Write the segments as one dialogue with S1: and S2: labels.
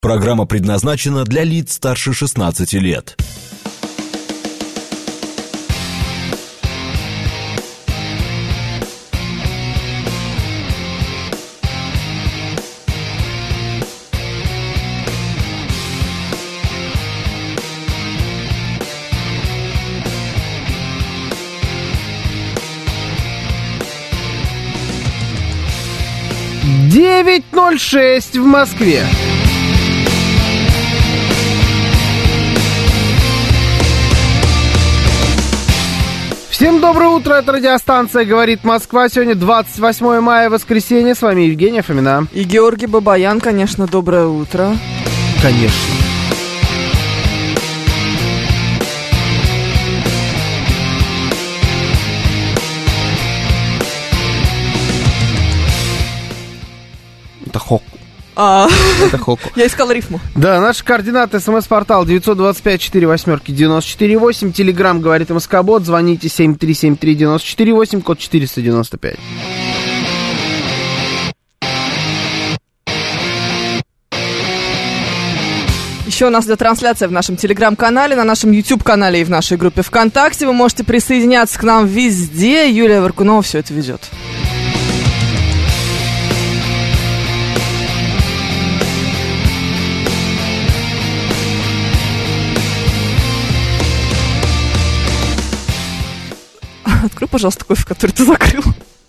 S1: Программа предназначена для лиц старше 16 лет.
S2: Девять ноль шесть в Москве. Всем доброе утро, это радиостанция «Говорит Москва». Сегодня 28 мая, воскресенье. С вами Евгения Фомина.
S3: И Георгий Бабаян, конечно, доброе утро.
S2: Конечно. Это хок.
S3: А,
S2: Это хоку.
S3: я искал рифму.
S2: Да, наши координаты. СМС-портал 925-4 восьмерки 94-8. Телеграмм говорит МСК-бот. Звоните 7373-94-8, код 495.
S3: Еще у нас идет трансляция в нашем телеграм-канале, на нашем YouTube-канале и в нашей группе ВКонтакте. Вы можете присоединяться к нам везде. Юлия Варкунова все это ведет. Открой, пожалуйста, кофе, который ты закрыл.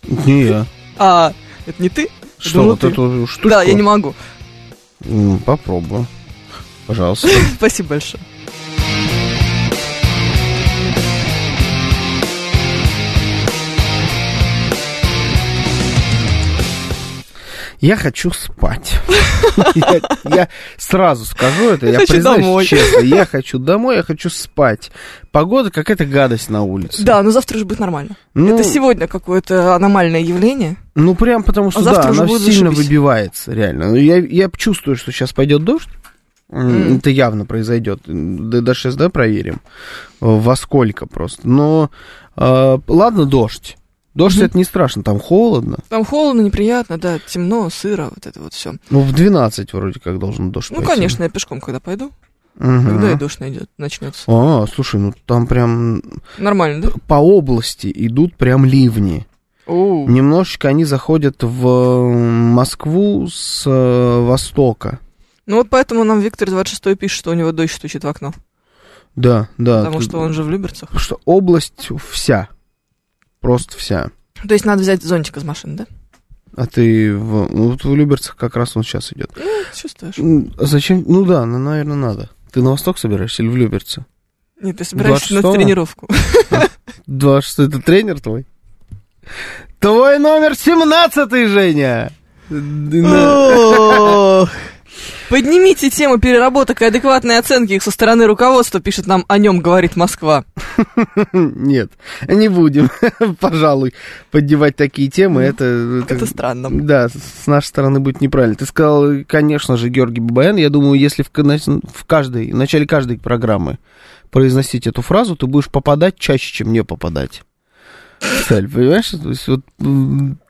S2: Не я.
S3: А, это не ты?
S2: Что,
S3: Думал,
S2: вот
S3: ты.
S2: эту штучку?
S3: Да, я не могу.
S2: Попробую. Пожалуйста.
S3: Спасибо большое.
S2: Я хочу спать. Я, сразу скажу это, я, признаюсь честно. Я хочу домой, я хочу спать. Погода какая-то гадость на улице.
S3: Да, но завтра уже будет нормально.
S2: Ну,
S3: Это сегодня какое-то аномальное явление.
S2: ну прям потому что,
S3: А завтра
S2: да, она сильно выбивается, реально. Ну, Я, чувствую, что сейчас пойдет дождь. Это явно произойдет. Да, даже сейчас, да, проверим, во сколько просто. Но, э, ладно, дождь. Дождь
S3: Мгм.
S2: это не страшно, там холодно.
S3: Там холодно, неприятно, да, темно, сыро, вот это вот все.
S2: Ну, в 12 вроде как должен дождь
S3: Ну,
S2: пойти.
S3: конечно, я пешком, когда пойду,
S2: Мгм.
S3: когда и дождь найдет, начнется.
S2: А, слушай, ну там прям
S3: Нормально, да?
S2: по области идут прям ливни.
S3: Оу.
S2: Немножечко они заходят в Москву с э, востока.
S3: Ну вот поэтому нам Виктор 26 пишет, что у него дождь стучит в окно.
S2: Да, да.
S3: потому
S2: тут-
S3: что он же в Люберцах.
S2: потому что область вся. Просто вся.
S3: То есть надо взять зонтик из машины, да?
S2: А ты в, ну, вот в Люберцах как раз он сейчас идет.
S3: Ну, чувствуешь.
S2: А Зачем? Ну да, ну, наверное, надо. Ты на восток собираешься или в Люберцы?
S3: Нет, ты собираешься на
S2: 26-го?
S3: тренировку.
S2: 26 это тренер твой? Твой номер 17 Женя!
S3: Поднимите тему переработок и адекватной оценки их со стороны руководства, пишет нам о нем, говорит Москва.
S2: Нет, не будем, пожалуй, поддевать такие темы. Это, это-
S3: Это странно.
S2: Да, с нашей стороны будет неправильно. Ты сказал, конечно же, Георгий Бабаян. Я думаю, если в, в каждой, в начале каждой программы произносить эту фразу, ты будешь попадать чаще, чем не попадать. Цель, понимаешь? То есть вот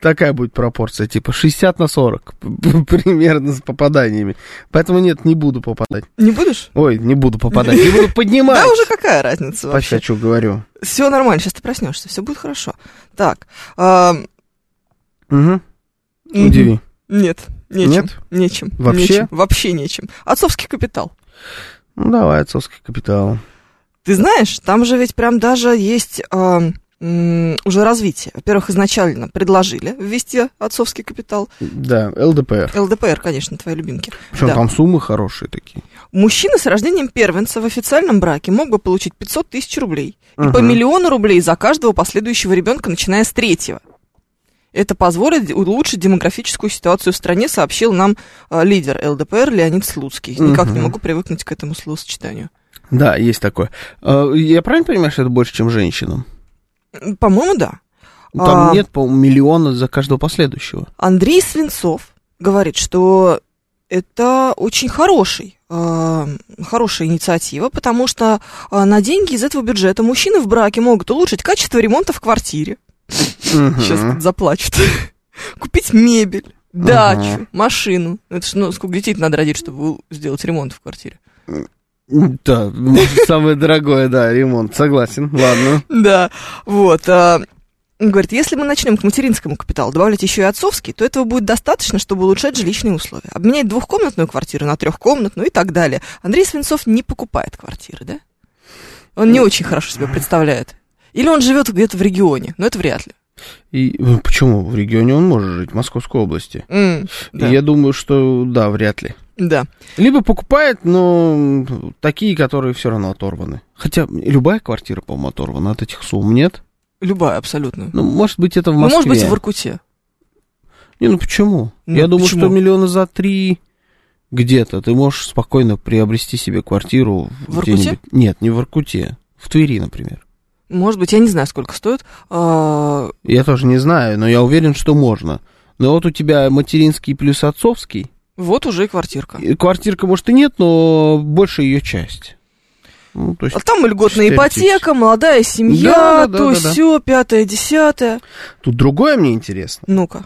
S2: такая будет пропорция, типа 60 на 40 примерно с попаданиями. Поэтому нет, не буду попадать.
S3: Не будешь?
S2: Ой, не буду попадать, не буду поднимать.
S3: Да уже какая разница
S2: Спать
S3: вообще?
S2: хочу, говорю.
S3: Все нормально, сейчас ты проснешься, все будет хорошо. Так.
S2: Угу. Удиви.
S3: Нет, нечем.
S2: Нет?
S3: Нечем.
S2: Вообще?
S3: нечем, вообще нечем. Отцовский капитал.
S2: Ну, давай, отцовский капитал.
S3: Ты знаешь, там же ведь прям даже есть уже развитие. Во-первых, изначально предложили ввести отцовский капитал.
S2: Да, ЛДПР.
S3: ЛДПР, конечно, твои любимки.
S2: Причем
S3: Да.
S2: там суммы хорошие такие.
S3: Мужчина с рождением первенца в официальном браке мог бы получить 500 тысяч рублей. И по миллиону рублей за каждого последующего ребенка, начиная с третьего. Это позволит улучшить демографическую ситуацию в стране, сообщил нам э, лидер ЛДПР Леонид Слуцкий. Никак не
S2: Мгм.
S3: могу привыкнуть к этому словосочетанию.
S2: Да, есть такое. А, Я правильно понимаю, что это больше, чем женщинам?
S3: По-моему, да.
S2: Там
S3: А.
S2: нет, по-моему, миллиона за каждого последующего.
S3: Андрей Свинцов говорит, что это очень хороший, э, хорошая инициатива, потому что э, на деньги из этого бюджета мужчины в браке могут улучшить качество ремонта в квартире. Сейчас заплачут. Купить мебель. дачу, машину. Это ж, ну, сколько детей надо родить, чтобы сделать ремонт в квартире?
S2: Да, самое дорогое, да, ремонт, согласен, ладно.
S3: Да, вот. а, говорит, если мы начнем к материнскому капиталу добавлять еще и отцовский, то этого будет достаточно, чтобы улучшать жилищные условия. Обменять двухкомнатную квартиру на трехкомнатную и так далее. Андрей Свинцов не покупает квартиры, да? Он не очень хорошо себе представляет. Или он живет где-то в регионе, но это вряд ли.
S2: И ну, почему? В регионе он может жить, в Московской области.
S3: М, да.
S2: Я думаю, что да, вряд ли.
S3: Да.
S2: Либо покупает, но такие, которые все равно оторваны. Хотя любая квартира, по-моему, оторвана от этих сумм, нет?
S3: Любая, абсолютно.
S2: Ну, может быть, это в
S3: Ну,
S2: Москве.
S3: может быть, в Иркуте.
S2: Не, ну почему?
S3: Ну,
S2: Я думаю,
S3: почему?
S2: что миллиона за три где-то ты можешь спокойно приобрести себе квартиру
S3: В Иркуте?
S2: где-нибудь. Нет, не в Иркуте. В Твери, например.
S3: Может быть, я не знаю, сколько стоит. А,
S2: Я тоже не знаю, но я уверен, что можно. Но вот у тебя материнский плюс отцовский.
S3: Вот уже и квартирка.
S2: И Квартирка, может, и нет, но больше ее часть. Ну, то есть
S3: А там льготная ипотека, молодая семья,
S2: Да, да,
S3: то
S2: да, да.
S3: все, пятое, десятое.
S2: Тут другое мне интересно.
S3: Ну-ка,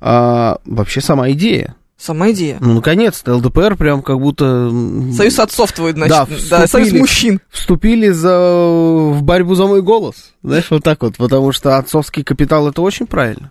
S2: А, вообще сама идея.
S3: сама идея.
S2: Ну, наконец-то, ЛДПР прям как будто...
S3: Союз отцов твой, значит,
S2: Да,
S3: да, союз
S2: вступили.
S3: мужчин.
S2: Вступили за, в борьбу за мой голос. Знаешь, вот так вот. Потому что отцовский капитал это очень правильно.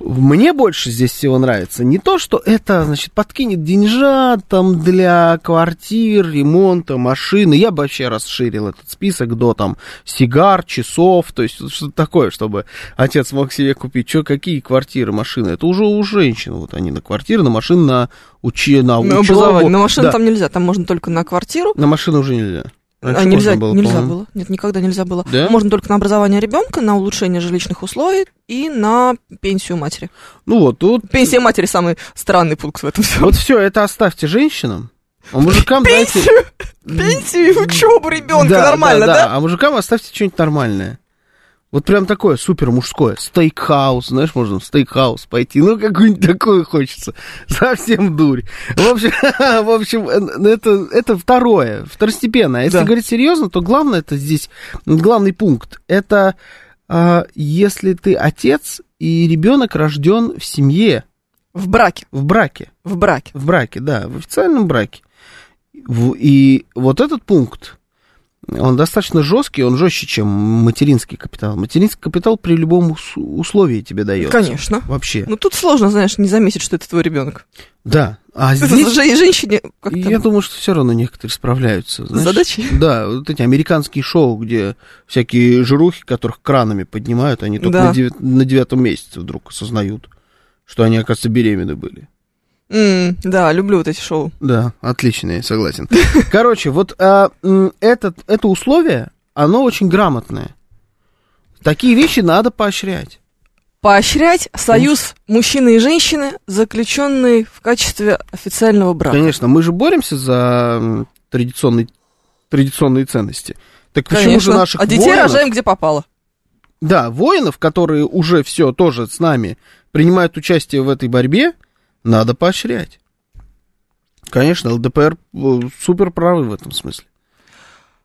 S2: Мне больше здесь всего нравится не то, что это, значит, подкинет деньжат там для квартир, ремонта, машины. Я бы вообще расширил этот список до там сигар, часов, то есть что-то такое, чтобы отец мог себе купить. Что, какие квартиры, машины? Это уже у женщин. Вот они на квартиры, на машины, на, учи, на,
S3: На
S2: учебу.
S3: образование. На машину
S2: Да.
S3: там нельзя, там можно только на квартиру.
S2: На машину уже нельзя. Раньше
S3: а нельзя,
S2: можно было,
S3: нельзя
S2: по-моему.
S3: было. Нет, никогда нельзя было.
S2: Да?
S3: Можно только на образование ребенка, на улучшение жилищных условий и на пенсию матери.
S2: Ну вот, тут
S3: Пенсия матери самый странный пункт в этом всем.
S2: Вот все это оставьте женщинам, а мужикам дайте...
S3: Пенсию, пенсию и учебу ребенка
S2: Да,
S3: нормально, да?
S2: А мужикам оставьте что-нибудь нормальное. Вот прям такое супер мужское. Стейкхаус, знаешь, можно в стейкхаус пойти. Ну, какое-нибудь такое хочется. Совсем дурь. В общем, в общем э, это, это второе, второстепенное. А Если
S3: Да.
S2: говорить серьезно, то главное это здесь, главный пункт, это а, если ты отец и ребенок рожден в семье,
S3: В браке,
S2: в браке.
S3: в браке.
S2: В браке, да, в официальном браке. В- И вот этот пункт, он достаточно жесткий, он жестче, чем материнский капитал. Материнский капитал при любом ус- условии тебе дается.
S3: Конечно.
S2: Вообще.
S3: Ну тут сложно, знаешь, не заметить, что это твой ребенок.
S2: Да. А
S3: Это
S2: здесь,
S3: же- женщине как-то
S2: я думаю, что все равно некоторые справляются. знаешь.
S3: задачей.
S2: Да, вот эти американские шоу, где всякие жирухи, которых кранами поднимают, они только
S3: Да.
S2: на, на девятом месяце вдруг осознают, что они, оказывается, беременны были.
S3: М, да, люблю вот эти шоу.
S2: Да, отличные, согласен. Короче, вот а, этот, это условие, оно очень грамотное. Такие вещи надо поощрять.
S3: Поощрять союз мужчины и женщины, заключенный в качестве официального брака.
S2: Конечно, мы же боремся за традиционные, традиционные ценности. Так почему
S3: Конечно.
S2: же наших
S3: а детей
S2: воинов,
S3: рожаем где попало.
S2: да, воинов, которые уже все тоже с нами принимают участие в этой борьбе, надо поощрять. Конечно, ЛДПР э, супер правы в этом смысле.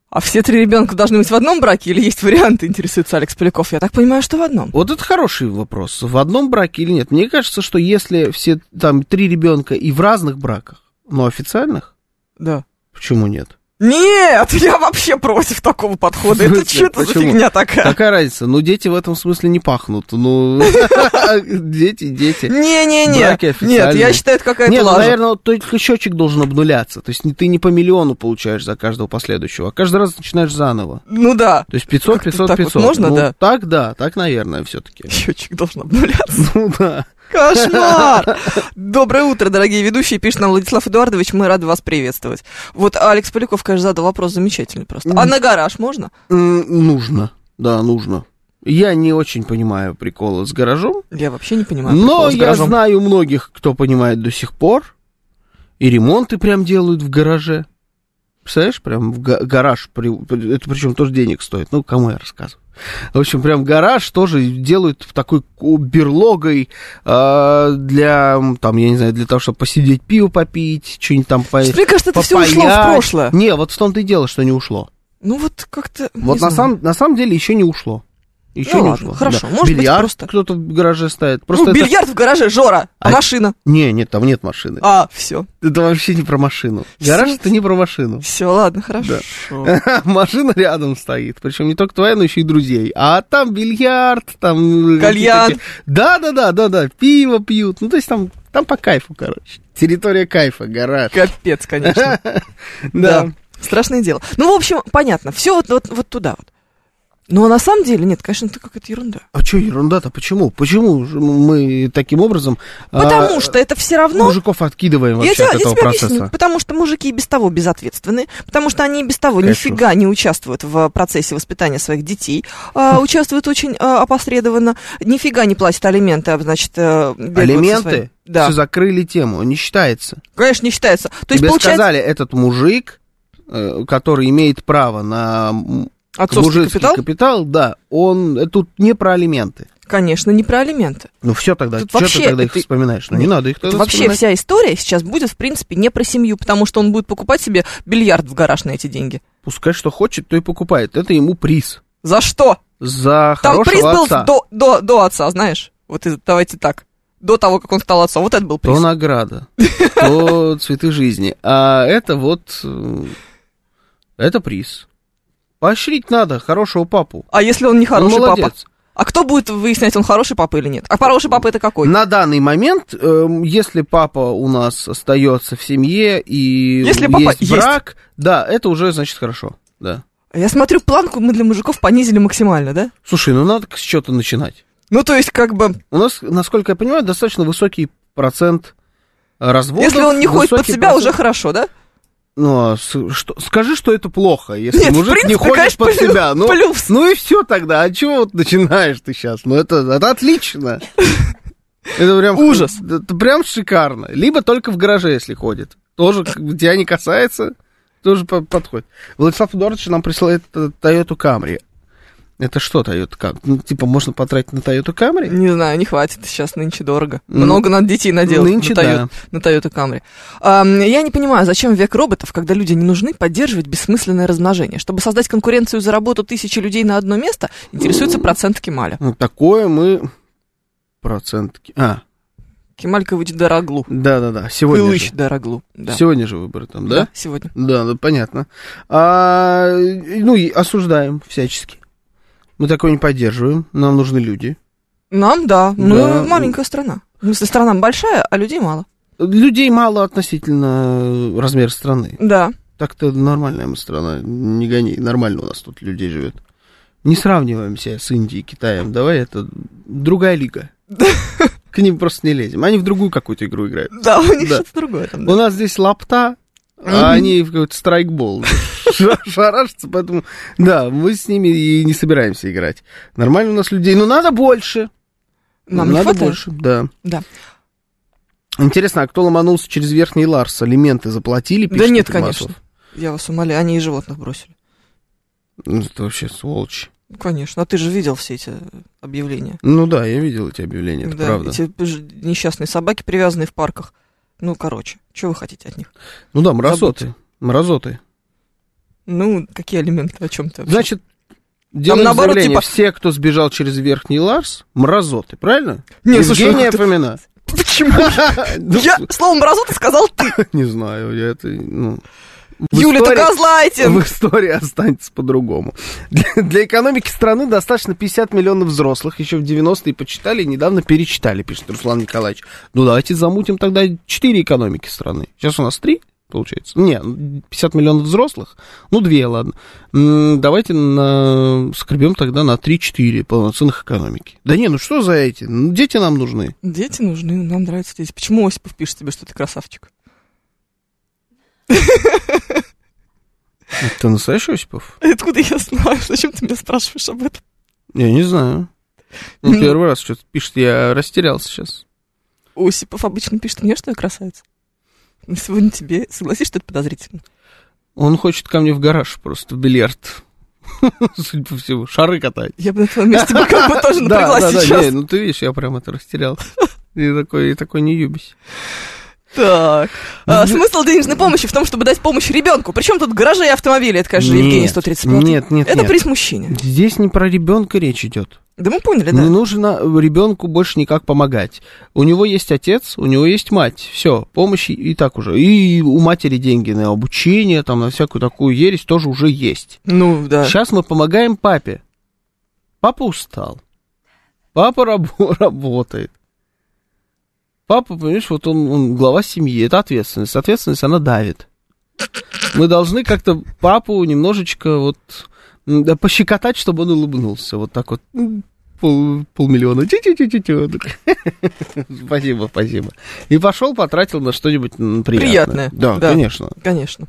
S3: А все три ребенка должны быть в одном браке или есть варианты, интересуется Алекс Поляков? Я так понимаю, что в одном.
S2: Вот это хороший вопрос. В одном браке или нет? Мне кажется, что если все там три ребенка и в разных браках, но официальных,
S3: Да.
S2: почему нет?
S3: Нет, я вообще против такого подхода. Это что это за фигня такая?
S2: Какая разница? Ну, дети в этом смысле не пахнут. Ну, дети, дети.
S3: Не-не-не. Нет, я считаю, это какая-то
S2: Нет, ну, наверное, только счетчик должен обнуляться. То есть ты не по миллиону получаешь за каждого последующего, а каждый раз начинаешь заново.
S3: Ну да.
S2: То есть 500,
S3: Как-то
S2: 500,
S3: так вот
S2: 500.
S3: можно,
S2: Ну,
S3: да?
S2: Так, да, так, наверное, все-таки.
S3: Счетчик должен обнуляться.
S2: Ну, да.
S3: Кошмар! Доброе утро, дорогие ведущие. Пишет нам Владислав Эдуардович, мы рады вас приветствовать. Вот Алекс Поляков, конечно, задал вопрос замечательный просто. А на гараж можно?
S2: Нужно, да, нужно. Я не очень понимаю прикола с гаражом,
S3: Я вообще не понимаю.
S2: но
S3: с
S2: я знаю многих, кто понимает до сих пор, и ремонты прям делают в гараже. Представляешь, прям в га- гараж, это причем тоже денег стоит, ну, кому я рассказываю. В общем, прям гараж тоже делают такой берлогой а, для, там, я не знаю, для того, чтобы посидеть, пиво попить, что-нибудь там по...
S3: Мне кажется, это все ушло в прошлое.
S2: Не, вот в том-то и дело, что не ушло.
S3: Ну вот как-то...
S2: Вот на
S3: знаю.
S2: самом, на самом деле еще не ушло. Еще
S3: Ну
S2: не
S3: ладно,
S2: ушло.
S3: хорошо,
S2: Да.
S3: может быть,
S2: Бильярд
S3: просто-
S2: кто-то в гараже ставит.
S3: Ну,
S2: Просто это-
S3: бильярд в гараже, Жора, а
S2: А-
S3: машина?
S2: Не, нет, там нет машины.
S3: А, все.
S2: Это вообще не про машину. Гараж это не про машину.
S3: Все, ладно, хорошо.
S2: Машина рядом стоит. Причем не только твоя, но еще и друзей. А там бильярд, там...
S3: Кальян.
S2: какие-то- Да, да, да, да, да. Пиво пьют. Ну, то есть там, там по кайфу, короче. Территория кайфа, гараж.
S3: Капец, конечно.
S2: Да.
S3: Страшное дело. Ну, в общем, понятно. Все вот, вот, вот туда вот. Но на самом деле, нет, конечно, это какая-то ерунда.
S2: А что ерунда-то? Почему? Почему мы таким образом
S3: Потому
S2: а,
S3: что это все равно
S2: мужиков откидываем
S3: Я
S2: вообще
S3: тебе,
S2: от
S3: я
S2: этого
S3: тебе
S2: процесса?
S3: объясню. Потому что мужики без того безответственны, потому что они без того
S2: Конечно.
S3: нифига не участвуют в процессе воспитания своих детей, а, участвуют очень а, опосредованно, нифига не платят алименты, а, значит, э,
S2: Алименты?
S3: Да,
S2: Все закрыли тему, не считается.
S3: конечно, не считается. То есть,
S2: Тебе
S3: получается,
S2: сказали, этот мужик, э, который имеет право на
S3: отцовский
S2: мужицкий
S3: капитал,
S2: капитал, да, он тут не про алименты.
S3: конечно, не про алименты.
S2: Ну все тогда,
S3: Тут
S2: что
S3: вообще
S2: ты тогда их
S3: это-
S2: вспоминаешь? Ну не надо их тогда
S3: Вообще
S2: вспоминать.
S3: вся история сейчас будет, в принципе, не про семью, потому что он будет покупать себе бильярд в гараж на эти деньги.
S2: Пускай что хочет, то и покупает. Это ему приз.
S3: За что?
S2: За
S3: Там
S2: хорошего
S3: приз был
S2: отца.
S3: до, до, до отца, знаешь? Вот давайте так. До того, как он стал отцом. Вот это был приз.
S2: То награда, то цветы жизни. А это вот... э, Это приз. Поощрить надо хорошего папу.
S3: А если он не хороший папа?
S2: молодец.
S3: А кто будет выяснять, он хороший папа или нет? А хороший папа это какой?
S2: На данный момент, эм, если папа у нас остается в семье и
S3: Если папа
S2: есть
S3: есть.
S2: брак, да, это уже значит хорошо. Да.
S3: Я смотрю, планку мы для мужиков понизили максимально, да?
S2: Слушай, ну надо с чего-то начинать.
S3: Ну, то есть, как бы,
S2: У нас, насколько я понимаю, достаточно высокий процент разводов.
S3: если он не ходит под себя,
S2: процент-
S3: уже хорошо, да?
S2: Ну, а что, скажи, что это плохо, если
S3: Нет,
S2: мужик
S3: принципе,
S2: не ходит
S3: конечно,
S2: под
S3: плюс-
S2: себя. Ну,
S3: плюс.
S2: ну и все тогда. А чего вот начинаешь ты сейчас? Ну, это, это отлично. Это прям
S3: Ужас.
S2: Это прям шикарно. Либо только в гараже, если ходит. Тоже тебя не касается, тоже по- подходит. Владислав Эдуардович нам присылает э, Toyota Camry. Это что Toyota Camry? Ну, типа, можно потратить на Toyota Camry?
S3: Не знаю, не хватит, сейчас нынче дорого.
S2: Ну,
S3: Много надо детей наделать
S2: нынче
S3: на, Toyota,
S2: да.
S3: на Toyota Camry. Ам, я не понимаю, зачем век роботов, когда люди не нужны, поддерживать бессмысленное размножение. Чтобы создать конкуренцию за работу тысячи людей на одно место, интересуется процент Кемаля.
S2: Ну, такое мы... Процент... А,
S3: Кемалькович Дороглу.
S2: да-да-да, сегодня
S3: Кылыч
S2: же.
S3: Дороглу. Да.
S2: Сегодня же выборы там, да?
S3: сегодня.
S2: Да, да, понятно. А, ну, и осуждаем всячески. Мы такое не поддерживаем. Нам нужны люди.
S3: Нам, да. Мы
S2: Да.
S3: маленькая страна. В смысле, страна большая, а людей мало.
S2: Людей мало относительно размера страны.
S3: Да.
S2: Так-то нормальная мы страна. Не гони. Нормально у нас тут людей живет. Не сравниваемся с Индией и Китаем. Давай, это другая лига. К ним просто не лезем. Они в другую какую-то игру играют.
S3: Да, у них
S2: Да.
S3: что-то другое там.
S2: У нас здесь лапта, а они в какой-то страйкбол шарашатся, поэтому, да, мы с ними и не собираемся играть. Нормально у нас людей, но надо больше.
S3: Нам не
S2: надо
S3: хватает.
S2: больше, да.
S3: Да.
S2: Интересно, а кто ломанулся через Верхний Ларс? Алименты заплатили?
S3: Да нет,
S2: Тимасов?
S3: конечно. Я вас умоляю, они и животных бросили.
S2: Ну, это вообще сволочь.
S3: Ну, Конечно. А ты же видел все эти объявления.
S2: Ну да, я видел эти объявления, это
S3: да,
S2: правда.
S3: эти несчастные собаки, привязанные в парках. Ну, короче, что вы хотите от них?
S2: Ну да, мразоты. Мразоты.
S3: Ну, какие алименты, о чем ты? вообще?
S2: Значит, делаем
S3: наоборот,
S2: заявление,
S3: типа-
S2: все, кто сбежал через Верхний Ларс, мразоты, правильно?
S3: Не, слушай,
S2: Евгения
S3: ну ты-
S2: Фомина.
S3: Почему?
S2: Ну,
S3: Я словом мразота сказал ты.
S2: Не знаю, я это, ну... в
S3: Юля,
S2: истории-
S3: это козлайтинг.
S2: В истории останется по-другому. Для, для экономики страны достаточно 50 миллионов взрослых. Еще в 90-е почитали и недавно перечитали, пишет Руслан Николаевич. Ну, давайте замутим тогда 4 экономики страны. Сейчас у нас 3, получается. Не, 50 миллионов взрослых. Ну, 2, ладно. Давайте на... скребем тогда на 3-4 полноценных экономики. Да не, ну что за эти? Ну, дети нам нужны.
S3: Дети нужны, нам нравятся дети. Почему Осипов пишет тебе, что ты красавчик?
S2: Ты настоящий Осипов?
S3: Откуда я знаю? Зачем ты меня спрашиваешь об этом?
S2: Я не знаю. Ну,
S3: Ну.
S2: первый раз что-то пишет, я растерялся сейчас.
S3: Осипов обычно пишет мне, что я красавица. Сегодня тебе. Согласись, что это подозрительно?
S2: Он хочет ко мне в гараж просто, в бильярд. Судя по всему, шары катать.
S3: Я бы на твоем месте бы как бы тоже
S2: Да,
S3: напряглась
S2: да, да, не, ну ты видишь, я прям это растерялся. И такой, и такой не юбись.
S3: Так. А, смысл денежной помощи в том, чтобы дать помощь ребенку. Причем тут гаражи и автомобили. Это, конечно, же, Евгений
S2: Нет,
S3: 130
S2: Нет, нет,
S3: Это
S2: нет.
S3: приз мужчине.
S2: Здесь не про ребенка речь идет.
S3: Да мы поняли, да.
S2: Не нужно ребенку больше никак помогать. У него есть отец, у него есть мать. Все, помощи и так уже. И у матери деньги на обучение, там, на всякую такую ересь тоже уже есть.
S3: Ну, да.
S2: Сейчас мы помогаем папе. Папа устал. Папа рабо- работает. Папа, понимаешь, вот он, он глава семьи, это ответственность. Ответственность, она давит. Мы должны как-то папу немножечко вот да, пощекотать, чтобы он улыбнулся. Вот так вот. Пол, полмиллиона. Спасибо, спасибо. И пошел, потратил на что-нибудь приятное.
S3: Приятное,
S2: Да,
S3: да.
S2: конечно.
S3: Конечно.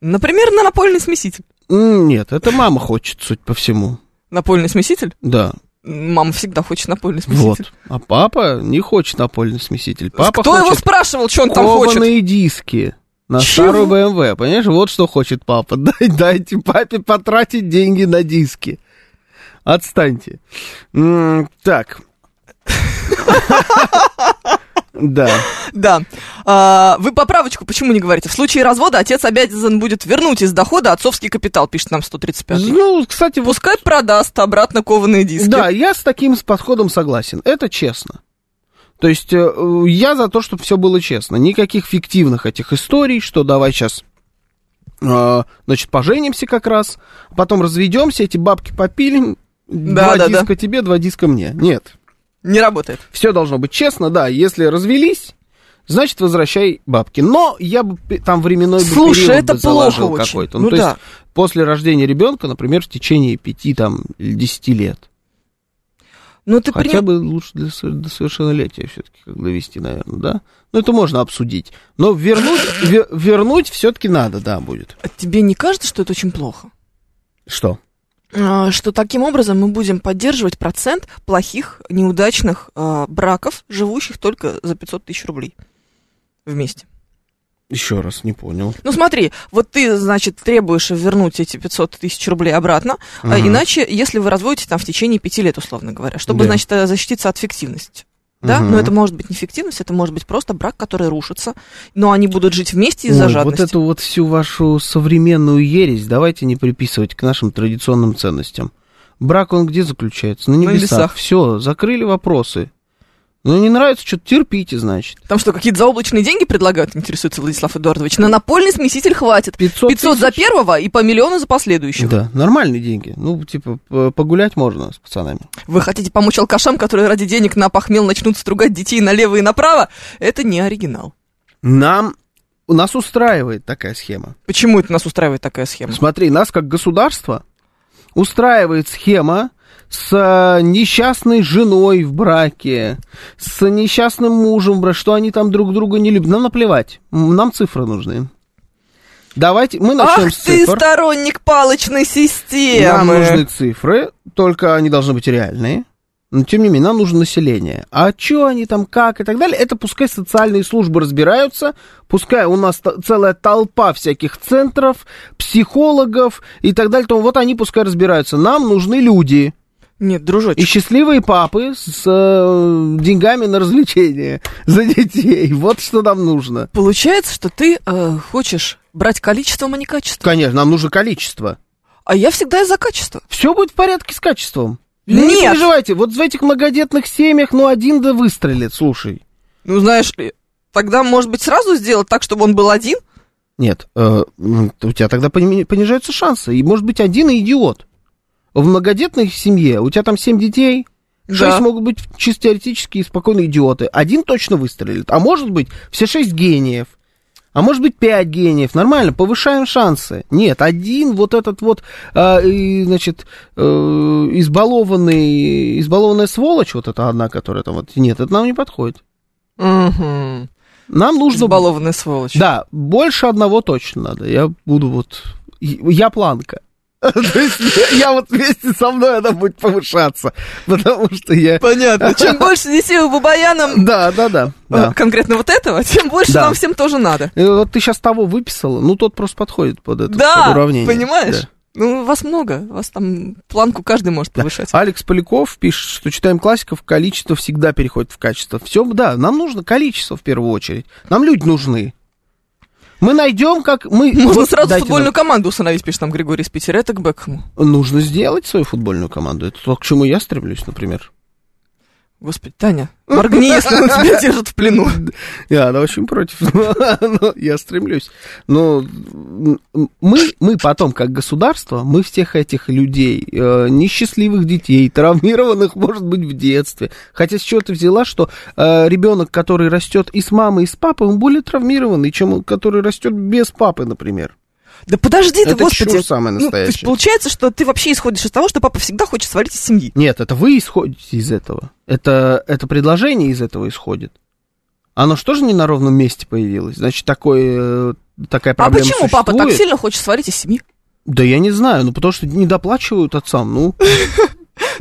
S3: Например, на напольный смеситель.
S2: Нет, это мама хочет, суть по всему.
S3: Напольный смеситель?
S2: Да,
S3: Мама всегда хочет напольный смеситель.
S2: Вот. А папа не хочет напольный смеситель. Папа
S3: Кто его
S2: хочет
S3: спрашивал, что он там хочет?
S2: диски на
S3: Чего?
S2: старую БМВ. Понимаешь, вот что хочет папа. Дай, дайте папе потратить деньги на диски. Отстаньте. М, Так. Да.
S3: Да. А, вы поправочку почему не говорите? В случае развода отец обязан будет вернуть из дохода отцовский капитал, пишет нам 135
S2: Ну, кстати, вот
S3: Пускай продаст обратно кованые диски.
S2: Да, я с таким подходом согласен. Это честно. То есть э, я за то, чтобы все было честно. Никаких фиктивных этих историй, что давай сейчас, значит, поженимся как раз, потом разведемся, эти бабки попилим,
S3: Да,
S2: два
S3: да, да.
S2: диска тебе, два диска мне. Нет.
S3: Не работает.
S2: Все должно быть честно, да. Если развелись, значит, возвращай бабки. Но я бы там временной
S3: Слушай,
S2: период
S3: это
S2: бы заложил какой-то.
S3: Ну
S2: то
S3: да.
S2: есть после рождения ребенка, например, в течение пяти там или десяти лет.
S3: Ну, ты
S2: Хотя
S3: поним-
S2: бы лучше для, до совершеннолетия все-таки как довести, наверное, да? Ну, это можно обсудить. Но вернуть, ве- вернуть все-таки надо, да, будет.
S3: А Тебе не кажется, что это очень плохо?
S2: Что?
S3: А, Что таким образом мы будем поддерживать процент плохих, неудачных а, браков, живущих только за 500 тысяч рублей вместе.
S2: Еще раз, не понял.
S3: Ну смотри, вот ты, значит, требуешь вернуть эти 500 тысяч рублей обратно, а
S2: Мгм.
S3: иначе, если вы разводите там в течение пяти лет, условно говоря, чтобы,
S2: Да.
S3: значит, э, защититься от фиктивности. Да,
S2: Мгм.
S3: но это может быть не фиктивность, это может быть просто брак, который рушится, но они будут жить вместе из-за
S2: Ой,
S3: жадности.
S2: вот эту вот всю вашу современную ересь давайте не приписывать к нашим традиционным ценностям. Брак, он где заключается? На
S3: На
S2: небесах.
S3: небесах.
S2: Все, закрыли вопросы. Ну, не нравится, что-то терпите, значит.
S3: Там что, какие-то заоблачные деньги предлагают, интересуется Владислав Эдуардович? На напольный смеситель хватит.
S2: 500,
S3: 500 за первого и по миллиону за последующего.
S2: Да, нормальные деньги. Ну, типа, погулять можно с пацанами.
S3: Вы хотите помочь алкашам, которые ради денег на похмел начнут стругать детей налево и направо? Это не оригинал.
S2: Нам, нас устраивает такая схема.
S3: Почему это нас устраивает такая схема?
S2: Смотри, нас как государство устраивает схема с э, несчастной женой в браке, с несчастным мужем, в браке, что они там друг друга не любят. Нам наплевать. Нам цифры нужны. Давайте, мы начнем
S3: Ах
S2: с
S3: ты,
S2: цифр.
S3: сторонник палочной системы!
S2: Нам нужны цифры, только они должны быть реальные. Но, тем не менее, нам нужно население. А что они там, как и так далее, это пускай социальные службы разбираются, пускай у нас целая толпа всяких центров, психологов и так далее. То вот они пускай разбираются. Нам нужны люди.
S3: Нет, дружочек,
S2: И счастливые папы с э, деньгами на развлечения за детей. Вот что нам нужно.
S3: получается, что ты э, хочешь брать количеством, а не качеством.
S2: Конечно, нам нужно количество.
S3: А я всегда за качество.
S2: Все будет в порядке с качеством. Не
S3: Нет.
S2: переживайте, вот в этих многодетных семьях, ну, один да выстрелит, слушай.
S3: Ну, знаешь ли, тогда, может быть, сразу сделать так, чтобы он был один?
S2: Нет, э, у тебя тогда пони- понижаются шансы. И может быть один и идиот. В многодетной семье у тебя там семь детей,
S3: Да.
S2: шесть могут быть чисто теоретически и спокойно идиоты. Один точно выстрелит. А может быть все шесть гениев. А может быть пять гениев. Нормально, повышаем шансы. Нет, один вот этот вот, э, и, значит, э, избалованный, избалованная сволочь, вот эта одна, которая там вот, нет, это нам не подходит.
S3: Угу.
S2: Нам нужно...
S3: Избалованная сволочь.
S2: Да, больше одного точно надо. Я буду вот... Я планка. То есть я, вот вместе со мной она будет повышаться. Потому что я...
S3: Понятно. Чем больше детей у Бабаяна,
S2: Да, да, да. да.
S3: э, конкретно вот этого, тем больше
S2: Да.
S3: нам всем тоже надо.
S2: И Вот ты сейчас того выписала, ну тот просто подходит под это
S3: Да,
S2: под уравнение.
S3: понимаешь?
S2: Да.
S3: Ну, вас много, вас там планку каждый может повышать.
S2: Алекс Поляков пишет, что читаем классиков, количество всегда переходит в качество. Все, да, нам нужно количество в первую очередь. Нам люди нужны. Мы найдем, как мы...
S3: Можно
S2: вот
S3: сразу футбольную
S2: нам-
S3: команду установить, пишет нам Григорий из Питера. Это к Бекхэму.
S2: Нужно сделать свою футбольную команду. Это то, к чему я стремлюсь, например.
S3: Господи, Таня, моргни, если он тебя держит в плену.
S2: Я она очень против. Но я стремлюсь. Но мы, мы потом, как государство, мы всех этих людей, э, несчастливых детей, травмированных, может быть, в детстве. Хотя с чего ты взяла, что э, ребенок, который растет и с мамой, и с папой, он более травмированный, чем он, который растет без папы, например.
S3: Да подожди ты,
S2: Это
S3: господи.
S2: чушь самая
S3: Ну, то есть получается, что ты вообще исходишь из того, что папа всегда хочет свалить из семьи.
S2: Нет, это вы исходите из этого. Это, это предложение из этого исходит. Оно что же не на ровном месте появилось? Значит, такое, э, такая
S3: А
S2: проблема
S3: почему папа так
S2: существует?
S3: сильно хочет свалить из семьи?
S2: Да я не знаю, ну потому что не доплачивают отцам, ну.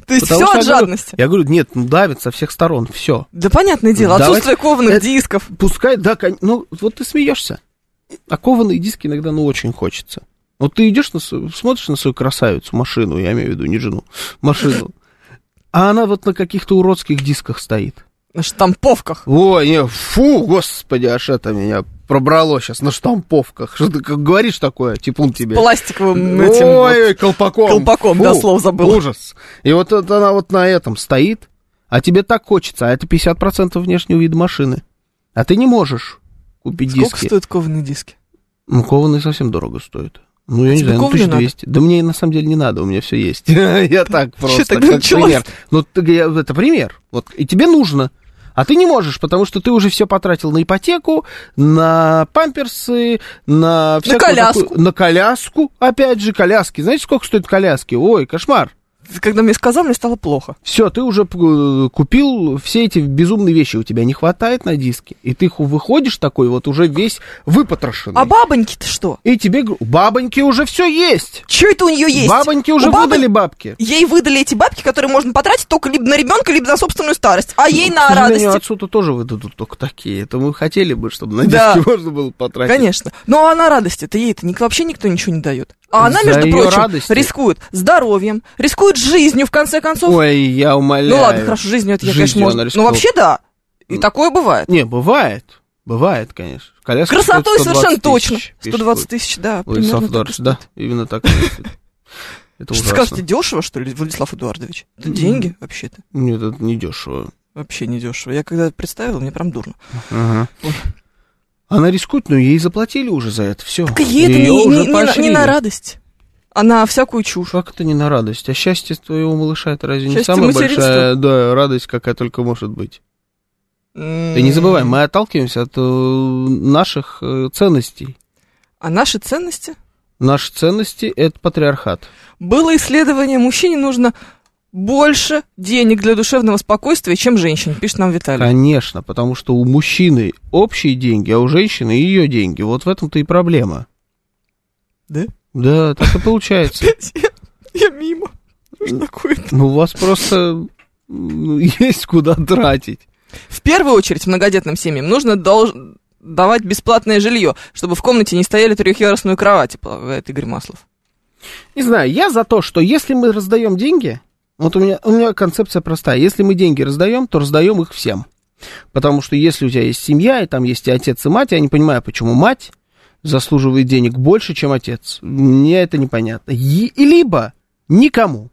S3: То есть
S2: потому
S3: все от
S2: я говорю-
S3: жадности.
S2: Я говорю, нет, ну давит со всех сторон, все.
S3: Да понятное дело, отсутствие кованых
S2: это-
S3: дисков.
S2: Пускай, да, ну вот ты смеешься. А кованые диски иногда, ну, очень хочется. Вот ты идешь, на смотришь на свою красавицу, машину, я имею в виду, не жену, машину, а она вот на каких-то уродских дисках стоит.
S3: На штамповках.
S2: Ой, не, фу, господи, аж это меня пробрало сейчас на штамповках. Что ты как говоришь такое, типун тебе?
S3: Пластиковым этим вот.
S2: Ой, колпаком.
S3: колпаком, да, слов забыла.
S2: Ужас. И вот это она вот на этом стоит, а тебе так хочется, а это 50% внешнего вида машины. А ты не можешь купить
S3: Сколько
S2: диски.
S3: стоят кованые диски?
S2: Ну, кованые совсем дорого стоят. Ну, я не
S3: Тебе
S2: знаю, ну,
S3: кованые
S2: 1200. Да мне на самом деле не надо, у меня все есть. Я так просто, как пример. Ну, это пример. Вот, и тебе нужно. А ты не можешь, потому что ты уже все потратил на ипотеку, на памперсы, на... всякую
S3: коляску.
S2: такую- на коляску, опять же, коляски. Знаете, сколько стоят коляски? Ой, кошмар.
S3: Когда мне сказал, мне стало плохо.
S2: Все, ты уже э, купил все эти безумные вещи, у тебя не хватает на диске, и ты выходишь такой вот уже весь выпотрошенный.
S3: А бабоньки-то что?
S2: И тебе бабоньки уже все есть.
S3: Че это у нее есть?
S2: Бабоньки уже
S3: бабы-
S2: выдали бабки.
S3: Ей выдали эти бабки, которые можно потратить только либо на ребенка, либо на собственную старость. А ей
S2: К
S3: на радости.
S2: отцу-то тоже выдадут только такие. Это мы хотели бы, чтобы на
S3: Да.
S2: диски можно было потратить.
S3: Конечно. Ну а на радости-то ей-то ник- вообще никто ничего не дает. А она,
S2: За
S3: между прочим,
S2: радости.
S3: рискует здоровьем, рискует жизнью, в конце концов.
S2: Ой, я умоляю.
S3: ну ладно, хорошо, жизнью это я, конечно,
S2: Жизнью
S3: может...
S2: она
S3: Ну вообще да. И такое бывает.
S2: Не, бывает. Бывает, конечно. Коляска
S3: Красотой
S2: стоит 120
S3: совершенно точно.
S2: тысяч, пишет
S3: 120 тысяч, да.
S2: Владислав Эдуардович, да, именно так. Это
S3: Что скажете, дешево, что ли, Владислав Эдуардович? Это деньги, вообще-то.
S2: Нет, это не дешево.
S3: Вообще не дешево. Я когда представил, мне прям дурно.
S2: Ага. Она рискует, но ей заплатили уже за это. Все.
S3: Так ей это не, не- не на, не на радость, а на всякую чушь.
S2: Как это не на радость? А счастье твоего малыша это разве не
S3: Счастье
S2: самая
S3: материнства.
S2: большая да, радость, какая только может быть? Ты не забывай, мы отталкиваемся от э, наших э, ценностей.
S3: А наши ценности?
S2: Наши ценности это патриархат.
S3: Было исследование, мужчине нужно больше денег для душевного спокойствия, чем женщине, пишет нам Виталий.
S2: Конечно, потому что у мужчины общие деньги, а у женщины ее деньги. Вот в этом-то и проблема.
S3: Да?
S2: Да, так и получается.
S3: Я, мимо.
S2: Ну, у вас просто есть куда тратить.
S3: В первую очередь многодетным семьям нужно давать бесплатное жилье, чтобы в комнате не стояли трехъярусные кровати, полагает Игорь Маслов.
S2: Не знаю, я за то, что если мы раздаем деньги, вот у меня, у меня концепция простая. Если мы деньги раздаем, то раздаем их всем. Потому что если у тебя есть семья, и там есть и отец, и мать, я не понимаю, почему мать заслуживает денег больше, чем отец. Мне это непонятно. И, либо никому.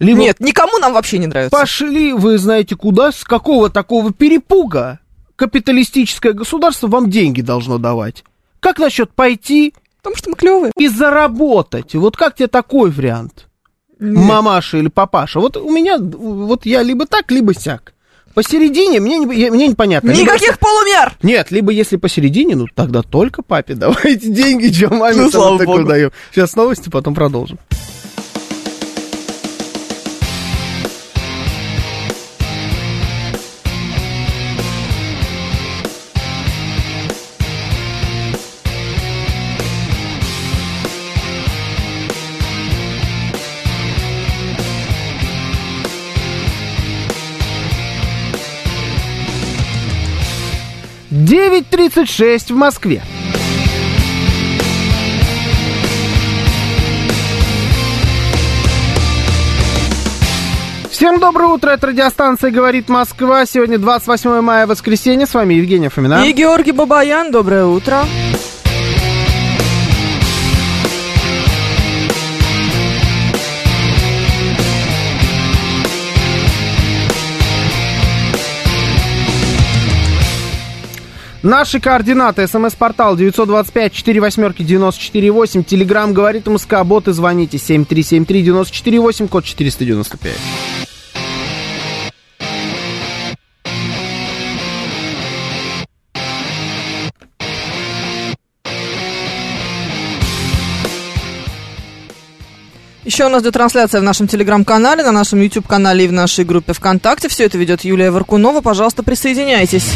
S2: Либо
S3: Нет, никому нам вообще не нравится.
S2: пошли, вы знаете куда, с какого такого перепуга капиталистическое государство вам деньги должно давать. Как насчет пойти
S3: Потому что мы клевые.
S2: и заработать? Вот как тебе такой вариант? Мамаша или папаша. Вот у меня, вот я либо так, либо сяк. Посередине мне, не- мне непонятно. Либо-
S3: Никаких полумер!
S2: Нет, либо если посередине, ну тогда только папе давайте деньги, что маме
S3: Ну, слава богу.
S2: даем. Сейчас новости, потом продолжим. Девять тридцать шесть в Москве. Всем доброе утро, это радиостанция «Говорит Москва». Сегодня 28 мая, воскресенье. С вами Евгения Фомина.
S3: И Георгий Бабаян, доброе утро.
S2: Наши координаты. СМС-портал 925 4 восьмерки 94,8. Телеграмм говорит МСК. Боты звоните 7373 94,8, код 495.
S3: Еще у нас идет трансляция в нашем телеграм-канале, на нашем YouTube-канале и в нашей группе ВКонтакте. Все это ведет Юлия Варкунова. Пожалуйста, присоединяйтесь.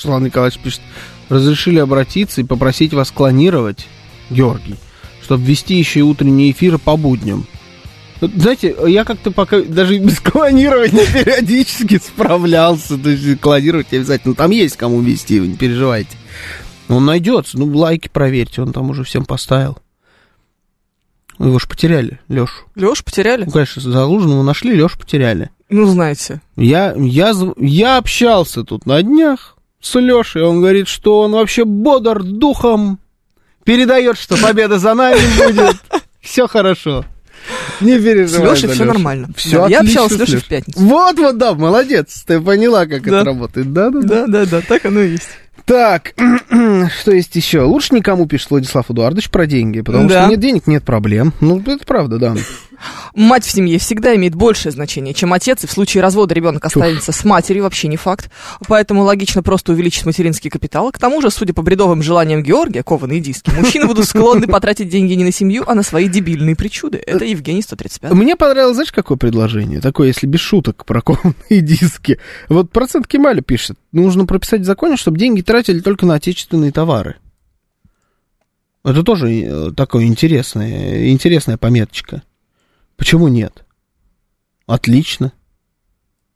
S2: Слава Николаевич пишет, разрешили обратиться и попросить вас клонировать, Георгий, чтобы вести еще и утренний эфир по будням. Вот, Знаете, я как-то пока даже без клонирования периодически справлялся. То есть клонировать обязательно. Там есть кому вести, вы не переживайте. Он найдется. Ну, лайки проверьте, он там уже всем поставил. Его ж потеряли, Лешу.
S3: Леш, потеряли?
S2: Ну, конечно, Залужного нашли, Лешу потеряли.
S3: Ну, знаете.
S2: Я, я, я общался тут на днях с Лешей. Он говорит, что он вообще бодр духом. Передает, что победа за нами будет. Все хорошо. Не
S3: С
S2: переживай.
S3: Лешей
S2: за
S3: все
S2: Лешу.
S3: нормально.
S2: Всё
S3: Да, Я общалась с
S2: с
S3: Лешей в
S2: Лешей.
S3: пятницу.
S2: Вот, вот, да, молодец. Ты поняла, как
S3: Да.
S2: это работает. Да, да, да.
S3: Да, да, да, так оно и есть.
S2: Так, что есть еще? Лучше никому пишет Владислав Эдуардович про деньги, потому
S3: Да.
S2: что нет денег, нет проблем. Ну, это правда, да.
S3: Мать в семье всегда имеет большее значение, чем отец, и в случае развода ребенок останется с матерью, вообще не факт. Поэтому логично просто увеличить материнский капитал. К тому же, судя по бредовым желаниям Георгия, кованые диски, мужчины будут склонны потратить деньги не на семью, а на свои дебильные причуды. Это Евгений 135.
S2: Мне понравилось, знаешь, какое предложение? Такое, если без шуток про кованые диски. Вот процент Кемаля пишет, нужно прописать в законе, чтобы деньги тратили только на отечественные товары. Это тоже э, такое интересное, интересная пометочка. Почему нет? Отлично.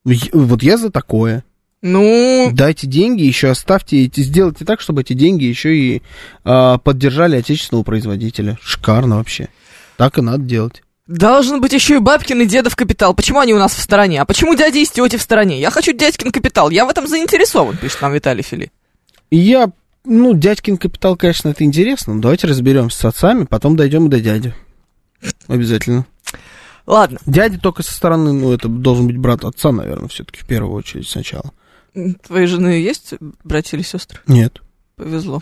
S2: Вот я за такое.
S3: Ну,
S2: Дайте деньги, еще оставьте, сделайте так, чтобы эти деньги еще и а, поддержали отечественного производителя. Шикарно вообще. Так и надо делать.
S3: должен быть еще и бабкин и дедов капитал. Почему они у нас в стороне? А почему дяди и тети в стороне? Я хочу дядькин капитал. Я в этом заинтересован, пишет нам Виталий Фили.
S2: Я, ну, дядькин капитал, конечно, это интересно. но Давайте разберемся с отцами, потом дойдем и до дяди. Обязательно.
S3: Ладно.
S2: Дядя только со стороны, ну, это должен быть брат отца, наверное, все-таки в первую очередь сначала.
S3: Твоей жены есть братья или сестры?
S2: Нет.
S3: Повезло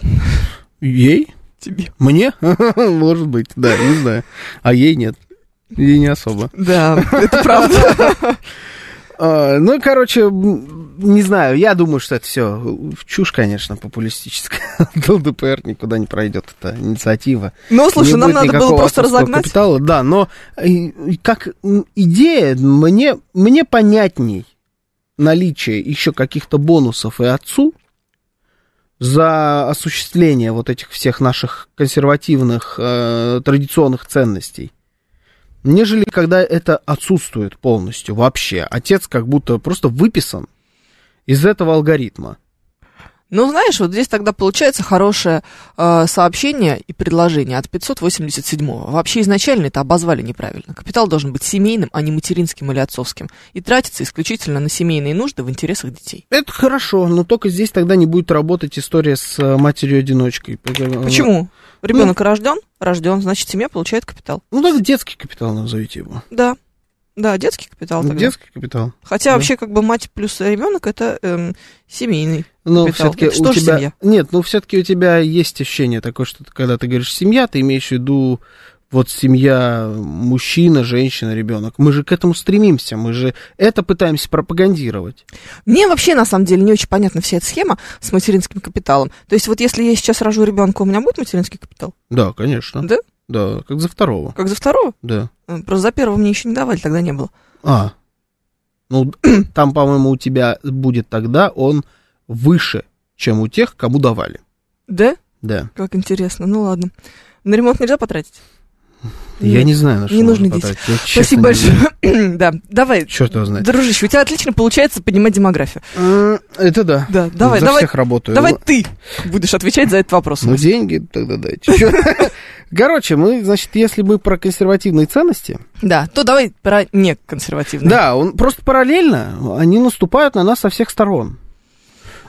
S2: Ей?
S3: тебе.
S2: Мне? Может быть, да, не знаю. А ей нет. Ей не особо.
S3: Да, это правда.
S2: А, ну, короче, не знаю, я думаю, что это все чушь, конечно, популистическая. ЛДПР никуда не пройдет эта инициатива.
S3: Ну, слушай,
S2: Не
S3: нам надо было просто разогнать.
S2: Капитала, да, но э, как идея, мне, мне понятней наличие еще каких-то бонусов и отцу за осуществление вот этих всех наших консервативных э, традиционных ценностей, нежели когда это отсутствует полностью вообще. Отец как будто просто выписан из этого алгоритма.
S3: Ну, знаешь, вот здесь тогда получается хорошее э, сообщение и предложение от 587-го. Вообще изначально это обозвали неправильно. Капитал должен быть семейным, а не материнским или отцовским. И тратиться исключительно на семейные нужды в интересах детей.
S2: Это хорошо, но только здесь тогда не будет работать история с э, матерью-одиночкой.
S3: Почему? Ребенок рожден, рожден, значит, семья получает капитал.
S2: Ну, тогда детский капитал назовите его.
S3: Да. Да, детский капитал тогда.
S2: Детский капитал.
S3: Хотя
S2: да.
S3: вообще как бы мать плюс ребенок это эм, семейный.
S2: Но
S3: Капитал.
S2: все-таки
S3: что
S2: у тебя...
S3: семья?
S2: Нет, ну все-таки у тебя есть ощущение такое, что ты, когда ты говоришь семья, ты имеешь в виду вот семья, мужчина, женщина, ребенок. Мы же к этому стремимся, мы же это пытаемся пропагандировать.
S3: Мне вообще, на самом деле, не очень понятна вся эта схема с материнским капиталом. То есть вот если я сейчас рожу ребенка, у меня будет материнский капитал?
S2: Да, конечно.
S3: Да?
S2: Да, как за второго.
S3: Как за второго?
S2: Да.
S3: Э, Просто за первого мне еще не давали, тогда не было.
S2: А. Ну, там, по-моему, у тебя будет тогда он выше, чем у тех, кому давали.
S3: Да?
S2: Да.
S3: Как интересно. Ну ладно. На ремонт нельзя потратить?
S2: Я не знаю, на что
S3: не нужны дети.
S2: Я
S3: Спасибо большое. да, давай.
S2: Черт его знает.
S3: Дружище, у тебя отлично получается поднимать демографию.
S2: М, Это да.
S3: Да, давай,
S2: За
S3: давай.
S2: всех работаю.
S3: Давай ты будешь отвечать за этот вопрос.
S2: Ну, деньги тогда дайте. Короче, мы, значит, если мы про консервативные ценности,
S3: Да, то давай про неконсервативные.
S2: да, он просто параллельно, они наступают на нас со всех сторон.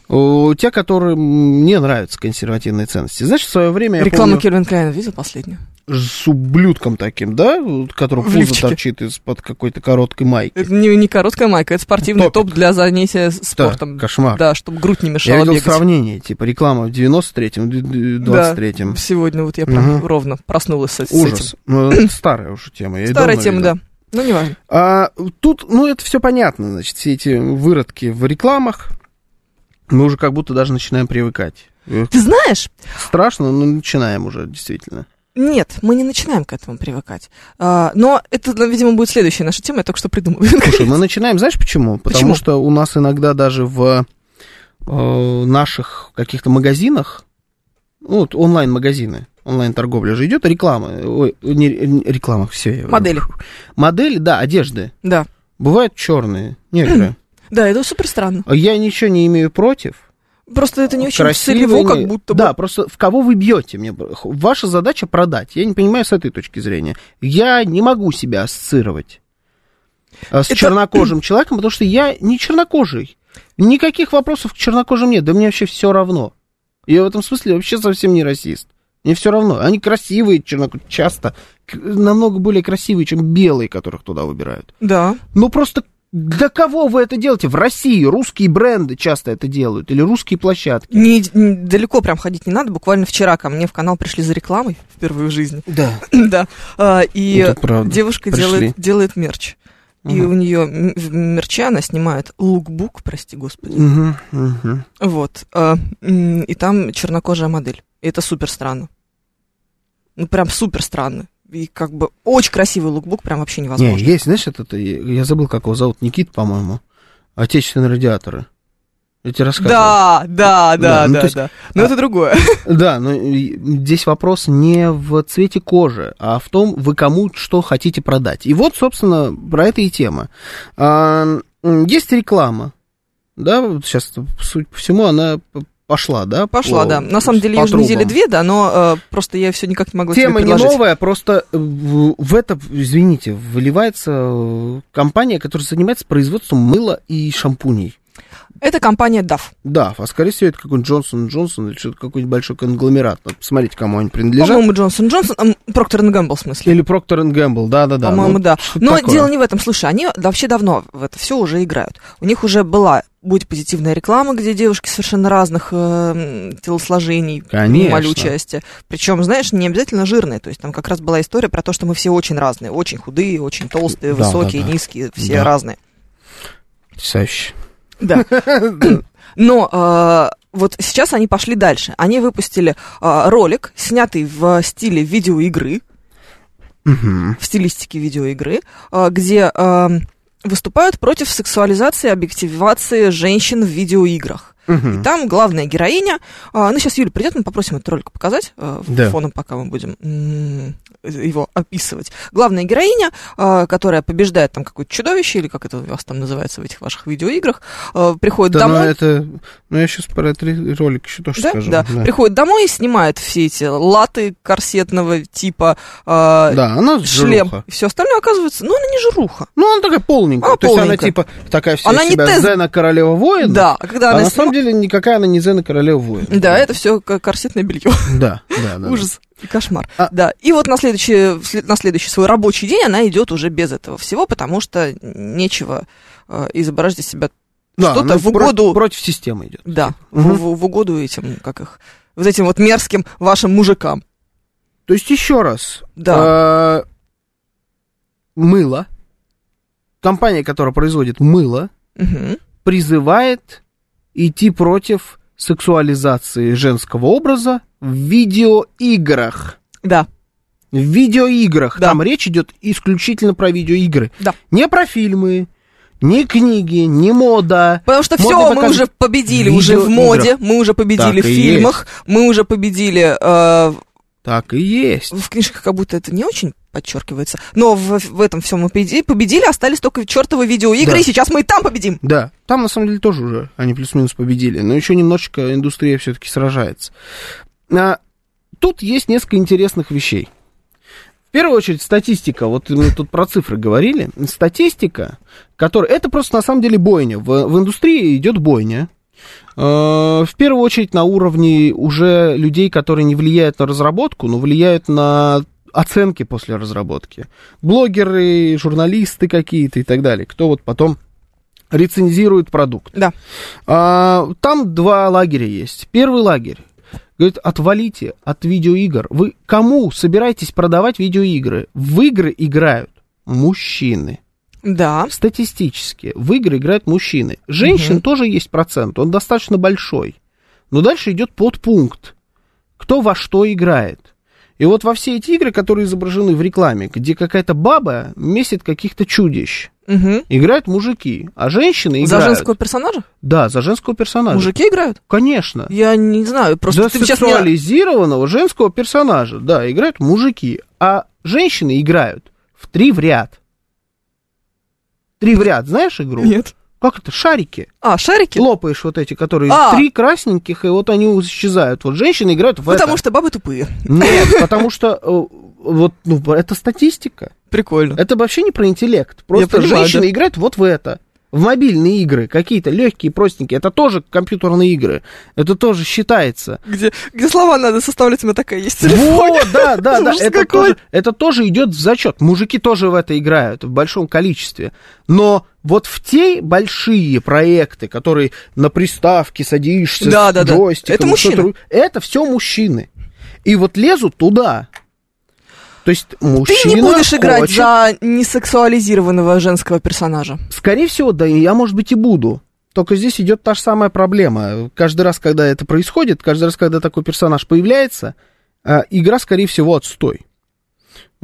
S2: О, те, которые мне нравятся консервативные ценности. Знаешь, в свое время я
S3: Рекламу
S2: помню,
S3: Кельвин Клайна видел последнюю?
S2: С ублюдком таким, да,
S3: В
S2: пузо
S3: лифчике.
S2: торчит из-под какой-то короткой майки.
S3: Это не, не короткая майка, это спортивный
S2: Топик.
S3: топ для занятия с-
S2: Да,
S3: спортом.
S2: кошмар.
S3: Да, чтобы грудь не
S2: Я
S3: мешала
S2: видел
S3: бегать.
S2: сравнение, типа реклама в 93-м, д- д- 23-м.
S3: Сегодня вот я прям
S2: Мгм.
S3: ровно проснулась с,
S2: Ужас.
S3: этим.
S2: Ну, это старая уже тема. я
S3: Старая тема,
S2: видел.
S3: да. Ну, не важно.
S2: А, тут, ну, это все понятно, значит, все эти выродки в рекламах, мы уже как будто даже начинаем привыкать.
S3: Ты знаешь,
S2: Страшно, но начинаем уже, действительно.
S3: Нет, мы не начинаем к этому привыкать. А, но это, ну, видимо, будет следующая наша тема, я только что придумала.
S2: Слушай, мы начинаем, знаешь почему? Потому
S3: Почему?
S2: что у нас иногда даже в э, наших каких-то магазинах, ну, вот онлайн-магазины, онлайн-торговля же идет, реклама, ой, не, не реклама, все.
S3: Модели.
S2: Модели, да, одежды.
S3: Да.
S2: Бывают черные, некоторые.
S3: Да, это супер странно.
S2: Я ничего не имею против.
S3: Просто это не очень
S2: Красивые, не-
S3: как будто бы.
S2: Да, просто в кого вы бьете? Мне ваша задача продать. Я не понимаю с этой точки зрения. Я не могу себя ассоциировать а, с
S3: Это-
S2: чернокожим человеком, потому что я не чернокожий. Никаких вопросов к чернокожим нет. Да мне вообще все равно. Я в этом смысле вообще совсем не расист. Мне все равно. Они красивые, черноко... часто намного более красивые, чем белые, которых туда выбирают.
S3: Да.
S2: Ну просто для кого вы это делаете? В России русские бренды часто это делают, или русские площадки.
S3: Не, не- далеко прям ходить не надо. Буквально вчера ко мне в канал пришли за рекламой впервые в жизни.
S2: Да.
S3: да. А, и девушка
S2: Пришли.
S3: делает, делает мерч. И
S2: Мгм.
S3: у нее в мерче она снимает лукбук, прости господи.
S2: Мгм, мгм.
S3: Вот. а, и там чернокожая модель. И это супер странно. Ну, прям супер странно. И как бы очень красивый лукбук, прям вообще
S2: Не,
S3: невозможно.
S2: есть, знаешь, это, я я забыл, как его зовут, Никит, по-моему. Отечественные радиаторы. Я тебе рассказывал.
S3: Да, да,
S2: Да,
S3: да,
S2: ну,
S3: да,
S2: есть-
S3: да. Но
S2: а-
S3: это другое.
S2: Да, но и здесь вопрос не в цвете кожи, а в том, вы кому что хотите продать. И вот, собственно, про это и тема. А, есть реклама, да, сейчас, суть по всему, она пошла, да?
S3: Пошла,
S2: по-
S3: да. На самом деле, ее уже недели две, да, но э, просто я все никак не могла
S2: Тема не новая, просто в, в это, извините, выливается э, компания, которая занимается производством мыла и шампуней.
S3: Это компания DAF.
S2: Да, а скорее всего это какой-нибудь Джонсон Джонсон или что-то какой-нибудь большой конгломерат. Надо посмотреть, кому они принадлежат.
S3: По-моему, Джонсон Джонсон, Проктор Гэмбл, в смысле.
S2: Или Проктор Гэмбл, да-да-да.
S3: По-моему,
S2: ну,
S3: да. Но
S2: такое.
S3: дело не в этом. Слушай, они вообще давно в это все уже играют. У них уже была будь позитивная реклама, где девушки совершенно разных э, телосложений
S2: Конечно.
S3: принимали участие. Причем, знаешь, не обязательно жирные. То есть там как раз была история про то, что мы все очень разные. Очень худые, очень толстые,
S2: Да,
S3: высокие,
S2: да, да.
S3: низкие, все
S2: Да.
S3: разные.
S2: Потрясающе.
S3: Да. Но э, вот сейчас они пошли дальше. Они выпустили э, ролик, снятый в стиле видеоигры,
S2: Мгм.
S3: в стилистике видеоигры, э, где э, выступают против сексуализации и объективации женщин в видеоиграх.
S2: Мгм.
S3: И там главная героиня, а, ну сейчас Юля придет, мы попросим этот ролик показать э,
S2: Да.
S3: фоном, пока мы будем м, его описывать. Главная героиня, а, которая побеждает там какое-то чудовище, или как это у вас там называется в этих ваших видеоиграх, э, приходит
S2: Да, ну
S3: домой.
S2: это... Ну, я сейчас про этот ролик еще тоже
S3: Да,
S2: скажу.
S3: да. приходит домой и снимает все эти латы корсетного типа,
S2: Да, она
S3: шлем
S2: жируха.
S3: и все остальное оказывается, ну, она не жируха.
S2: Ну, она такая полненькая.
S3: Она
S2: То есть она
S3: полненькая.
S2: типа такая вся
S3: Она
S2: из
S3: не
S2: себя
S3: Тез-
S2: Зена королева воин.
S3: Да, а когда
S2: А
S3: она
S2: на
S3: снима-
S2: самом деле никакая она не Зена королева воин.
S3: Да, это все корсетное белье.
S2: Да, да, да.
S3: Ужас и кошмар.
S2: А-
S3: Да. И вот на следующий, на следующий свой рабочий день она идет уже без этого всего, потому что нечего э, изображать из себя
S2: Да,
S3: что-то в угоду-
S2: Против системы идет.
S3: Да, в-
S2: Мгм.
S3: в, в угоду этим, как их, вот этим вот мерзким вашим мужикам.
S2: То есть еще раз.
S3: Да.
S2: э, Мыло. Компания, которая производит мыло,
S3: Мгм.
S2: призывает идти против сексуализации женского образа в видеоиграх.
S3: Да,
S2: В видеоиграх.
S3: Да.
S2: Там речь идет исключительно про видеоигры.
S3: Да.
S2: Не про фильмы, не книги, не мода.
S3: потому что все, мы уже победили
S2: в
S3: уже в моде, мы уже победили
S2: Так
S3: в фильмах, мы уже победили э,
S2: Так и есть.
S3: в книжках, как будто это не очень подчеркивается, но в, в этом всем мы победили, победили, остались только чертовы видеоигры,
S2: Да.
S3: и сейчас мы и там победим.
S2: Да, там на самом деле тоже уже они плюс-минус победили, но еще немножечко индустрия все-таки сражается. А, тут есть несколько интересных вещей. В первую очередь статистика, вот мы тут про цифры говорили, статистика, которая, это просто на самом деле бойня, в, в индустрии идет бойня, Э, В первую очередь на уровне уже людей, которые не влияют на разработку, но влияют на оценки после разработки. Блогеры, журналисты какие-то и так далее. Кто вот потом рецензирует продукт.
S3: Да.
S2: А, там два лагеря есть. Первый лагерь говорит, отвалите от видеоигр. Вы кому собираетесь продавать видеоигры? В игры играют мужчины.
S3: Да.
S2: Статистически в игры играют мужчины. Женщин
S3: Мгм.
S2: тоже есть процент, он достаточно большой. Но дальше идет подпункт. Кто во что играет. И вот во все эти игры, которые изображены в рекламе, где какая-то баба месит каких-то чудищ,
S3: Мгм.
S2: играют мужики, а женщины
S3: За
S2: играют...
S3: женского персонажа?
S2: Да, за женского персонажа.
S3: Мужики играют?
S2: Конечно.
S3: Я не знаю, просто
S2: За
S3: ты сейчас меня...
S2: сексуализированного женского персонажа, да, играют мужики, а женщины играют в три в ряд. Три в ряд, знаешь игру?
S3: Нет.
S2: Как это? Шарики.
S3: А, шарики?
S2: Лопаешь вот эти, которые
S3: А.
S2: три красненьких, и вот они исчезают. Вот женщины играют в
S3: Потому
S2: это.
S3: что бабы тупые.
S2: Нет, потому что э, вот ну, это статистика.
S3: Прикольно.
S2: Это вообще не про интеллект. Просто женщины играют вот в это. В мобильные игры, какие-то легкие, простенькие. Это тоже компьютерные игры. Это тоже считается.
S3: Где, где слова надо составлять, у меня такая есть.
S2: Вот, да, да, да. Это тоже, это тоже идет в зачет. Мужики тоже в это играют в большом количестве. Но вот в те большие проекты, которые на приставке садишься
S3: Да,
S2: с
S3: да, да.
S2: джойстиком,
S3: Это
S2: и
S3: мужчины.
S2: Это все мужчины. И вот лезут туда. То есть
S3: Ты
S2: мужчина
S3: не будешь играть
S2: хочет-
S3: за несексуализированного женского персонажа.
S2: Скорее всего, да, и я, может быть, и буду. Только здесь идет та же самая проблема. Каждый раз, когда это происходит, каждый раз, когда такой персонаж появляется, а, игра, скорее всего, отстой.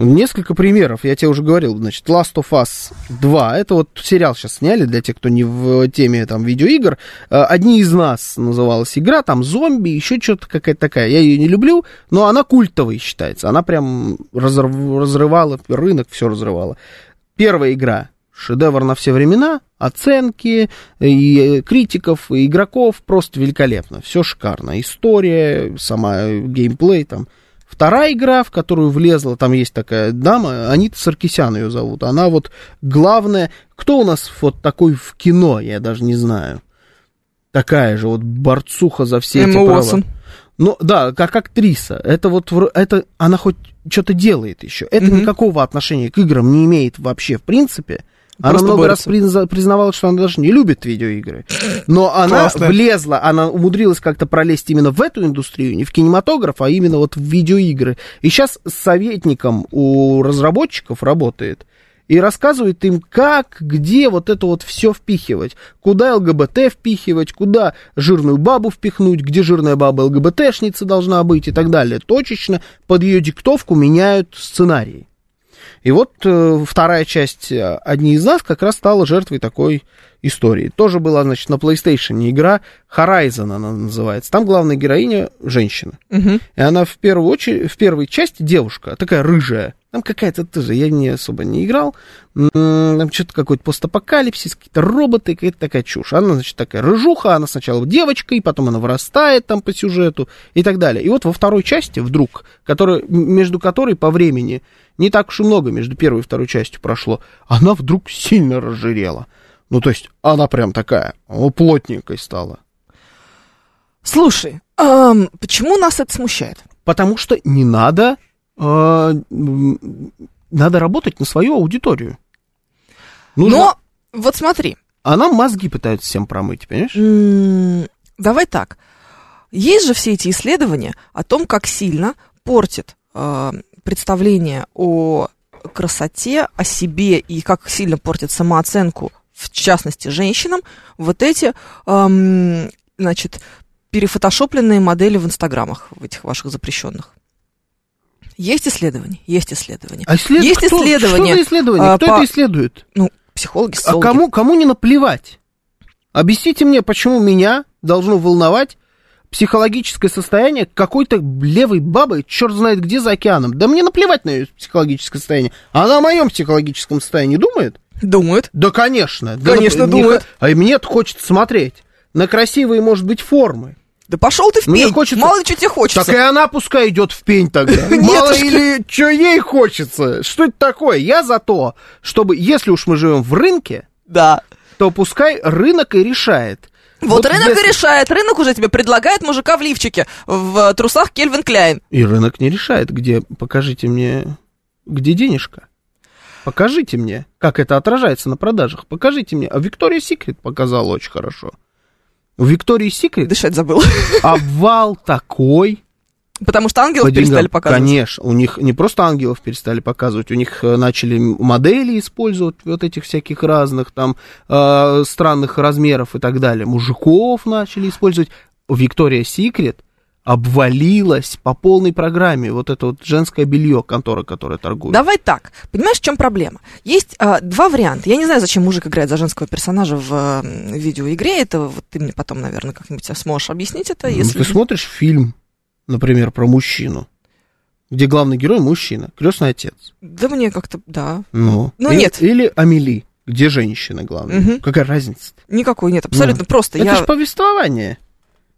S2: Несколько примеров, я тебе уже говорил, значит, Last of Us 2, это вот сериал сейчас сняли для тех, кто не в теме там видеоигр, А, «Одни из нас» называлась игра, там зомби, еще что-то какая-то такая, я ее не люблю, но она культовой считается, она прям разрывала рынок, все разрывала. Первая игра, шедевр на все времена, оценки и критиков, и игроков, просто великолепно, все шикарно, история, сама э, геймплей там. Вторая игра, в которую влезла, там есть такая дама, Анита Саркисян ее зовут, она вот главная, кто у нас вот такой в кино, я даже не знаю. Такая же вот борцуха за все эти
S3: Эмма
S2: права.
S3: Уотсон.
S2: Ну, да, как актриса. Это вот, это, она хоть что-то делает еще. Это
S3: Мгм.
S2: никакого отношения к играм не имеет вообще, в принципе. Она много раз
S3: борется.
S2: призна- признавала, что она даже не любит видеоигры. Но она
S3: Классно.
S2: влезла, она умудрилась как-то пролезть именно в эту индустрию, не в кинематограф, а именно вот в видеоигры. И сейчас с советником у разработчиков работает. И рассказывает им, как, где вот это вот все впихивать. Куда ЛГБТ впихивать, куда жирную бабу впихнуть, где жирная баба ЛГБТшница должна быть и так далее. Точечно под ее диктовку меняют сценарии. И вот э, вторая часть э, «Одни из нас» как раз стала жертвой такой истории. Тоже была, значит, на PlayStation игра Horizon она называется. Там главная героиня женщина.
S3: Мгм.
S2: И она в первую очередь, в первой части девушка, такая рыжая. Там какая-то тоже, я не особо не играл. Там что-то какой-то постапокалипсис, какие-то роботы, какая-то такая чушь. Она, значит, такая рыжуха, она сначала девочкой, потом она вырастает там по сюжету и так далее. И вот во второй части вдруг, которая, м- между которой по времени не так уж и много между первой и второй частью прошло, она вдруг сильно разжирела. Ну, то есть, она прям такая, о, плотненькой стала.
S3: Слушай, ам, почему нас это смущает?
S2: Потому что не надо, э, надо работать на свою аудиторию. Нужно-
S3: Но, вот смотри,
S2: А нам мозги пытаются всем промыть, понимаешь?
S3: давай так. Есть же все эти исследования о том, как сильно портит а, представление о красоте, о себе и как сильно портит самооценку, в частности, женщинам, вот эти, ам, значит, перефотошопленные модели в инстаграмах, в этих ваших запрещенных. Есть исследования? Есть исследования.
S2: А исслед-
S3: Есть
S2: кто-
S3: исследования,
S2: Что за исследование?
S3: а,
S2: Кто
S3: по-
S2: это исследует?
S3: Ну, психологи,
S2: А
S3: социологи.
S2: кому, кому не наплевать? Объясните мне, почему меня должно волновать психологическое состояние какой-то левой бабы, черт знает где за океаном. Да мне наплевать на ее психологическое состояние. Она о моем психологическом состоянии думает?
S3: Думают.
S2: Да, конечно. Да,
S3: Конечно,
S2: не
S3: думает.
S2: х- А мне хочется смотреть на красивые, может быть, формы.
S3: Да пошел ты в
S2: Мне
S3: пень.
S2: хочется-
S3: Мало ли что тебе хочется.
S2: Так и она пускай идет в пень тогда. Мало или что ей хочется. Что это такое? Я за то, чтобы, если уж мы живем в рынке,
S3: Да.
S2: то пускай рынок и решает,
S3: Вот, рынок
S2: если-
S3: и решает. Рынок уже тебе предлагает мужика в лифчике, в трусах Кельвин Кляйн.
S2: И рынок не решает, где, покажите мне, где денежка. Покажите мне, как это отражается на продажах. Покажите мне. А Виктория Секрет показала очень хорошо. У Виктории Секрет
S3: Дышать забыл.
S2: обвал такой.
S3: Потому что ангелов
S2: по деньгам.
S3: перестали показывать.
S2: Конечно, у них не просто ангелов перестали показывать, у них э, начали модели использовать вот этих всяких разных там э, странных размеров и так далее. Мужиков начали использовать. Виктория Секрет обвалилась по полной программе. Вот это вот женское белье, контора, которая торгует.
S3: Давай так. Понимаешь, в чем проблема? Есть а, два варианта. Я не знаю, зачем мужик играет за женского персонажа в а, видеоигре. Это вот ты мне потом, наверное, как-нибудь сможешь объяснить это,
S2: Ну,
S3: если...
S2: Ты смотришь фильм, например, про мужчину, где главный герой мужчина, крестный отец.
S3: Да мне как-то, да.
S2: Ну,
S3: Ну,
S2: И-
S3: нет.
S2: Или Амели, где женщина главная.
S3: Мгм.
S2: Какая разница?
S3: Никакой нет, абсолютно
S2: Ну,
S3: просто.
S2: Это
S3: я...
S2: же повествование.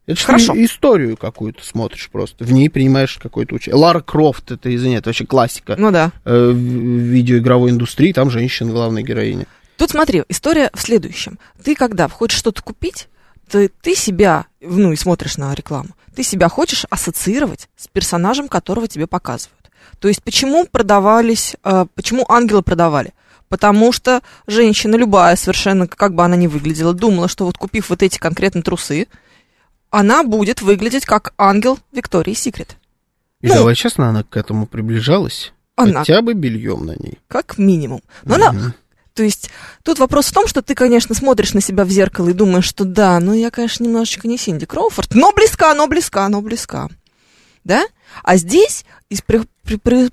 S2: Это же
S3: Хорошо.
S2: историю какую-то смотришь просто. В ней принимаешь какое-то участие. Лара Крофт, это, извини, это вообще классика
S3: Ну да.
S2: э, в- видеоигровой индустрии. Там женщина главная героиня.
S3: Тут смотри, история в следующем. Ты когда хочешь что-то купить, ты, ты себя, ну и смотришь на рекламу, ты себя хочешь ассоциировать с персонажем, которого тебе показывают. То есть почему продавались, э, почему ангелы продавали? Потому что женщина любая, совершенно как бы она ни выглядела, думала, что вот купив вот эти конкретно трусы, она будет выглядеть как ангел Виктории Секрет.
S2: И
S3: Ну.
S2: давай честно, она к этому приближалась.
S3: Она
S2: Хотя бы бельем на ней.
S3: как минимум. Но она,
S2: Мгм.
S3: То есть тут вопрос в том, что ты, конечно, смотришь на себя в зеркало и думаешь, что да, ну я, конечно, немножечко не Синди Кроуфорд, но близка, но близка, но близка. Да? А здесь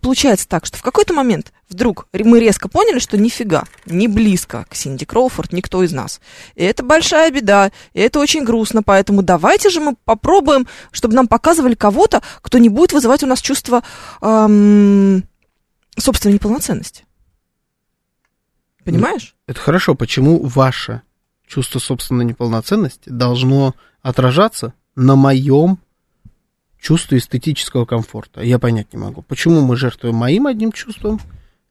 S3: получается так, что в какой-то момент вдруг мы резко поняли, что нифига, не близко к Синди Кроуфорд никто из нас. И это большая беда, и это очень грустно, поэтому давайте же мы попробуем, чтобы нам показывали кого-то, кто не будет вызывать у нас чувство эм, собственной неполноценности. Понимаешь?
S2: Это хорошо. Почему ваше чувство собственной неполноценности должно отражаться на моем чувстве эстетического комфорта? Я понять не могу. Почему мы жертвуем моим одним чувством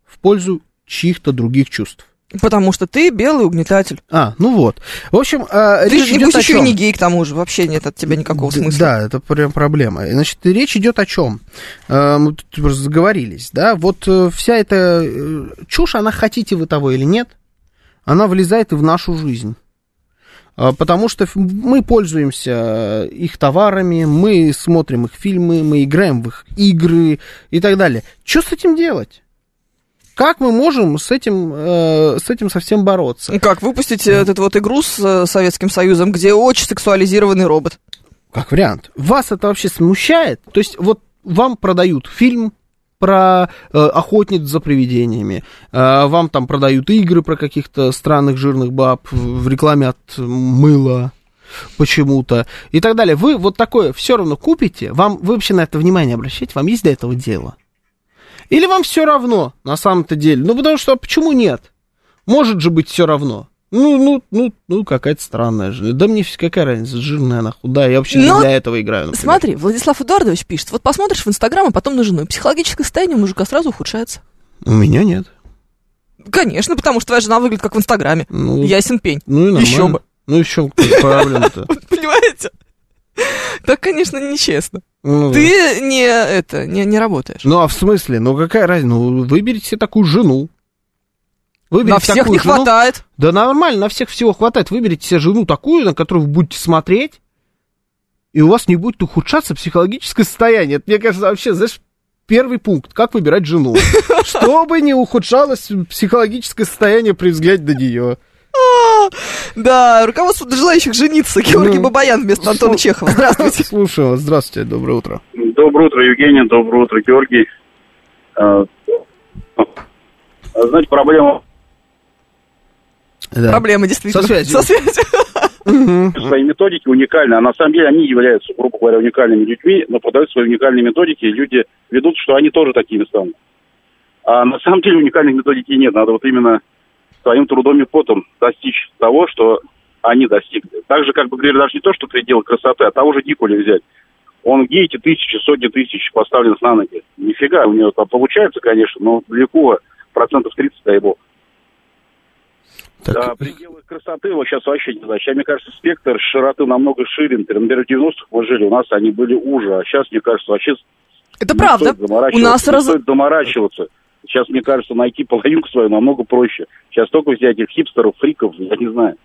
S2: в пользу чьих-то других чувств?
S3: Потому что ты белый угнетатель.
S2: А, ну вот. В общем, э,
S3: Ты
S2: речь идет о
S3: еще и
S2: чем?
S3: не гей, к тому же. Вообще нет от тебя никакого
S2: Д-
S3: смысла.
S2: Да, это прям проблема. Значит, речь идет о чем? Э, Мы тут просто заговорились, да? Вот э, вся эта чушь, она хотите вы того или нет, она влезает и в нашу жизнь. Потому что мы пользуемся их товарами, мы смотрим их фильмы, мы играем в их игры и так далее. Что с этим делать? Как мы можем с этим, э, с этим совсем бороться?
S3: Как, выпустить этот вот игру с э, Советским Союзом, где очень сексуализированный робот.
S2: Как вариант. Вас это вообще смущает? То есть вот вам продают фильм про э, охотниц за привидениями, э, вам там продают игры про каких-то странных жирных баб в в рекламе от мыла почему-то и так далее. Вы вот такое все равно купите, вам вы вообще на это внимание обращаете, вам есть до этого дело? Или вам все равно на самом-то деле? Ну потому что а почему нет? Может же быть все равно. Ну, ну, ну, ну, какая-то странная же. Да мне какая разница, жирная она, худая. Я вообще не
S3: Но
S2: для этого играю, например.
S3: Смотри, Владислав Эдуардович пишет, вот посмотришь в Инстаграм, а потом на жену, и психологическое состояние у мужика сразу ухудшается.
S2: У меня нет.
S3: Конечно, потому что твоя жена выглядит как в Инстаграме.
S2: Ну,
S3: Ясен пень.
S2: ну и нормально.
S3: Еще бы.
S2: Ну еще проблема-то.
S3: Понимаете? Так, конечно, нечестно.
S2: Ну,
S3: Ты не это, не, не работаешь.
S2: Ну а в смысле? Ну какая разница? Ну выберите себе такую жену. Выберите
S3: На всех не
S2: жену.
S3: хватает.
S2: Да нормально, на всех всего хватает. Выберите себе жену такую, на которую вы будете смотреть, и у вас не будет ухудшаться психологическое состояние. Это, мне кажется, вообще, знаешь, первый пункт. Как выбирать жену? Чтобы не ухудшалось психологическое состояние при взгляде на нее.
S3: Да, руководство для желающих жениться. Георгий
S2: Ну,
S3: Бабаян вместо Антона Чехова. Здравствуйте.
S2: Слушаю вас. Здравствуйте, доброе утро.
S4: Доброе утро, Евгений. Доброе утро, Георгий. А, Знаете, проблема
S2: Да.
S3: Проблема, действительно.
S2: Со связью.
S3: Со связью.
S4: Своей методики уникальны, а на самом деле они являются, грубо говоря, уникальными людьми, но продают свои уникальные методики, и люди ведут, что они тоже такими станут. А на самом деле уникальной методики нет. Надо вот именно своим трудом и потом достичь того, что они достигли. Так же, как бы говорили, даже не то, что предел красоты, а того же Дикуля взять. Он где эти тысячи, сотни тысяч поставленных на ноги? Нифига, у него там получается, конечно, но далеко процентов 30, дай бог.
S2: Так,
S4: Да, пределы красоты вот сейчас вообще не знаю. Сейчас, мне кажется, спектр широты намного шире. Например, в 90-х мы жили, у нас они были уже, а сейчас, мне кажется, вообще
S3: Это
S4: не
S3: правда.
S4: стоит заморачиваться.
S3: У нас
S4: не
S3: раз...
S4: стоит заморачиваться. Сейчас, мне кажется, найти половинку свою намного проще. Сейчас только взять этих хипстеров, фриков, я не знаю.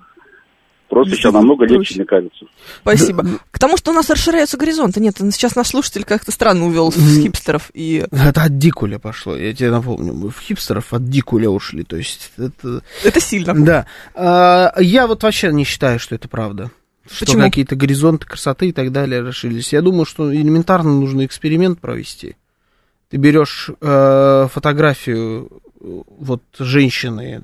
S4: Просто сейчас намного
S3: Проще.
S4: легче, мне кажется.
S3: Спасибо. К тому, что у нас расширяются горизонты. Нет, сейчас наш слушатель как-то странно увел с хипстеров. И
S2: Это от Дикуля пошло, я тебе напомню. Мы в хипстеров от Дикуля ушли. То есть это...
S3: это сильно.
S2: Да. А, я вот вообще не считаю, что это правда. Что
S3: Почему?
S2: какие-то горизонты красоты и так далее расширились. Я думаю, что элементарно нужно эксперимент провести. Ты берешь э, фотографию э, вот женщины,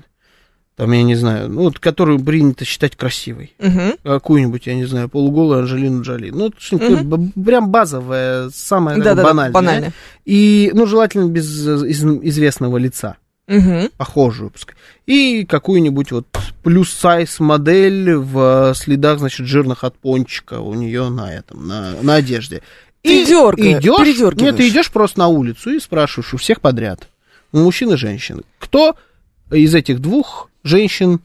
S2: там, я не знаю, ну, вот, которую принято считать красивой.
S3: Мгм.
S2: Какую-нибудь, я не знаю, полуголую Анжелину Джоли. Ну, это что-нибудь прям базовое, самое такое
S3: Да-да-да,
S2: банальное.
S3: банальное.
S2: И, ну, желательно без из- известного лица
S3: Мгм.
S2: похожую. пускай. И какую-нибудь вот плюс-сайз модель в следах, значит, жирных от пончика у нее на этом, на, на одежде.
S3: Дёрга-
S2: идешь,
S3: передёргиваешь.
S2: нет, ты идешь просто на улицу и спрашиваешь у всех подряд, у мужчин и женщин, кто из этих двух женщин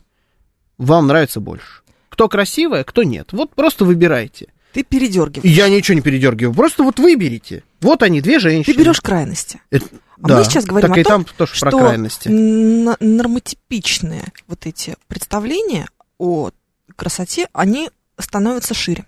S2: вам нравится больше? Кто красивая, кто нет. Вот просто выбирайте.
S3: Ты передергиваешь.
S2: Я ничего не передергиваю, просто вот выберите. Вот они, две женщины.
S3: Ты берешь крайности.
S2: Это-
S3: А
S2: да,
S3: мы сейчас говорим
S2: так
S3: о
S2: и
S3: том,
S2: там тоже
S3: что
S2: про крайности.
S3: нормотипичные вот эти представления о красоте, они становятся шире.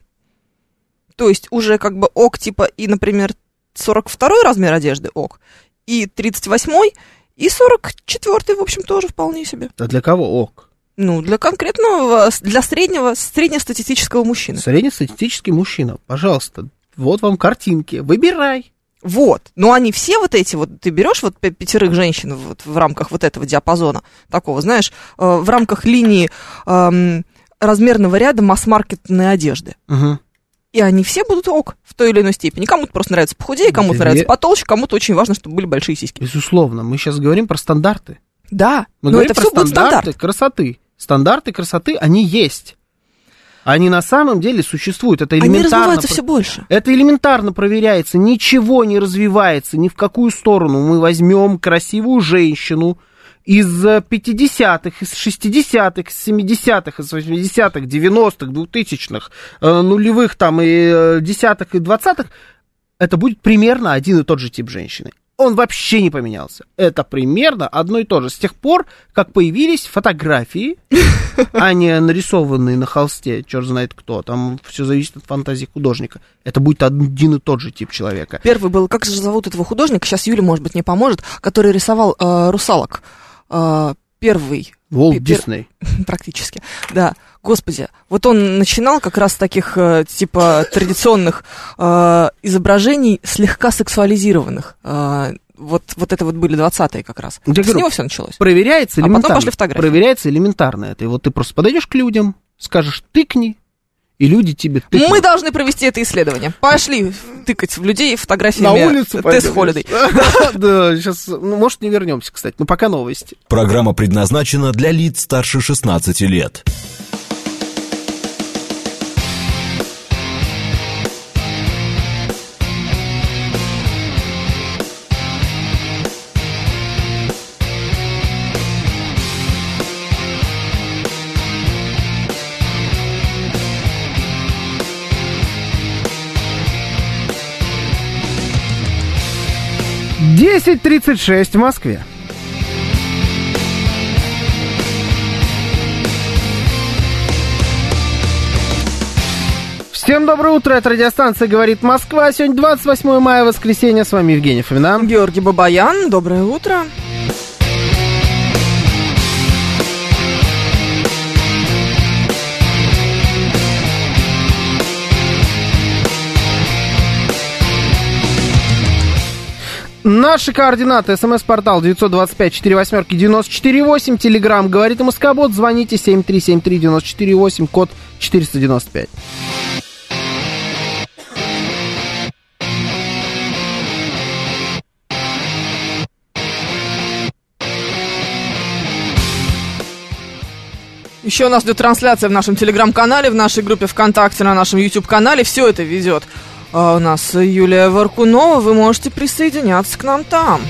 S3: То есть уже как бы ок, типа, и, например, 42 размер одежды ок, и 38 и 44 в общем, тоже вполне себе.
S2: А для кого ок?
S3: Ну, для конкретного, для среднего, среднестатистического мужчины.
S2: Среднестатистический мужчина, пожалуйста, вот вам картинки, выбирай.
S3: Вот. Но они все вот эти, вот ты берешь вот пя- пятерых женщин вот в рамках вот этого диапазона, такого, знаешь, э, в рамках линии эм, размерного ряда масс-маркетной одежды.
S2: Мгм.
S3: И они все будут ок в той или иной степени. Кому-то просто нравится похудее, кому-то
S2: Две-
S3: нравится потолще, кому-то очень важно, чтобы были большие сиськи.
S2: Безусловно, мы сейчас говорим про стандарты.
S3: Да,
S2: Мы
S3: но это
S2: про
S3: все будет
S2: стандарты
S3: стандарт.
S2: красоты. Стандарты красоты, они есть. Они на самом деле существуют. Это
S3: Они
S2: элементарно.
S3: развиваются
S2: про-
S3: все больше.
S2: Это элементарно проверяется, ничего не развивается, ни в какую сторону. Мы возьмем красивую женщину из э, 50-х, из 60-х, из 70-х, из 80-х, 90-х, 2000-х, э, нулевых там и э, десятых и двадцатых, это будет примерно один и тот же тип женщины. Он вообще не поменялся. Это примерно одно и то же. С тех пор, как появились фотографии, а не нарисованные на холсте, черт знает кто. Там все зависит от фантазии художника. Это будет один и тот же тип человека.
S3: Первый был, как же зовут этого художника, сейчас Юля, может быть, не поможет, который рисовал э, русалок. Э, первый
S2: Волт Дисней.
S3: практически. Да, господи, вот он начинал как раз с таких э, типа традиционных э, изображений слегка сексуализированных. Э, вот, вот это вот были 20-е как раз.
S2: Я
S3: С
S2: говорю,
S3: него все началось.
S2: Проверяется
S3: А потом
S2: элементарно.
S3: пошли фотографии.
S2: Проверяется элементарно это. И вот ты просто подойдешь к людям, скажешь «тыкни», и люди тебе тыкнут.
S3: Мы должны провести это исследование. Пошли тыкать в людей фотографиями
S2: на улицу
S3: тест холидей.
S2: Да, сейчас, ну, может, не вернемся, кстати. Но пока новости.
S1: Программа предназначена для лиц старше 16 лет.
S2: Десять тридцать шесть в Москве. Всем доброе утро, это радиостанция «Говорит Москва». Сегодня 28 мая, воскресенье. С вами Евгений Фомина.
S3: Георгий Бабаян, доброе утро.
S2: Наши координаты. СМС-портал 925-48-94-8. Телеграмм «Говорит Москобот». Звоните 7373-94-8, код 495.
S3: Еще у нас идет трансляция в нашем телеграм-канале, в нашей группе ВКонтакте, на нашем YouTube-канале. Все это ведет а у нас Юлия Варкунова, вы можете присоединяться к нам там.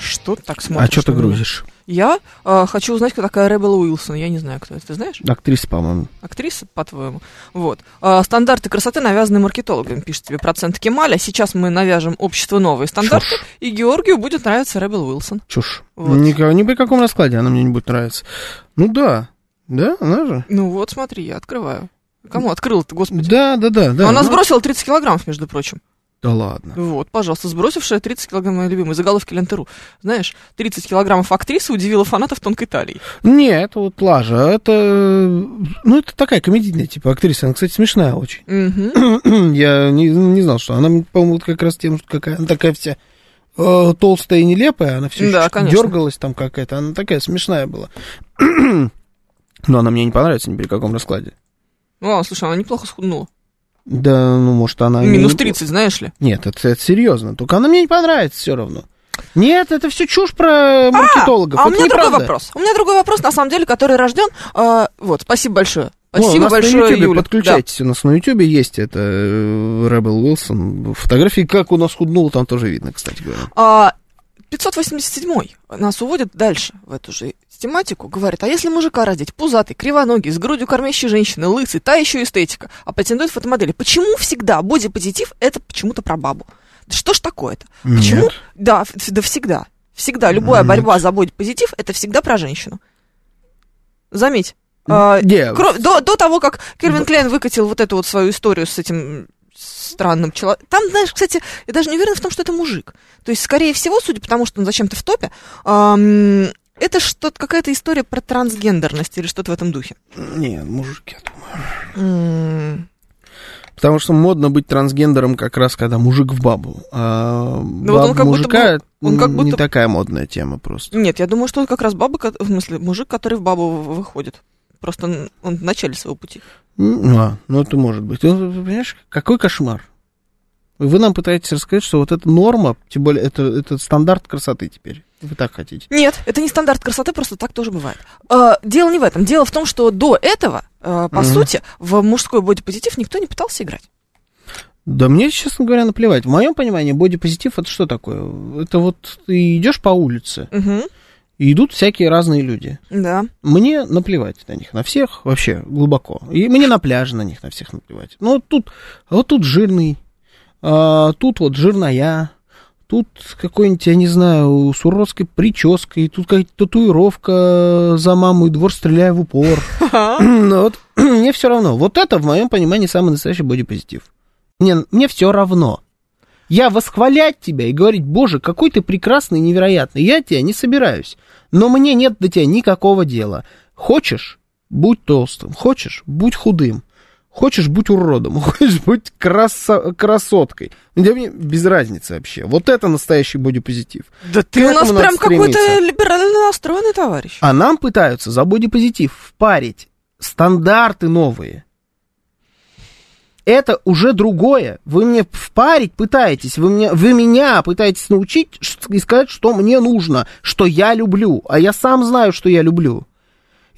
S3: Что так
S2: а
S3: смотришь?
S2: А что ты грузишь?
S3: Я э, хочу узнать, кто такая Ребел Уилсон. Я не знаю, кто это. Ты знаешь?
S2: Актриса, по-моему.
S3: Актриса, по-твоему. Вот. А, стандарты красоты навязаны маркетологами, пишет тебе процент Кемаля. Сейчас мы навяжем общество новые стандарты,
S2: Чушь.
S3: и Георгию будет нравиться Ребел Уилсон.
S2: Чушь.
S3: Вот.
S2: Никого- ни при каком раскладе она мне не будет нравиться. Ну да. Да, она же.
S3: Ну вот, смотри, я открываю. Кому открыл-то, господи?
S2: Да, да, да, да.
S3: Она
S2: ну,
S3: сбросила 30 килограммов, между прочим.
S2: Да ладно.
S3: Вот, пожалуйста, сбросившая 30 килограмм, моя любимая, заголовки Лентеру. Знаешь, 30 килограммов актрисы удивила фанатов тонкой талии.
S2: Нет, это вот Лажа, это... Ну, это такая комедийная, типа, актриса. Она, кстати, смешная очень. Я не, не знал, что она, по-моему, как раз тем, что какая она такая вся э, толстая и нелепая, она все
S3: Да,
S2: дергалась там какая-то, она такая смешная была. Но она мне не понравится ни при каком раскладе.
S3: Ну ладно, слушай, она неплохо схуднула.
S2: Да, ну, может, она...
S3: Минус
S2: не-
S3: 30, знаешь ли.
S2: Нет, это, это серьезно. Только она мне не понравится все равно. Нет, это все чушь про маркетологов.
S3: А у
S2: это
S3: меня другой
S2: неправда.
S3: вопрос. У меня другой вопрос, на самом деле, который рожден. а, вот, спасибо большое.
S2: О, у
S3: Спасибо
S2: на
S3: большое,
S2: Ютубе
S3: Юля.
S2: подключайтесь, у нас на Ютубе есть это э, Ребел Уилсон. Фотографии, как у нас худнул, там тоже видно, кстати говоря.
S3: Да. А, 587 нас уводит дальше в эту же тематику. Говорит, а если мужика родить, пузатый, кривоногий, с грудью кормящей женщины, лысый, та еще эстетика, а претендует фотомодели. Почему всегда бодипозитив это почему-то про бабу? Да что ж такое-то? Почему?
S2: Нет.
S3: Да, да всегда. Всегда. Любая
S2: Нет.
S3: борьба за бодипозитив это всегда про женщину. Заметь. А, Кро- до, до того, как Кельвин Клейн выкатил вот эту вот свою историю с этим странным человеком. Там, знаешь, кстати, я даже не уверена в том, что это мужик. То есть, скорее всего, судя по тому, что он зачем-то в топе, ам, это что-то какая-то история про трансгендерность или что-то в этом духе.
S2: Не, мужик, я думаю.
S3: М,
S2: Потому что модно быть трансгендером как раз, когда мужик в бабу. А
S3: Ну вот он
S2: баба
S3: как будто
S2: мужика
S3: бы- он как
S2: не
S3: будто-
S2: такая модная тема просто.
S3: Нет, я думаю, что это как раз баба, в смысле, мужик, который в бабу выходит. Просто он- он в начале своего пути.
S2: М, А, ну это может быть. Ну, ты понимаешь, какой кошмар. Вы нам пытаетесь рассказать, что вот эта норма, тем более это, это стандарт красоты теперь. Вы так хотите.
S3: Нет, это не стандарт красоты, просто так тоже бывает. А, дело не в этом. Дело в том, что до этого, а, по
S2: Мгм.
S3: сути, в мужской бодипозитив никто не пытался играть.
S2: Да мне, честно говоря, наплевать. В моем понимании бодипозитив это что такое? Это вот ты идешь по улице,
S3: Мгм.
S2: и идут всякие разные люди.
S3: Да.
S2: Мне наплевать на них, на всех, вообще, глубоко. И мне на пляже на них, на всех наплевать. Ну, вот тут, вот тут жирный, а, тут вот жирная, тут какой-нибудь, я не знаю, с уродской прической, тут какая-то татуировка за маму и двор стреляя в упор. Ну, вот, мне все равно. Вот это, в моем понимании, самый настоящий бодипозитив. Мне, мне все равно. Я восхвалять тебя и говорить, боже, какой ты прекрасный невероятный. Я тебя не собираюсь. Но мне нет до тебя никакого дела. Хочешь, будь толстым. Хочешь, будь худым. Хочешь, будь уродом. Хочешь, будь красо- красоткой. Для меня без разницы вообще. Вот это настоящий бодипозитив.
S3: Да ты у нас прям какой-то либерально настроенный товарищ.
S2: А нам пытаются за бодипозитив впарить стандарты новые. Это уже другое. Вы мне впарить пытаетесь, вы, мне, вы меня пытаетесь научить и сказать, что мне нужно, что я люблю. А я сам знаю, что я люблю.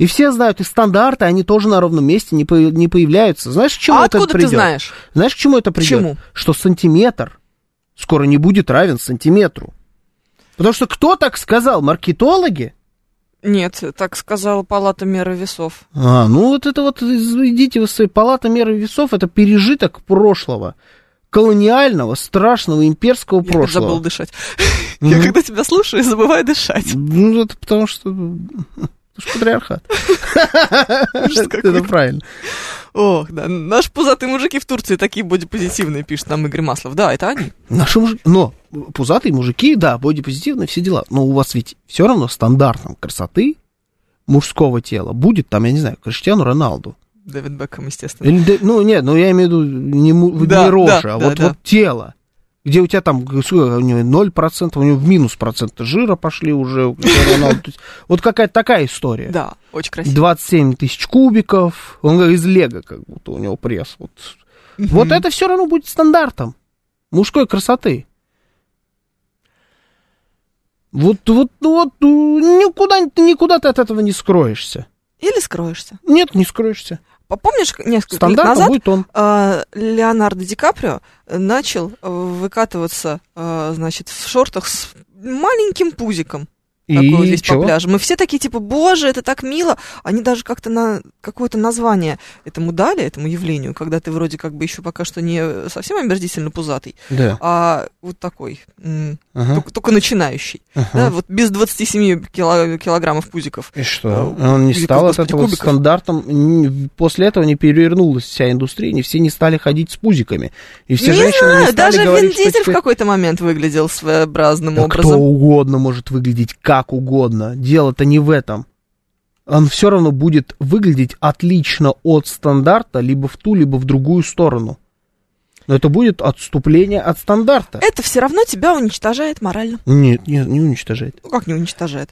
S2: И все знают, и стандарты, они тоже на ровном месте не, по- не появляются. Знаешь, к чему
S3: а
S2: это
S3: откуда
S2: придет?
S3: ты знаешь?
S2: Знаешь, к чему это придет?
S3: чему?
S2: Что сантиметр скоро не будет равен сантиметру. Потому что кто так сказал? Маркетологи?
S3: Нет, так сказала палата меры весов.
S2: А, ну вот это вот, идите вы с своей палаты меры весов, это пережиток прошлого, колониального, страшного, имперского
S3: Я опять забыл
S2: прошлого.
S3: дышать. Я когда тебя слушаю, забываю дышать.
S2: Ну, это потому что... Это ж патриархат. Это правильно.
S3: Ох, да. Наши пузатые мужики в Турции такие бодипозитивные, пишет нам Игорь Маслов. Да, это они.
S2: Наши мужики... Но пузатые мужики, да, бодипозитивные, все дела. Но у вас ведь все равно стандартом красоты мужского тела будет там, я не знаю, Криштиану Роналду.
S3: Дэвид Бекхэм, естественно.
S2: Или, ну, нет, ну я имею в виду не,
S3: Да,
S2: не рожа,
S3: да,
S2: а
S3: да,
S2: вот,
S3: да.
S2: вот тело. Где у тебя там сколько, у него 0%, у него в минус процента жира пошли уже. Вот какая-то такая история.
S3: Да, очень красиво.
S2: 27 тысяч кубиков, он из лего, как будто у него пресс. Вот, вот это все равно будет стандартом мужской красоты. Вот, вот, вот, ну, никуда, никуда ты от этого не скроешься.
S3: Или скроешься.
S2: Нет, не скроешься.
S3: Помнишь, несколько лет
S2: Стандартом
S3: назад
S2: будет он.
S3: а, Леонардо Ди Каприо начал э, выкатываться, а, значит, в шортах с маленьким пузиком. Такой вот
S2: И
S3: весь по
S2: чего?
S3: пляжу. Мы все такие, типа, боже, это так мило. Они даже как-то на какое-то название этому дали, этому явлению, когда ты вроде как бы еще пока что не совсем омерзительно пузатый,
S2: Да.
S3: а вот такой,
S2: Ага,
S3: только, только начинающий.
S2: ага.
S3: Да, вот без 27 кило- килограммов пузиков.
S2: И что?
S3: А,
S2: Он не стал от
S3: господи,
S2: этого
S3: кубиков.
S2: стандартом. После этого не перевернулась вся индустрия, не все не стали ходить с пузиками. И все
S3: не
S2: женщины
S3: знаю,
S2: не стали
S3: даже
S2: говорить,
S3: Вин
S2: что
S3: Дизель в
S2: теперь-
S3: какой-то момент выглядел своеобразным
S2: Да кто
S3: образом.
S2: угодно может выглядеть как угодно. Дело-то не в этом. Он все равно будет выглядеть отлично от стандарта либо в ту, либо в другую сторону. Но это будет отступление от стандарта.
S3: Это все равно тебя уничтожает морально.
S2: Нет, нет, не уничтожает.
S3: Ну как не уничтожает?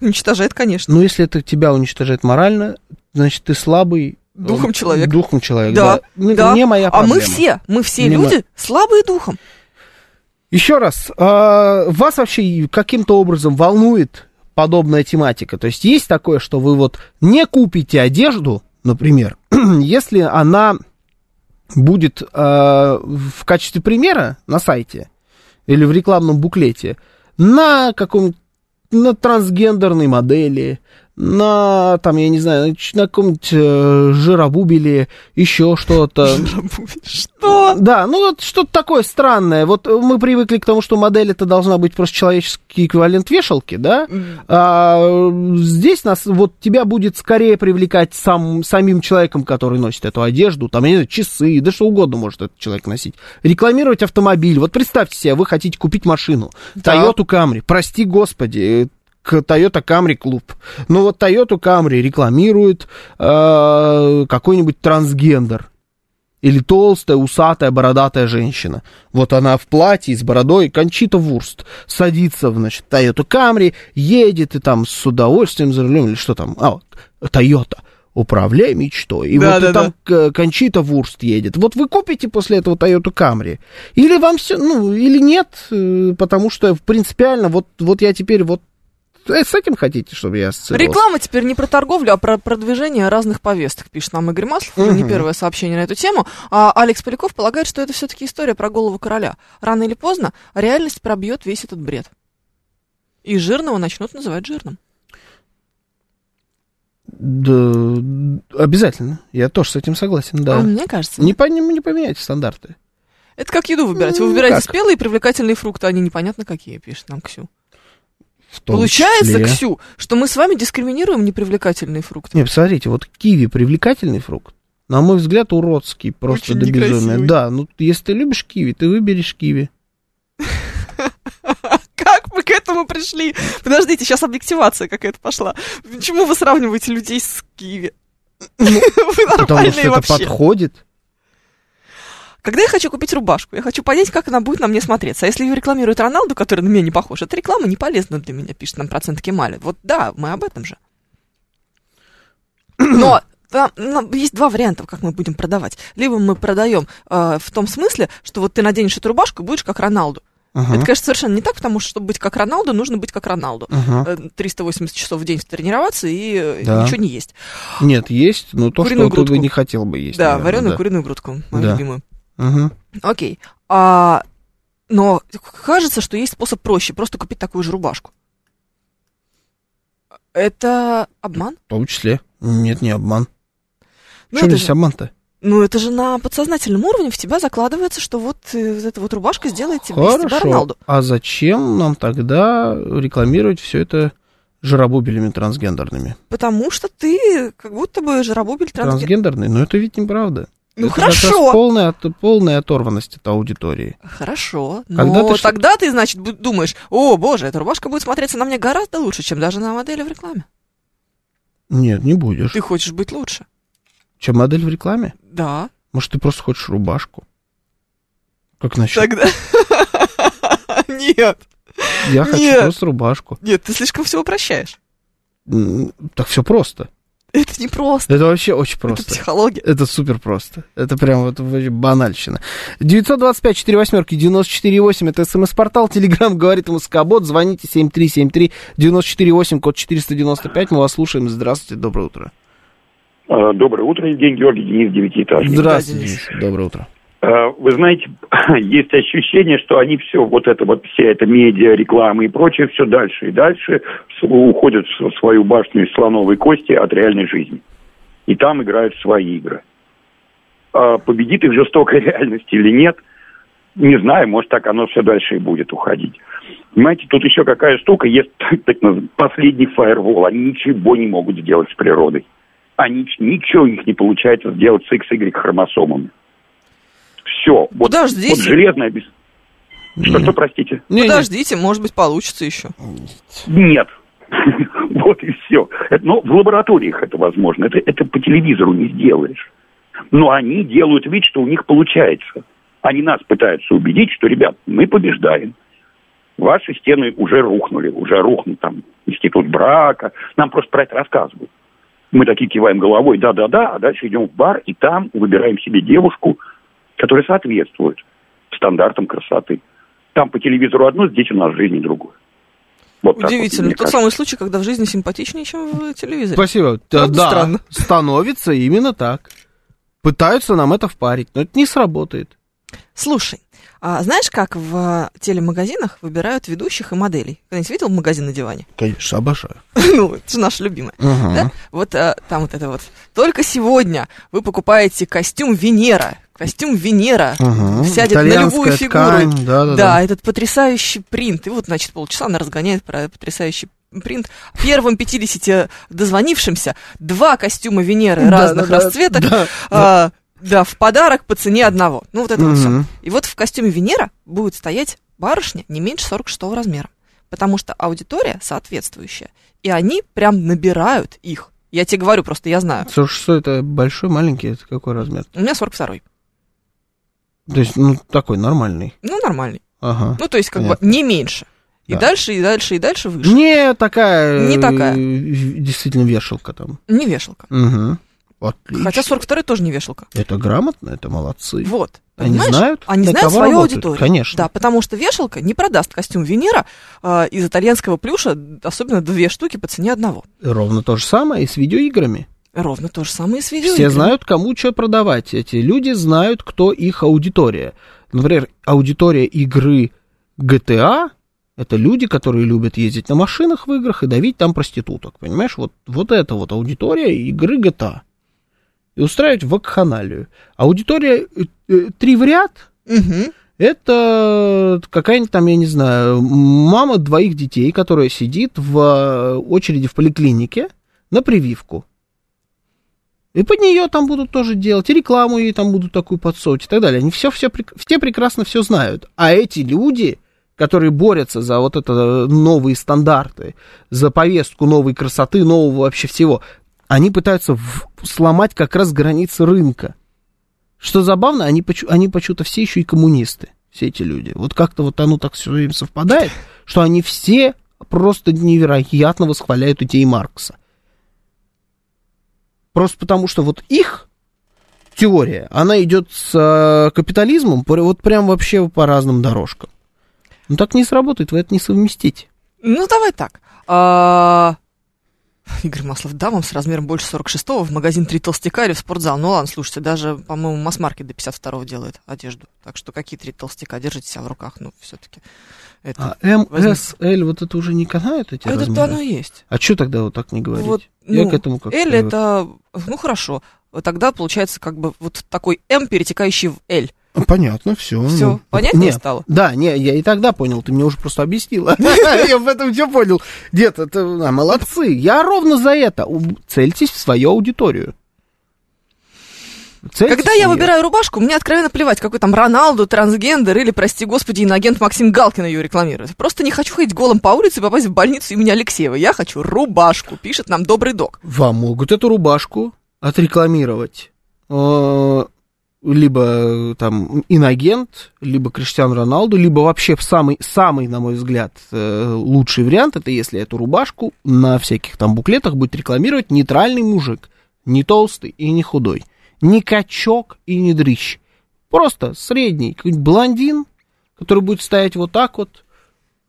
S3: Уничтожает, конечно.
S2: Но если это тебя уничтожает морально, значит ты слабый. э,
S3: Духом человек.
S2: Духом человек,
S3: Да,
S2: да. Ну,
S3: да.
S2: Не моя
S3: А
S2: проблема.
S3: мы все, мы все
S2: Не
S3: люди слабые духом.
S2: Еще раз, а, вас вообще каким-то образом волнует подобная тематика? То есть есть такое, что вы вот не купите одежду, например, если она будет а, в качестве примера на сайте или в рекламном буклете на каком на трансгендерной модели, на, там, я не знаю, на каком-нибудь э, жиробубеле, еще что-то.
S3: Что?
S2: Да, ну вот что-то такое странное. Вот мы привыкли к тому, что модель это должна быть просто человеческий эквивалент вешалки, да? А здесь нас, вот тебя будет скорее привлекать сам, самим человеком, который носит эту одежду, там, я не знаю, часы, да что угодно может этот человек носить. Рекламировать автомобиль. Вот представьте себе, вы хотите купить машину. Toyota Camry. Прости господи, э, Toyota Camry клуб. Ну вот Toyota Camry рекламирует э, какой-нибудь трансгендер. Или толстая, усатая, бородатая женщина. Вот она в платье с бородой, Кончита Вурст, садится в, значит, Toyota Camry, едет и там с удовольствием за рулем, или что там, а, Toyota, управляй мечтой. И
S3: Да,
S2: вот
S3: да,
S2: и там Кончита Вурст едет. Вот вы купите после этого Toyota Camry. Или вам все, ну, или нет, э, потому что принципиально, вот, вот я теперь вот с этим хотите, чтобы я ассоциировался?
S3: Реклама теперь не про торговлю, а про продвижение разных повесток, пишет нам Игорь Маслов. Уже не первое сообщение на эту тему. А Алекс Поляков полагает, что это все-таки история про голову короля. Рано или поздно реальность пробьет весь этот бред. И жирного начнут называть жирным.
S2: Да, обязательно. Я тоже с этим согласен, да.
S3: А мне кажется,
S2: Не, по, не, не поменяйте стандарты.
S3: это как еду выбирать. Вы выбираете
S2: как?
S3: спелые и привлекательные фрукты, они непонятно какие, пишет нам Ксю. Получается,
S2: числе.
S3: Ксю, что мы с вами дискриминируем непривлекательные фрукты.
S2: Не, посмотрите, вот киви привлекательный фрукт. На мой взгляд, уродский, просто
S3: Очень
S2: до безумия. Да, ну если ты любишь киви, ты выберешь киви.
S3: Как мы к этому пришли? Подождите, сейчас объективация какая-то пошла. Почему вы сравниваете людей с Киви? Вы
S2: Потому что это подходит.
S3: Когда я хочу купить рубашку, я хочу понять, как она будет на мне смотреться. А если ее рекламирует Роналду, который на меня не похож, эта реклама не полезна для меня, пишет нам процент Кемали. Вот да, мы об этом же. Но там, ну, есть два варианта, как мы будем продавать. Либо мы продаем э, в том смысле, что вот ты наденешь эту рубашку и будешь как Роналду.
S2: Ага,
S3: Это, конечно, совершенно не так, потому что, чтобы быть как Роналду, нужно быть как Роналду.
S2: ага.
S3: Э, 380 часов в день тренироваться и э,
S2: Да.
S3: ничего не есть.
S2: Нет, есть, но то,
S3: Куриную
S2: что ты бы
S3: грудку.
S2: не хотел бы есть.
S3: да,
S2: наверное,
S3: вареную
S2: да.
S3: куриную грудку, мою
S2: Да.
S3: любимую. Окей. А, но кажется, что есть способ проще, просто купить такую же рубашку. Это обман?
S2: В том числе. Нет, не обман.
S3: Ну
S2: Что
S3: это,
S2: здесь
S3: же,
S2: обман-то?
S3: ну, это же на подсознательном уровне в тебя закладывается, что вот э, вот эта вот рубашка сделает тебя, из тебя
S2: Хорошо.
S3: Роналду.
S2: А зачем нам тогда рекламировать все это жиробубелями трансгендерными?
S3: Потому что ты как будто бы жиробубель трансген...
S2: Трансгендерные? Но это ведь неправда.
S3: Ну
S2: Это как раз
S3: хорошо.
S2: полная, полная оторванность от аудитории.
S3: Хорошо.
S2: Когда
S3: Но
S2: ты что-
S3: тогда ты, значит, думаешь, о, боже, эта рубашка будет смотреться на мне гораздо лучше, чем даже на модели в рекламе.
S2: Нет, не будешь.
S3: Ты хочешь быть лучше.
S2: Чем модель в рекламе?
S3: Да.
S2: Может, ты просто хочешь рубашку? Как насчет?
S3: Тогда... Нет.
S2: Я хочу
S3: Нет.
S2: просто рубашку.
S3: Нет, ты слишком все упрощаешь.
S2: Так все просто.
S3: Это не просто.
S2: Это вообще очень
S3: Это
S2: просто.
S3: психология.
S2: Это супер просто. Это прям вот вообще банальщина. 925 4 восьмерки 94,8. Это смс-портал. Телеграм говорит Москобот. Звоните 7373 94,8, код 495. Мы вас слушаем. Здравствуйте, доброе утро.
S5: Э, Доброе утро, Евгений Георгий, Денис Девятиэтажник.
S2: Здравствуйте.
S3: Денис.
S2: Доброе утро.
S5: Э, Вы знаете, есть ощущение, что они все, вот это вот, вся эта медиа, реклама и прочее, все дальше и дальше уходят в свою башню из слоновой кости от реальной жизни. И там играют свои игры. А победит их жестокая реальность или нет, не знаю, может так оно все дальше и будет уходить. Понимаете, тут еще какая штука, есть так, так последний фаервол, они ничего не могут сделать с природой. Они ничего у них не получается сделать с XY хромосомами. Все. Вот,
S3: Подождите.
S5: вот железное без... Что, что, простите?
S2: Не, не.
S3: Подождите, может быть, получится еще.
S5: Нет. Вот и все. Но в лабораториях это возможно. Это, это по телевизору не сделаешь. Но они делают вид, что у них получается. Они нас пытаются убедить, что, ребят, мы побеждаем. Ваши стены уже рухнули, уже рухнут там институт брака. Нам просто про это рассказывают. Мы такие киваем головой, да-да-да, а дальше идем в бар, и там выбираем себе девушку, которая соответствует стандартам красоты. Там по телевизору одно, здесь у нас в жизни другое. Вот вот,
S3: Удивительно.
S5: мне
S3: Тот
S5: кажется.
S3: самый случай, когда в жизни симпатичнее, чем в телевизоре.
S2: Спасибо. Да,
S3: Правда
S2: да,
S3: странно?
S2: становится именно так. Пытаются нам это впарить, но это не сработает.
S3: Слушай, а знаешь, как в телемагазинах выбирают ведущих и моделей? Когда-нибудь видел магазин на диване?
S2: Конечно, обожаю.
S3: ну, это же наша любимая.
S2: Ага.
S3: Да? Вот а, там вот это вот. Только сегодня вы покупаете костюм Венера. Костюм Венера
S2: Ага.
S3: сядет на любую фигуру.
S2: ткань, да-да-да.
S3: Да, этот потрясающий принт. И вот, значит, полчаса она разгоняет про потрясающий принт. Первым 50 дозвонившимся два костюма Венеры
S2: Да,
S3: разных
S2: да, да,
S3: расцветок.
S2: да.
S3: а, да, в подарок по цене одного. Ну, вот это вот все. И вот в костюме Венера будет стоять барышня не меньше 46 размера. Потому что аудитория соответствующая. И они прям набирают их. Я тебе говорю, просто я знаю.
S2: Слушай, что это большой, маленький, это какой размер?
S3: У меня 42-й.
S2: То есть, ну, такой нормальный.
S3: Ну, нормальный.
S2: Ага.
S3: Ну, то есть, как
S2: Понятно.
S3: бы не меньше. И
S2: Да.
S3: дальше, и дальше, и дальше выше.
S2: Не такая.
S3: Не такая.
S2: э, Действительно вешалка там.
S3: Не вешалка.
S2: Угу. Отлично.
S3: Хотя 42-й тоже не вешалка.
S2: Это грамотно, это молодцы.
S3: Вот.
S2: Они
S3: понимаешь?
S2: знают,
S3: Они знают свою
S2: работают,
S3: аудиторию.
S2: конечно.
S3: Да, потому что вешалка не продаст костюм Венера э, из итальянского плюша, особенно две штуки по цене одного.
S2: Ровно то же самое и с видеоиграми.
S3: Ровно то же самое и с видео.
S2: Все знают, кому что продавать. Эти люди знают, кто их аудитория. Например, аудитория игры GTA это люди, которые любят ездить на машинах в играх и давить там проституток. Понимаешь, вот, вот это вот аудитория игры GTA. И устраивать вакханалию. Аудитория э, э, три в ряд
S3: Угу.
S2: это какая-нибудь там, я не знаю, мама двоих детей, которая сидит в э, очереди в поликлинике на прививку. И под нее там будут тоже делать, и рекламу ей там будут такую подсовывать и так далее. Они все, все, все прекрасно все знают. А эти люди, которые борются за вот это новые стандарты, за повестку новой красоты, нового вообще всего, они пытаются в- сломать как раз границы рынка. Что забавно, они, они почему-то все еще и коммунисты, все эти люди. Вот как-то вот оно так все время совпадает, что они все просто невероятно восхваляют идеи Маркса. Просто потому, что вот их теория, она идет с э, капитализмом вот прям вообще по разным дорожкам. Ну так не сработает, вы это не совместите.
S3: Ну, давай так. А, Игорь Маслов, дамам с размером больше 46-го в магазин «Три толстяка» или в спортзал. Ну ладно, слушайте, даже, по-моему, масс-маркет до 52-го делает одежду. Так что какие три толстяка? Держите себя в руках, ну, все-таки. Это,
S2: А М. С, Л, вот это уже не канают эти
S3: А это
S2: размеры?
S3: оно и есть.
S2: А что тогда вот так не говорить?
S3: Вот,
S2: Я
S3: ну,
S2: к этому как
S3: L это, ну, хорошо. Тогда получается как бы вот такой М, перетекающий в L.
S2: Понятно, все.
S3: Всё, понятнее стало?
S2: Да, не, я и тогда понял, ты мне уже просто объяснила. Я в этом все понял. Дед, это а, молодцы. Я ровно за это. Цельтесь в свою аудиторию. Цельтесь
S3: Когда я выбираю рубашку, мне откровенно плевать, какой там Роналду, трансгендер или, прости господи, иноагент Максим Галкин ее рекламирует. Просто не хочу ходить голым по улице и попасть в больницу имени Алексеева. Я хочу рубашку, пишет нам добрый док.
S2: Вам могут эту рубашку отрекламировать. Либо э, там инагент, либо Криштиан Роналду, либо вообще самый, самый, на мой взгляд, э, лучший вариант, это если эту рубашку на всяких там буклетах будет рекламировать нейтральный мужик. Не толстый и не худой. Не качок и не дрыщ. Просто средний, какой-нибудь блондин, который будет стоять вот так вот,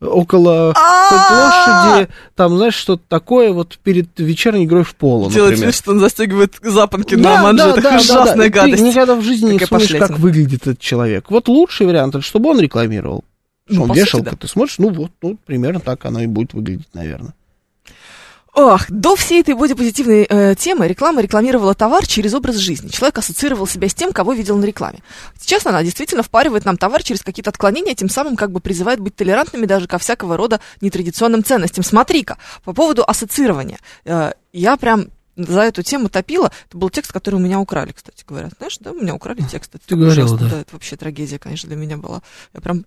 S2: около площади, там, знаешь, что-то такое вот перед вечерней игрой в поло, например.
S3: вид, что он застегивает запонки на манжетах. Ужасная гадость.
S2: Ты никогда в жизни не вспомнишь, как выглядит этот человек. Вот лучший вариант, чтобы он рекламировал.
S3: Ну,
S2: Что он вешалка, ты смотришь, ну вот, ну, примерно так оно и будет выглядеть, наверное.
S3: Ох, до всей этой бодипозитивной э, темы реклама рекламировала товар через образ жизни. Человек ассоциировал себя с тем, кого видел на рекламе. Сейчас она действительно впаривает нам товар через какие-то отклонения, тем самым как бы призывает быть толерантными даже ко всякого рода нетрадиционным ценностям. Смотри-ка, по поводу ассоциирования. Э, я прям за эту тему топила. Это был текст, который у меня украли, кстати говоря. Знаешь, да, у меня украли текст. Это
S2: Ты говорила,
S3: ужасно.
S2: да.
S3: Это вообще трагедия, конечно, для меня была. Я прям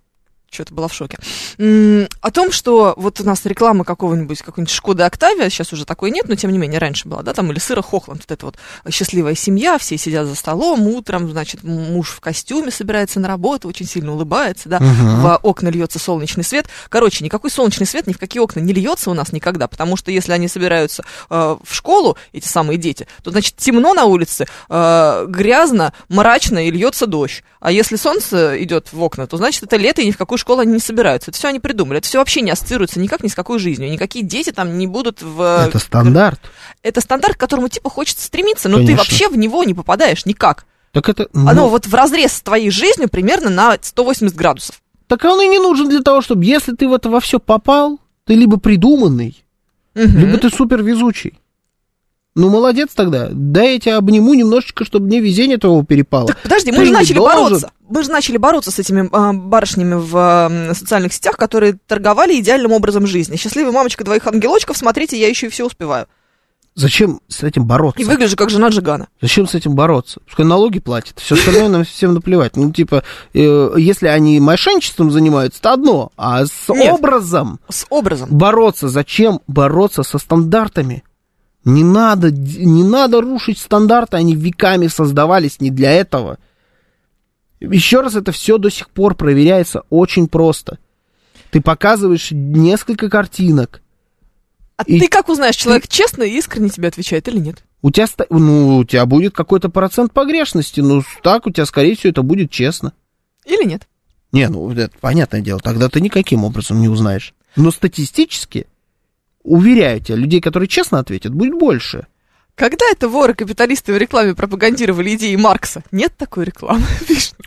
S3: что-то была в шоке. О том, что вот у нас реклама какого-нибудь, какой-нибудь Шкода Октавия, сейчас уже такой нет, но тем не менее раньше была, да, там, или сыра Хохланд, вот это вот счастливая семья, все сидят за столом, утром, значит, муж в костюме собирается на работу, очень сильно улыбается, да,
S2: Мгм.
S3: в окна льется солнечный свет. Короче, никакой солнечный свет ни в какие окна не льется у нас никогда, потому что если они собираются э, в школу, эти самые дети, то, значит, темно на улице, э, грязно, мрачно и льется дождь. А если солнце идет в окна, то, значит, это лето, и ни в какую школу они не собираются. Это все они придумали. Это все вообще не ассоциируется никак ни с какой жизнью. Никакие дети там не будут в...
S2: Это стандарт.
S3: Это стандарт, к которому, типа, хочется стремиться, но ты
S2: Конечно.
S3: вообще в него не попадаешь никак.
S2: Так это...
S3: Оно
S2: ну,
S3: вот в разрез с твоей жизнью примерно на 180 градусов.
S2: Так он и не нужен для того, чтобы, если ты в это во все попал, ты либо придуманный,
S3: Мгм.
S2: либо ты супер везучий. Ну, молодец тогда. Дай я тебя обниму немножечко, чтобы мне везение твоего перепало.
S3: Так, подожди, мы
S2: Ты
S3: же
S2: не
S3: начали
S2: должен.
S3: бороться. Мы же начали бороться с этими а, барышнями в а, социальных сетях, которые торговали идеальным образом жизни. Счастливая мамочка двоих ангелочков, смотрите, я еще и все успеваю.
S2: Зачем с этим бороться?
S3: И выгляжу как жена Джигана.
S2: Зачем с этим бороться? Пускай налоги платят, все остальное нам всем наплевать. Ну, типа, э, если они мошенничеством занимаются, то одно, а с
S3: Нет.
S2: образом
S3: С образом.
S2: бороться, зачем бороться со стандартами? Не надо, не надо рушить стандарты, они веками создавались не для этого. Еще раз, это все до сих пор проверяется очень просто. Ты показываешь несколько картинок,
S3: А
S2: И
S3: ты как узнаешь, человек честно и искренне тебе отвечает или нет?
S2: у тебя, ну, у тебя будет какой-то процент погрешности, ну, так у тебя, скорее всего, это будет честно.
S3: Или нет?
S2: Не, ну, это понятное дело, тогда ты никаким образом не узнаешь. Но статистически, уверяю тебя, людей, которые честно ответят, будет больше.
S3: Когда это воры-капиталисты в рекламе пропагандировали идеи Маркса? Нет такой рекламы.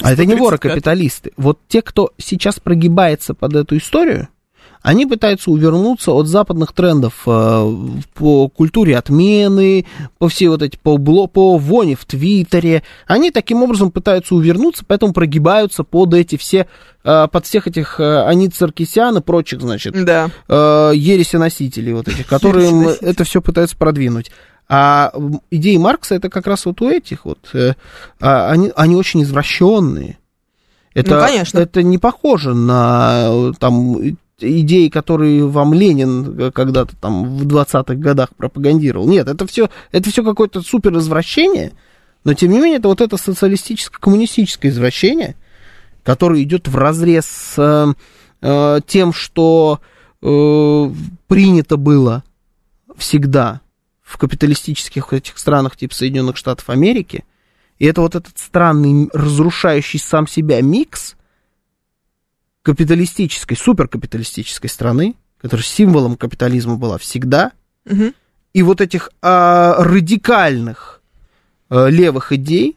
S2: А это не
S3: 135.
S2: воры-капиталисты. Вот те, кто сейчас прогибается под эту историю, они пытаются увернуться от западных трендов э, по культуре отмены, по всей вот эти, по, бло, по воне в Твиттере. Они таким образом пытаются увернуться, поэтому прогибаются под эти все, э, под всех этих э, Анит Саркисян и прочих, значит,
S3: Да.
S2: э, ересиносителей вот этих, которые это все пытаются продвинуть. А идеи Маркса это как раз вот у этих вот, э, а, они, они очень извращенные. Это,
S3: Ну, конечно.
S2: это не похоже на там идеи, которые вам Ленин э, когда-то там в 20-х годах пропагандировал. Нет, это все, это все какое-то супер извращение, но тем не менее это вот это социалистическо-коммунистическое извращение, которое идет в разрез с э, э, тем, что э, принято было всегда в капиталистических этих странах типа Соединенных Штатов Америки. И это вот этот странный, разрушающий сам себя микс капиталистической, суперкапиталистической страны, которая символом капитализма была всегда,
S3: Мгм.
S2: и вот этих а, радикальных а, левых идей,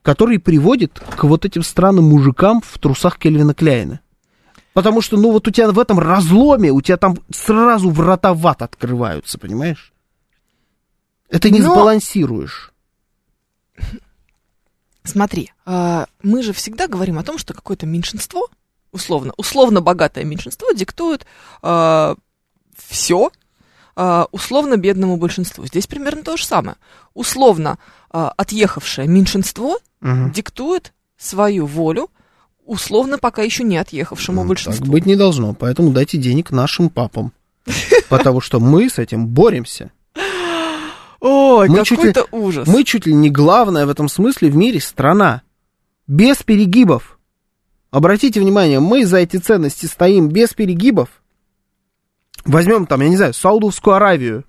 S2: которые приводят к вот этим странным мужикам в трусах Кельвина Кляйна. Потому что, ну, вот у тебя в этом разломе, у тебя там сразу врата в ад открываются, понимаешь? Это не
S3: Но-
S2: сбалансируешь.
S3: Смотри, а, мы же всегда говорим о том, что какое-то меньшинство, условно, условно богатое меньшинство диктует все условно бедному большинству. Здесь примерно то же самое. Условно а, отъехавшее меньшинство
S2: Мгм.
S3: диктует свою волю условно пока еще не отъехавшему
S2: Ну,
S3: большинству.
S2: Так быть не должно, поэтому дайте денег нашим папам. Потому что мы с этим боремся.
S3: Ой,
S2: Мы ли-
S3: какой-то ужас.
S2: Мы чуть ли не главная в этом смысле в мире страна. Без перегибов. Обратите внимание, мы за эти ценности стоим без перегибов. Возьмем там, я не знаю, Саудовскую Аравию.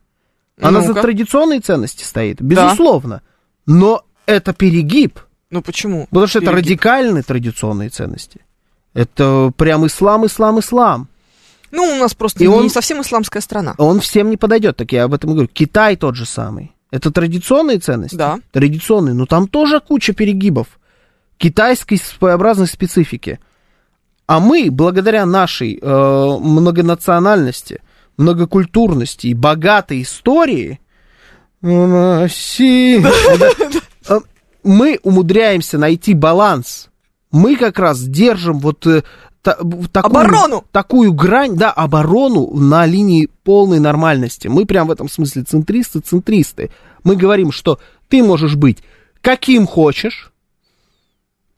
S2: Она за
S3: Ну-ка.
S2: традиционные ценности стоит,
S3: Да.
S2: безусловно. Но это перегиб,
S3: Ну почему?
S2: потому что это
S3: Перегиб.
S2: радикальные традиционные ценности. Это прям ислам, ислам, ислам.
S3: Ну, у нас просто
S2: И
S3: не
S2: он-
S3: совсем исламская страна.
S2: Он всем не подойдет, так я об этом говорю. Китай тот же самый. Это традиционные ценности?
S3: Да.
S2: Традиционные, но там тоже куча перегибов. Китайской своеобразной специфики. А мы, благодаря нашей э, многонациональности, многокультурности и богатой истории, э, мы умудряемся найти баланс. Мы как раз держим вот э, та- такую,
S3: Оборону!
S2: такую грань, да, оборону на линии полной нормальности. Мы прям в этом смысле центристы, центристы. Мы говорим, что ты можешь быть каким хочешь,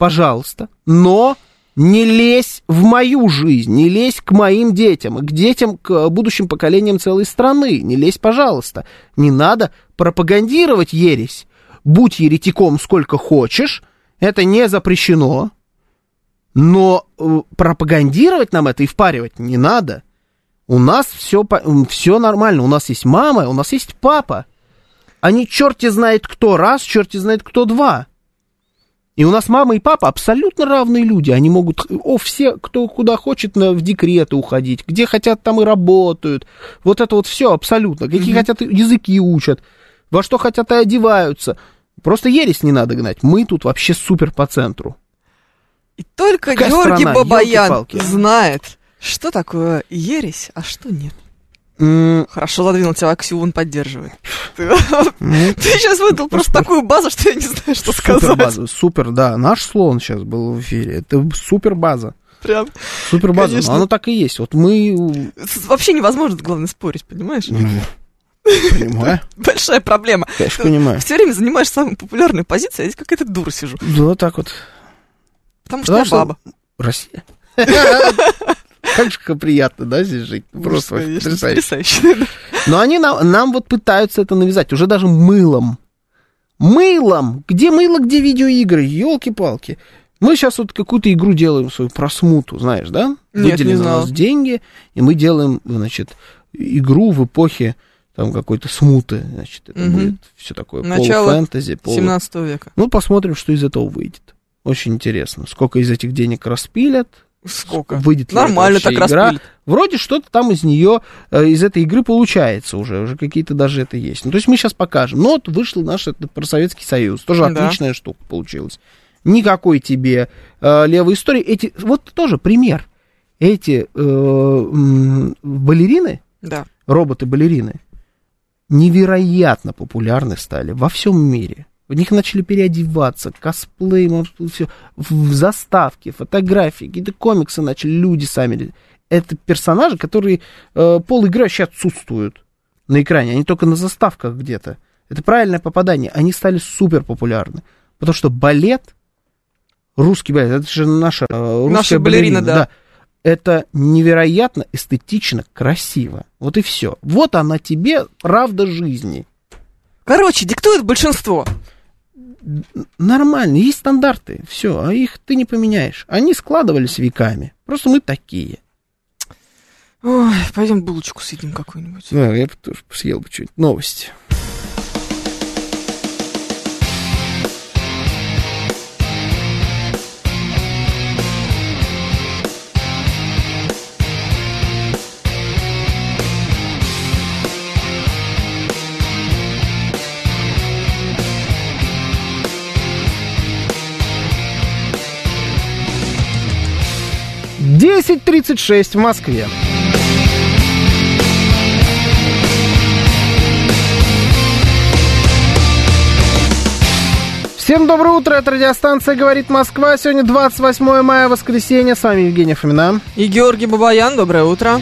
S2: пожалуйста, но не лезь в мою жизнь, не лезь к моим детям, к детям, к будущим поколениям целой страны, не лезь, пожалуйста. Не надо пропагандировать ересь. Будь еретиком сколько хочешь, это не запрещено, но э, пропагандировать нам это и впаривать не надо. У нас все, все нормально, у нас есть мама, у нас есть папа. Они черти знает кто раз, черти знает кто два. И у нас мама и папа абсолютно равные люди. Они могут, о, все, кто куда хочет, на, в декреты уходить, где хотят, там и работают. Вот это вот все абсолютно. Какие хотят, языки учат, во что хотят и одеваются. Просто ересь не надо гнать. Мы тут вообще супер по центру.
S3: И только
S2: Какая
S3: Георгий
S2: страна,
S3: Бабаян знает, что такое ересь, а что нет. Хорошо задвинул тебя, Аксион поддерживает. Ты
S2: ну,
S3: ты сейчас выдал просто такую базу, что я не знаю, что
S2: Супер
S3: сказать.
S2: база, супер, да. Наш слон сейчас был в эфире. Это супер база.
S3: Прям.
S2: Супер база.
S3: Конечно.
S2: Но оно так и есть. Вот мы...
S3: Вообще невозможно, главное, спорить, понимаешь?
S2: ну, Понимаю,
S3: Большая проблема.
S2: конечно, понимаю.
S3: Все время занимаешь самую популярную позицию, а здесь какая-то дура сижу.
S2: Да, вот так вот.
S3: Потому что я баба.
S2: Россия. Как же приятно, да, здесь жить? Просто
S3: Конечно,
S2: потрясающе. Но они нам, нам вот пытаются это навязать, уже даже мылом. Мылом! Где мыло, где видеоигры? Елки-палки. Мы сейчас вот какую-то игру делаем свою про смуту, знаешь, да?
S3: Нет,
S2: Выделены
S3: не
S2: у
S3: знала.
S2: нас деньги, и мы делаем, значит, игру в эпохе там какой-то смуты, значит, это
S3: Мгм.
S2: будет все такое
S3: Начало
S2: полуфэнтези, полу...
S3: 17 века.
S2: Ну, посмотрим, что из этого выйдет. Очень интересно, сколько из этих денег распилят,
S3: Сколько?
S2: выйдет
S3: Нормально так
S2: игра.
S3: распилит.
S2: Вроде что-то там из нее, э, из этой игры получается уже, уже какие-то даже это есть. Ну, то есть мы сейчас покажем. Но вот вышел наш этот про Советский Союз, тоже
S3: Да.
S2: отличная штука получилась. Никакой тебе э, левой истории. Эти, вот тоже пример. Эти э, балерины,
S3: Да.
S2: роботы-балерины, невероятно популярны стали во всем мире. В них начали переодеваться, косплей, все, в заставке, фотографии, какие-то комиксы начали люди сами. Это персонажи, которые э, пол игры вообще отсутствуют на экране, они только на заставках где-то. Это правильное попадание. Они стали супер популярны. Потому что балет, русский балет, это же наша э, русская
S3: Наша балерина, да.
S2: Это невероятно эстетично, красиво. Вот и все. Вот она тебе правда жизни.
S3: Короче, диктует большинство.
S2: Нормально, есть стандарты, все, а их ты не поменяешь. Они складывались веками. Просто мы такие.
S3: Ой, пойдем булочку съедим какую-нибудь.
S2: Да, я бы тоже съел бы что-нибудь. Новости. Десять тридцать шесть в Москве. Всем доброе утро, это радиостанция «Говорит Москва». Сегодня 28 мая, воскресенье. С вами Евгений Фомина.
S3: И Георгий Бабаян, доброе утро.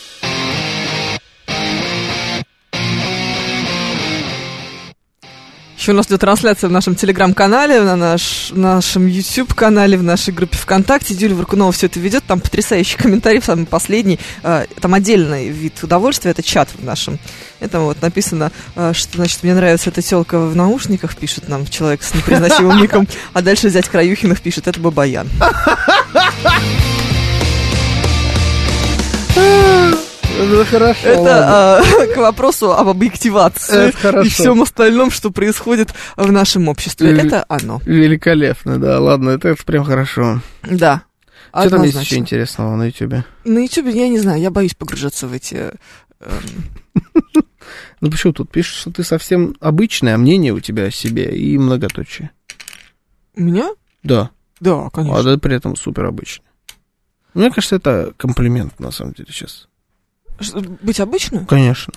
S3: Еще у нас идет трансляция в нашем телеграм-канале, на наш, нашем YouTube-канале, в нашей группе ВКонтакте. Юлия Варкунова все это ведет. Там потрясающий комментарий, самый последний. Э, там отдельный вид удовольствия, это чат в нашем. Это вот написано, э, что, значит, мне нравится эта телка в наушниках, пишет нам человек с непроизносимым ником. А дальше взять Краюхинов пишет, это Бабаян.
S2: Это хорошо.
S3: Это а, к вопросу об объективации
S2: Это
S3: и всем остальном, что происходит в нашем обществе.
S2: Э,
S3: Это оно.
S2: Великолепно, да, ладно, это прям хорошо.
S3: Да.
S2: Что там есть еще интересного на Ютубе?
S3: На Ютубе я не знаю, я боюсь погружаться в эти... эм,
S2: Ну почему тут пишешь, что ты совсем обычное, а мнение у тебя о себе и многоточие.
S3: У меня?
S2: Да,
S3: Да,
S2: а
S3: конечно.
S2: ты при этом супер обычный. Мне кажется, это комплимент, на самом деле, сейчас.
S3: Быть обычным?
S2: Конечно.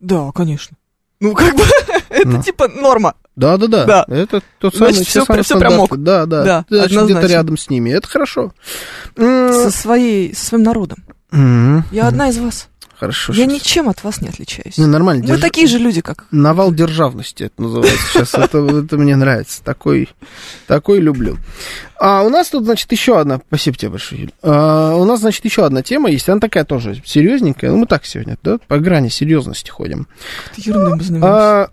S3: Да, конечно. Ну, как бы, это
S2: Ну.
S3: типа норма.
S2: Да, да, да.
S3: Да.
S2: Это тот
S3: Значит,
S2: самый, те
S3: всё
S2: самые
S3: всё прям ок.
S2: Да, да.
S3: Да,
S2: Ты, значит, где-то рядом с ними. Это хорошо.
S3: Со, своей, со своим народом.
S2: м,
S3: Я одна из вас.
S2: Хорошо.
S3: Я
S2: щас.
S3: ничем от вас не отличаюсь.
S2: Не, нормально.
S3: Мы
S2: держи-
S3: такие же люди, как...
S2: Навал державности это называется сейчас. Это, это мне нравится. Такой, такой люблю. А у нас тут, значит, еще одна... Спасибо тебе большое, Юль. А, у нас, значит, еще одна тема есть. Она такая тоже серьезненькая. Ну, мы так сегодня, да, по грани серьезности ходим.
S3: Мы.
S2: А,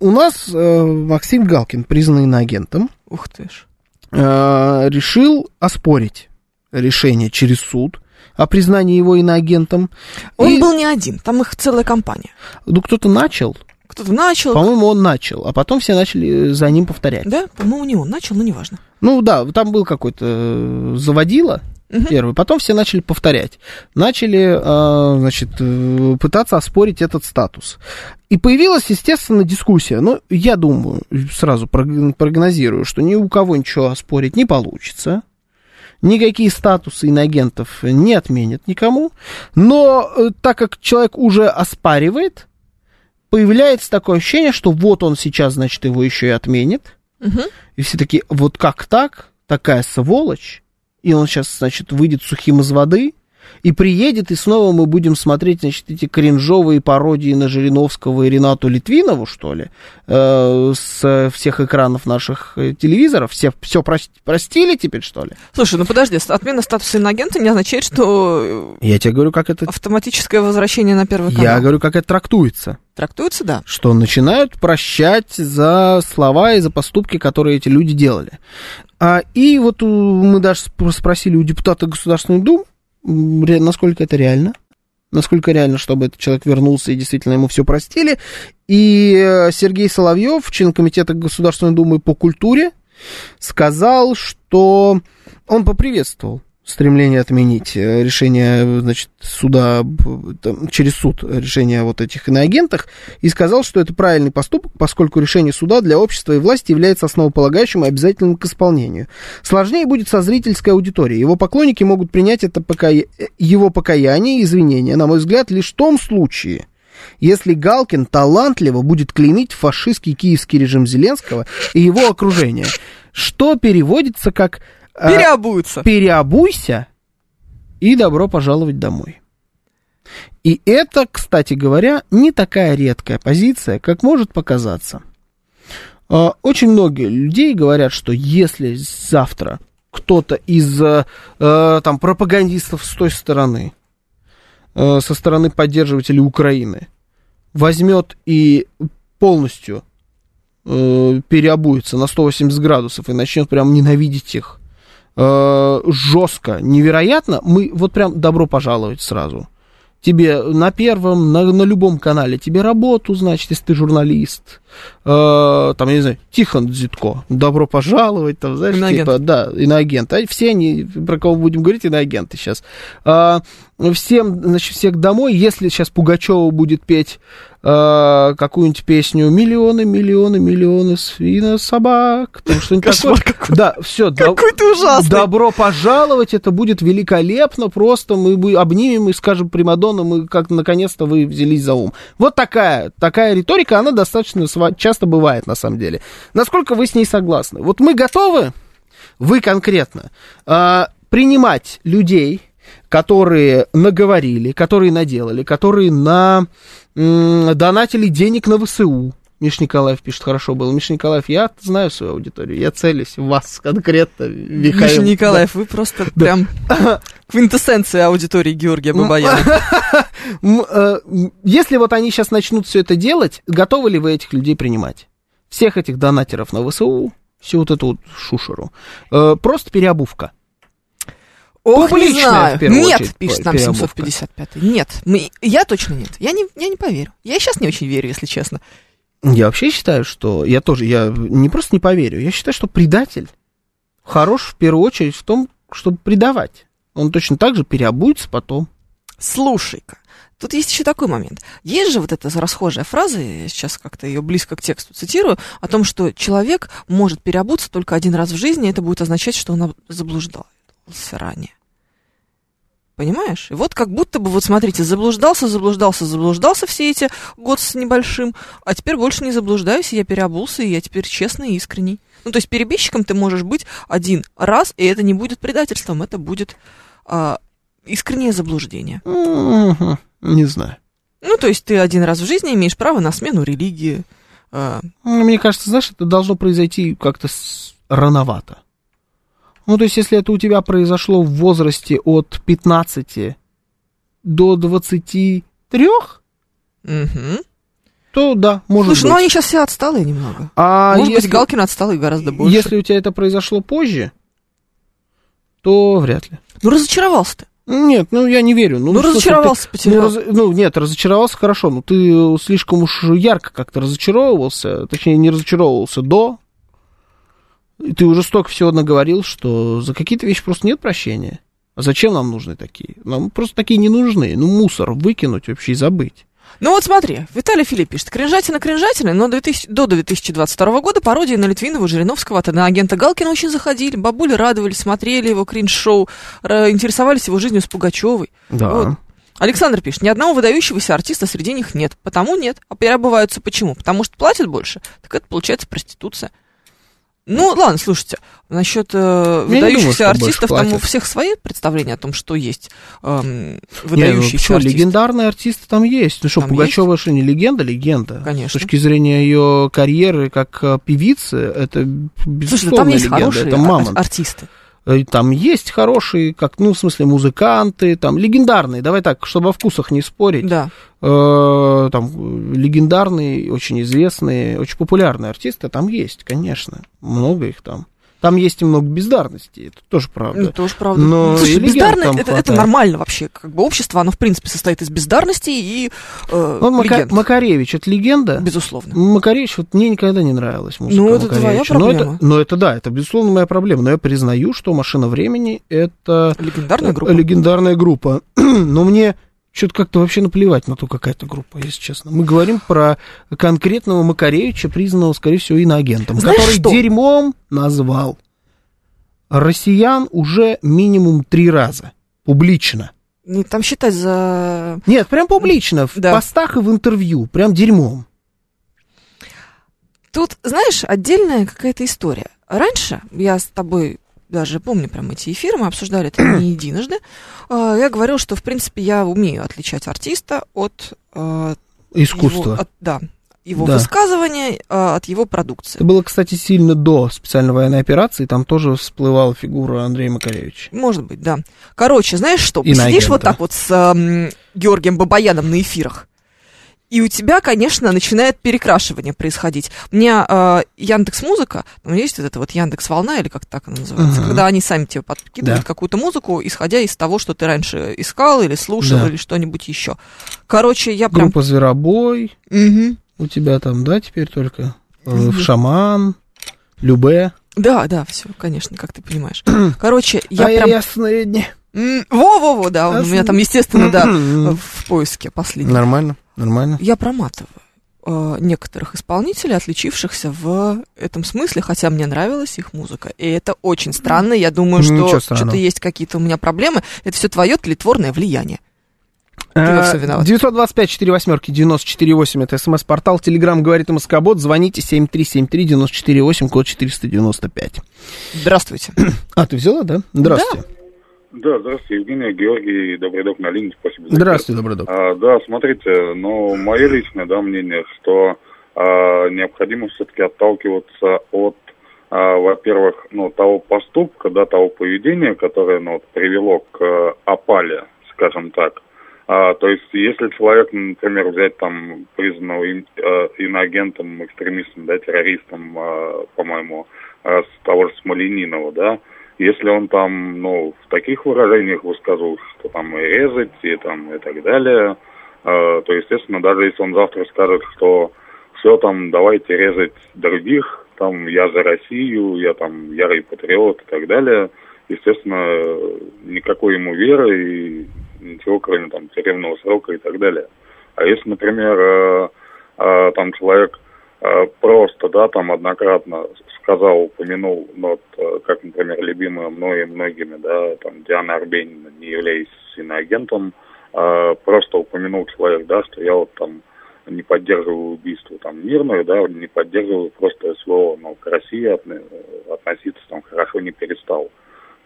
S2: у нас э, Максим Галкин, признанный иноагентом,
S3: Ух ты ж.
S2: э, решил оспорить решение через суд о признании его иноагентом.
S3: Он
S2: И,
S3: был не один, там их целая компания.
S2: Ну, кто-то начал,
S3: Кто-то начал,
S2: по-моему, он начал, а потом все начали за ним повторять.
S3: да, по-моему, не он начал, но неважно.
S2: Ну да, там был какой-то э, заводила
S3: Мгм.
S2: первый, потом все начали повторять, начали, э, значит, э, пытаться оспорить этот статус. И появилась, естественно, дискуссия. Но я думаю, сразу прог- прогнозирую, что ни у кого ничего оспорить не получится. Никакие статусы иноагентов не отменят никому. Но э, так как человек уже оспаривает, появляется такое ощущение, что вот он сейчас, значит, его еще и отменит.
S3: Мгм.
S2: И все такие, вот как так? Такая сволочь. И он сейчас, значит, выйдет сухим из воды и приедет, и снова мы будем смотреть, значит, эти кринжовые пародии на Жириновского и Ренату Литвинову, что ли, э, с всех экранов наших э, телевизоров. Все, все простили теперь, что ли?
S3: Слушай, ну подожди, отмена статуса иноагента не означает, что
S2: Я тебе говорю, как это...
S3: э, автоматическое возвращение на первый канал.
S2: Я говорю, как это трактуется.
S3: Трактуется, да.
S2: что начинают прощать за слова и за поступки, которые эти люди делали. А, и вот у- мы даже сп- спросили у депутата Государственной Думы, насколько это реально. Насколько реально, чтобы этот человек вернулся и действительно ему все простили. И э, Сергей Соловьев, член комитета Государственной Думы по культуре, сказал, что он поприветствовал стремление отменить э, решение, значит, суда, там, через суд решение вот этих иноагентах, и сказал, что это правильный поступок, поскольку решение суда для общества и власти является основополагающим и обязательным к исполнению. Сложнее будет со зрительской аудиторией. Его поклонники могут принять это покая... э, его покаяние и извинения, на мой взгляд, лишь в том случае, если Галкин талантливо будет клеймить фашистский киевский режим Зеленского и его окружение, что переводится как
S3: Переобуются.
S2: переобуйся и добро пожаловать домой. И это, кстати говоря, не такая редкая позиция, как может показаться. А, Очень многие людей говорят, что если завтра кто-то из э, э, там, пропагандистов с той стороны, э, со стороны поддерживателей Украины, возьмет и полностью э, переобуется на 180 градусов и начнет прям ненавидеть их э, жестко, невероятно, мы вот прям добро пожаловать сразу. Тебе на первом, на, на любом канале, тебе работу, значит, если ты журналист, э, там, я не знаю, Тихон Зитко, добро пожаловать, там, знаешь,
S3: Иноагент.
S2: типа, да, иноагент. А все они, про кого будем говорить, иноагенты сейчас. А, всем, значит, всех домой, если сейчас Пугачева будет петь э, какую-нибудь песню «Миллионы, миллионы, миллионы свина собак», там что-нибудь такое.
S3: какой.
S2: Да, все,
S3: Какой ты ужасный.
S2: Добро пожаловать, это будет великолепно, просто мы обнимем и скажем Примадонна, мы как наконец-то вы взялись за ум. Вот такая, такая риторика, она достаточно часто бывает на самом деле. Насколько вы с ней согласны? Вот мы готовы, вы конкретно, а, принимать людей, которые наговорили, которые наделали, которые на, донатили денег на ВСУ, Миш Николаев пишет, хорошо было. Миш Николаев, я знаю свою аудиторию, я целюсь в вас конкретно, Михаил.
S3: Миша Николаев, вы просто прям квинтэссенция аудитории Георгия Бабаяна.
S2: М, э, Если вот они сейчас начнут все это делать, готовы ли вы этих людей принимать? Всех этих донатеров на ВСУ, всю вот эту вот шушеру. Э, Просто переобувка.
S3: Ох, не
S2: Публичная, в
S3: знаю.
S2: первую
S3: Нет,
S2: очередь,
S3: пишет нам
S2: переобувка.
S3: 755. Нет, мы, я точно нет. Я не, я не поверю. Я сейчас не очень верю, если честно.
S2: Я вообще считаю, что... Я тоже, я не просто не поверю, я считаю, что предатель хорош в первую очередь в том, чтобы предавать. Он точно так же переобуется потом.
S3: Слушай-ка, тут есть еще такой момент. Есть же вот эта расхожая фраза, я сейчас как-то ее близко к тексту цитирую, о том, что человек может переобуться только один раз в жизни, и это будет означать, что он заблуждался ранее. Понимаешь? И вот как будто бы, вот смотрите, заблуждался, заблуждался, заблуждался все эти год с небольшим, а теперь больше не заблуждаюсь, и я переобулся, и я теперь честный и искренний. Ну, то есть перебежчиком ты можешь быть один раз, и это не будет предательством, это будет а, искреннее заблуждение.
S2: Не знаю.
S3: Ну, то есть ты один раз в жизни имеешь право на смену религии. а,
S2: Мне кажется, знаешь, это должно произойти как-то рановато. Ну, то есть, если это у тебя произошло в возрасте от 15 до 23,
S3: мгм.
S2: то да, может
S3: Слушай,
S2: быть.
S3: ну они сейчас все отсталые немного.
S2: А
S3: Может
S2: если,
S3: быть, Галкин отсталый гораздо больше.
S2: если у тебя это произошло позже, то вряд ли.
S3: Ну, разочаровался ты.
S2: Нет, ну я не верю. Ну,
S3: Ну, разочаровался,
S2: ты-
S3: потерял.
S2: Ну, раз- ну, нет, разочаровался хорошо, но ты слишком уж ярко как-то разочаровывался, точнее, не разочаровывался до. И ты уже столько всего наговорил, что за какие-то вещи просто нет прощения. А зачем нам нужны такие? Нам просто такие не нужны. Ну, мусор выкинуть вообще и забыть.
S3: Ну вот смотри, Виталий Филипп пишет, кринжатина кринжатина, но 2000 до 2022 года пародии на Литвинова, Жириновского, от на агента Галкина очень заходили, бабули радовались, смотрели его кринж-шоу, интересовались его жизнью с Пугачевой.
S2: Да.
S3: Вот. Александр пишет, ни одного выдающегося артиста среди них нет, потому нет, а переобуваются почему? Потому что платят больше, так это получается проституция. Ну, ладно, слушайте, насчет э,
S2: думаю,
S3: выдающихся
S2: больше
S3: артистов, там у всех свои представления о том, что есть эм,
S2: Не, ну,
S3: выдающиеся артисты.
S2: легендарные артисты там есть. Ну что,
S3: Там
S2: Пугачева что, не легенда? Легенда.
S3: Конечно.
S2: С точки зрения ее карьеры как э, певицы, это
S3: Слушай,
S2: безусловно
S3: ну там есть
S2: легенда.
S3: хорошие
S2: это мамонт.
S3: артисты.
S2: Э, Там есть хорошие, как, ну, в смысле, музыканты, там, легендарные, давай так, чтобы о вкусах не спорить.
S3: Да.
S2: Э, там, легендарные, очень известные, очень популярные артисты там есть, конечно. Много их там. Там есть и много бездарности, это тоже правда.
S3: Ну, тоже правда.
S2: Но
S3: Слушай,
S2: и легенд
S3: бездарность, это, это нормально вообще. Как бы общество, оно в принципе состоит из бездарности и э,
S2: Ну, Мака-
S3: легенд.
S2: Макаревич, это легенда?
S3: Безусловно.
S2: Макаревич, вот мне никогда не нравилась музыка
S3: Ну, это твоя
S2: Макаревича. Но
S3: проблема.
S2: это, но это да, это безусловно моя проблема. Но я признаю, что «Машина времени» — это
S3: Легендарная группа.
S2: легендарная группа. Но мне что-то как-то вообще наплевать на то, какая это группа, если честно. Мы говорим про конкретного Макаревича, признанного, скорее всего, иноагентом,
S3: Знаешь
S2: который
S3: что?
S2: дерьмом назвал россиян уже минимум три раза. Публично.
S3: Не, Там считать за...
S2: Нет, прям публично, в
S3: Да.
S2: постах и в интервью, прям дерьмом.
S3: Тут, знаешь, отдельная какая-то история. Раньше, я с тобой даже помню прям эти эфиры, мы обсуждали это не единожды, э, я говорил, что, в принципе, я умею отличать артиста от... э,
S2: Искусство.
S3: Его, от- да, его
S2: Да.
S3: высказывания э, от его продукции.
S2: Это было, кстати, сильно до специальной военной операции, там тоже всплывала фигура Андрея Макаревича.
S3: Может быть, да. Короче, знаешь что,
S2: И на
S3: посидишь вот так вот с эм, Георгием Бабаяном на эфирах, и у тебя, конечно, начинает перекрашивание происходить. У меня э, Яндекс Музыка, ну, есть вот это вот Яндекс Волна, или как так она называется,
S2: Мгм.
S3: когда они сами тебе подкидывают
S2: Да.
S3: какую-то музыку, исходя из того, что ты раньше искал или слушал,
S2: Да.
S3: или что-нибудь еще. Короче, я прям...
S2: Группа Зверобой,
S3: Мгм.
S2: у тебя там, да, теперь только
S3: Мгм.
S2: Шаман, Любе.
S3: Да, да, все, конечно, как ты понимаешь. Короче, я
S2: а
S3: прям...
S2: я ясные дни.
S3: Во-во-во, да, он у меня там, естественно, да, в поиске последний.
S2: Нормально, нормально.
S3: Я проматываю э, некоторых исполнителей, отличившихся в этом смысле, хотя мне нравилась их музыка. И это очень странно. Я думаю, что что-то есть какие-то у меня проблемы. Это все твое тлетворное влияние. Ты во всем виноват.
S2: 925 4 восьмерки 94,8 это смс-портал. Телеграм говорит Москобот. Звоните 7373 94,8 код 495.
S3: Здравствуйте.
S2: А, ты взяла, да? Здравствуйте.
S4: Да, здравствуйте, Евгений, Георгий, добрый док на линии, спасибо за.
S2: Здравствуйте, добрый док.
S4: А, да, смотрите, ну, мое личное, да, мнение, что
S6: а, необходимо все-таки отталкиваться от, а, во-первых, ну, того поступка, да, того поведения, которое ну, вот, привело к а, опале, скажем так. А, то есть, если человек, например, взять там признанного ин, э, иноагентом, экстремистом, да, террористом, э, по-моему, э, с того же Смоленинова, да, если он там, ну, в таких выражениях высказывал, что там и резать, и там, и так далее, э, то, естественно, даже если он завтра скажет, что все там, давайте резать других, там, я за Россию, я там ярый патриот и так далее, естественно, никакой ему веры и ничего, кроме там тюремного срока и так далее. А если, например, э, э, там человек э, просто, да, там однократно сказал, упомянул, ну, вот, э, как, например, любимая мной и многими, да, там Диана Арбенина, не являясь иноагентом, э, просто упомянул человек, да, что я вот там не поддерживаю убийство там мирное, да, не поддерживаю просто слово, ну, к России относиться там хорошо не перестал.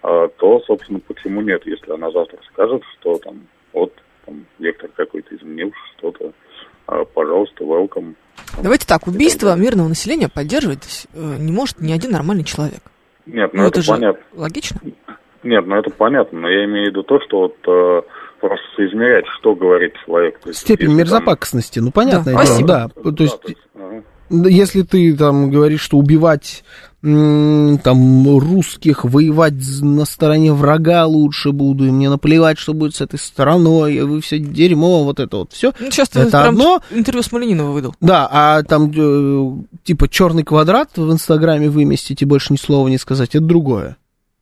S6: А, то, собственно, почему нет, если она завтра скажет, что там вот там вектор какой-то изменился, что-то, а, пожалуйста, welcome.
S3: Давайте так, убийство мирного населения поддерживать э, не может ни один нормальный человек.
S6: Нет, ну, ну это, это понятно.
S3: Логично?
S6: Нет, ну это понятно, но я имею в виду то, что вот э, просто соизмерять, что говорит человек.
S2: То есть, Степень мерзопакостности, там... ну понятное да, дело, да. да. То есть, да, то есть ага. если ты там говоришь, что убивать там русских воевать на стороне врага лучше буду, и мне наплевать, что будет с этой стороной, и вы все дерьмо, вот это вот все.
S3: Ну, сейчас это ты одно. интервью с Малининова выдал.
S2: Да, а там э, типа черный квадрат в Инстаграме выместить и больше ни слова не сказать, это другое.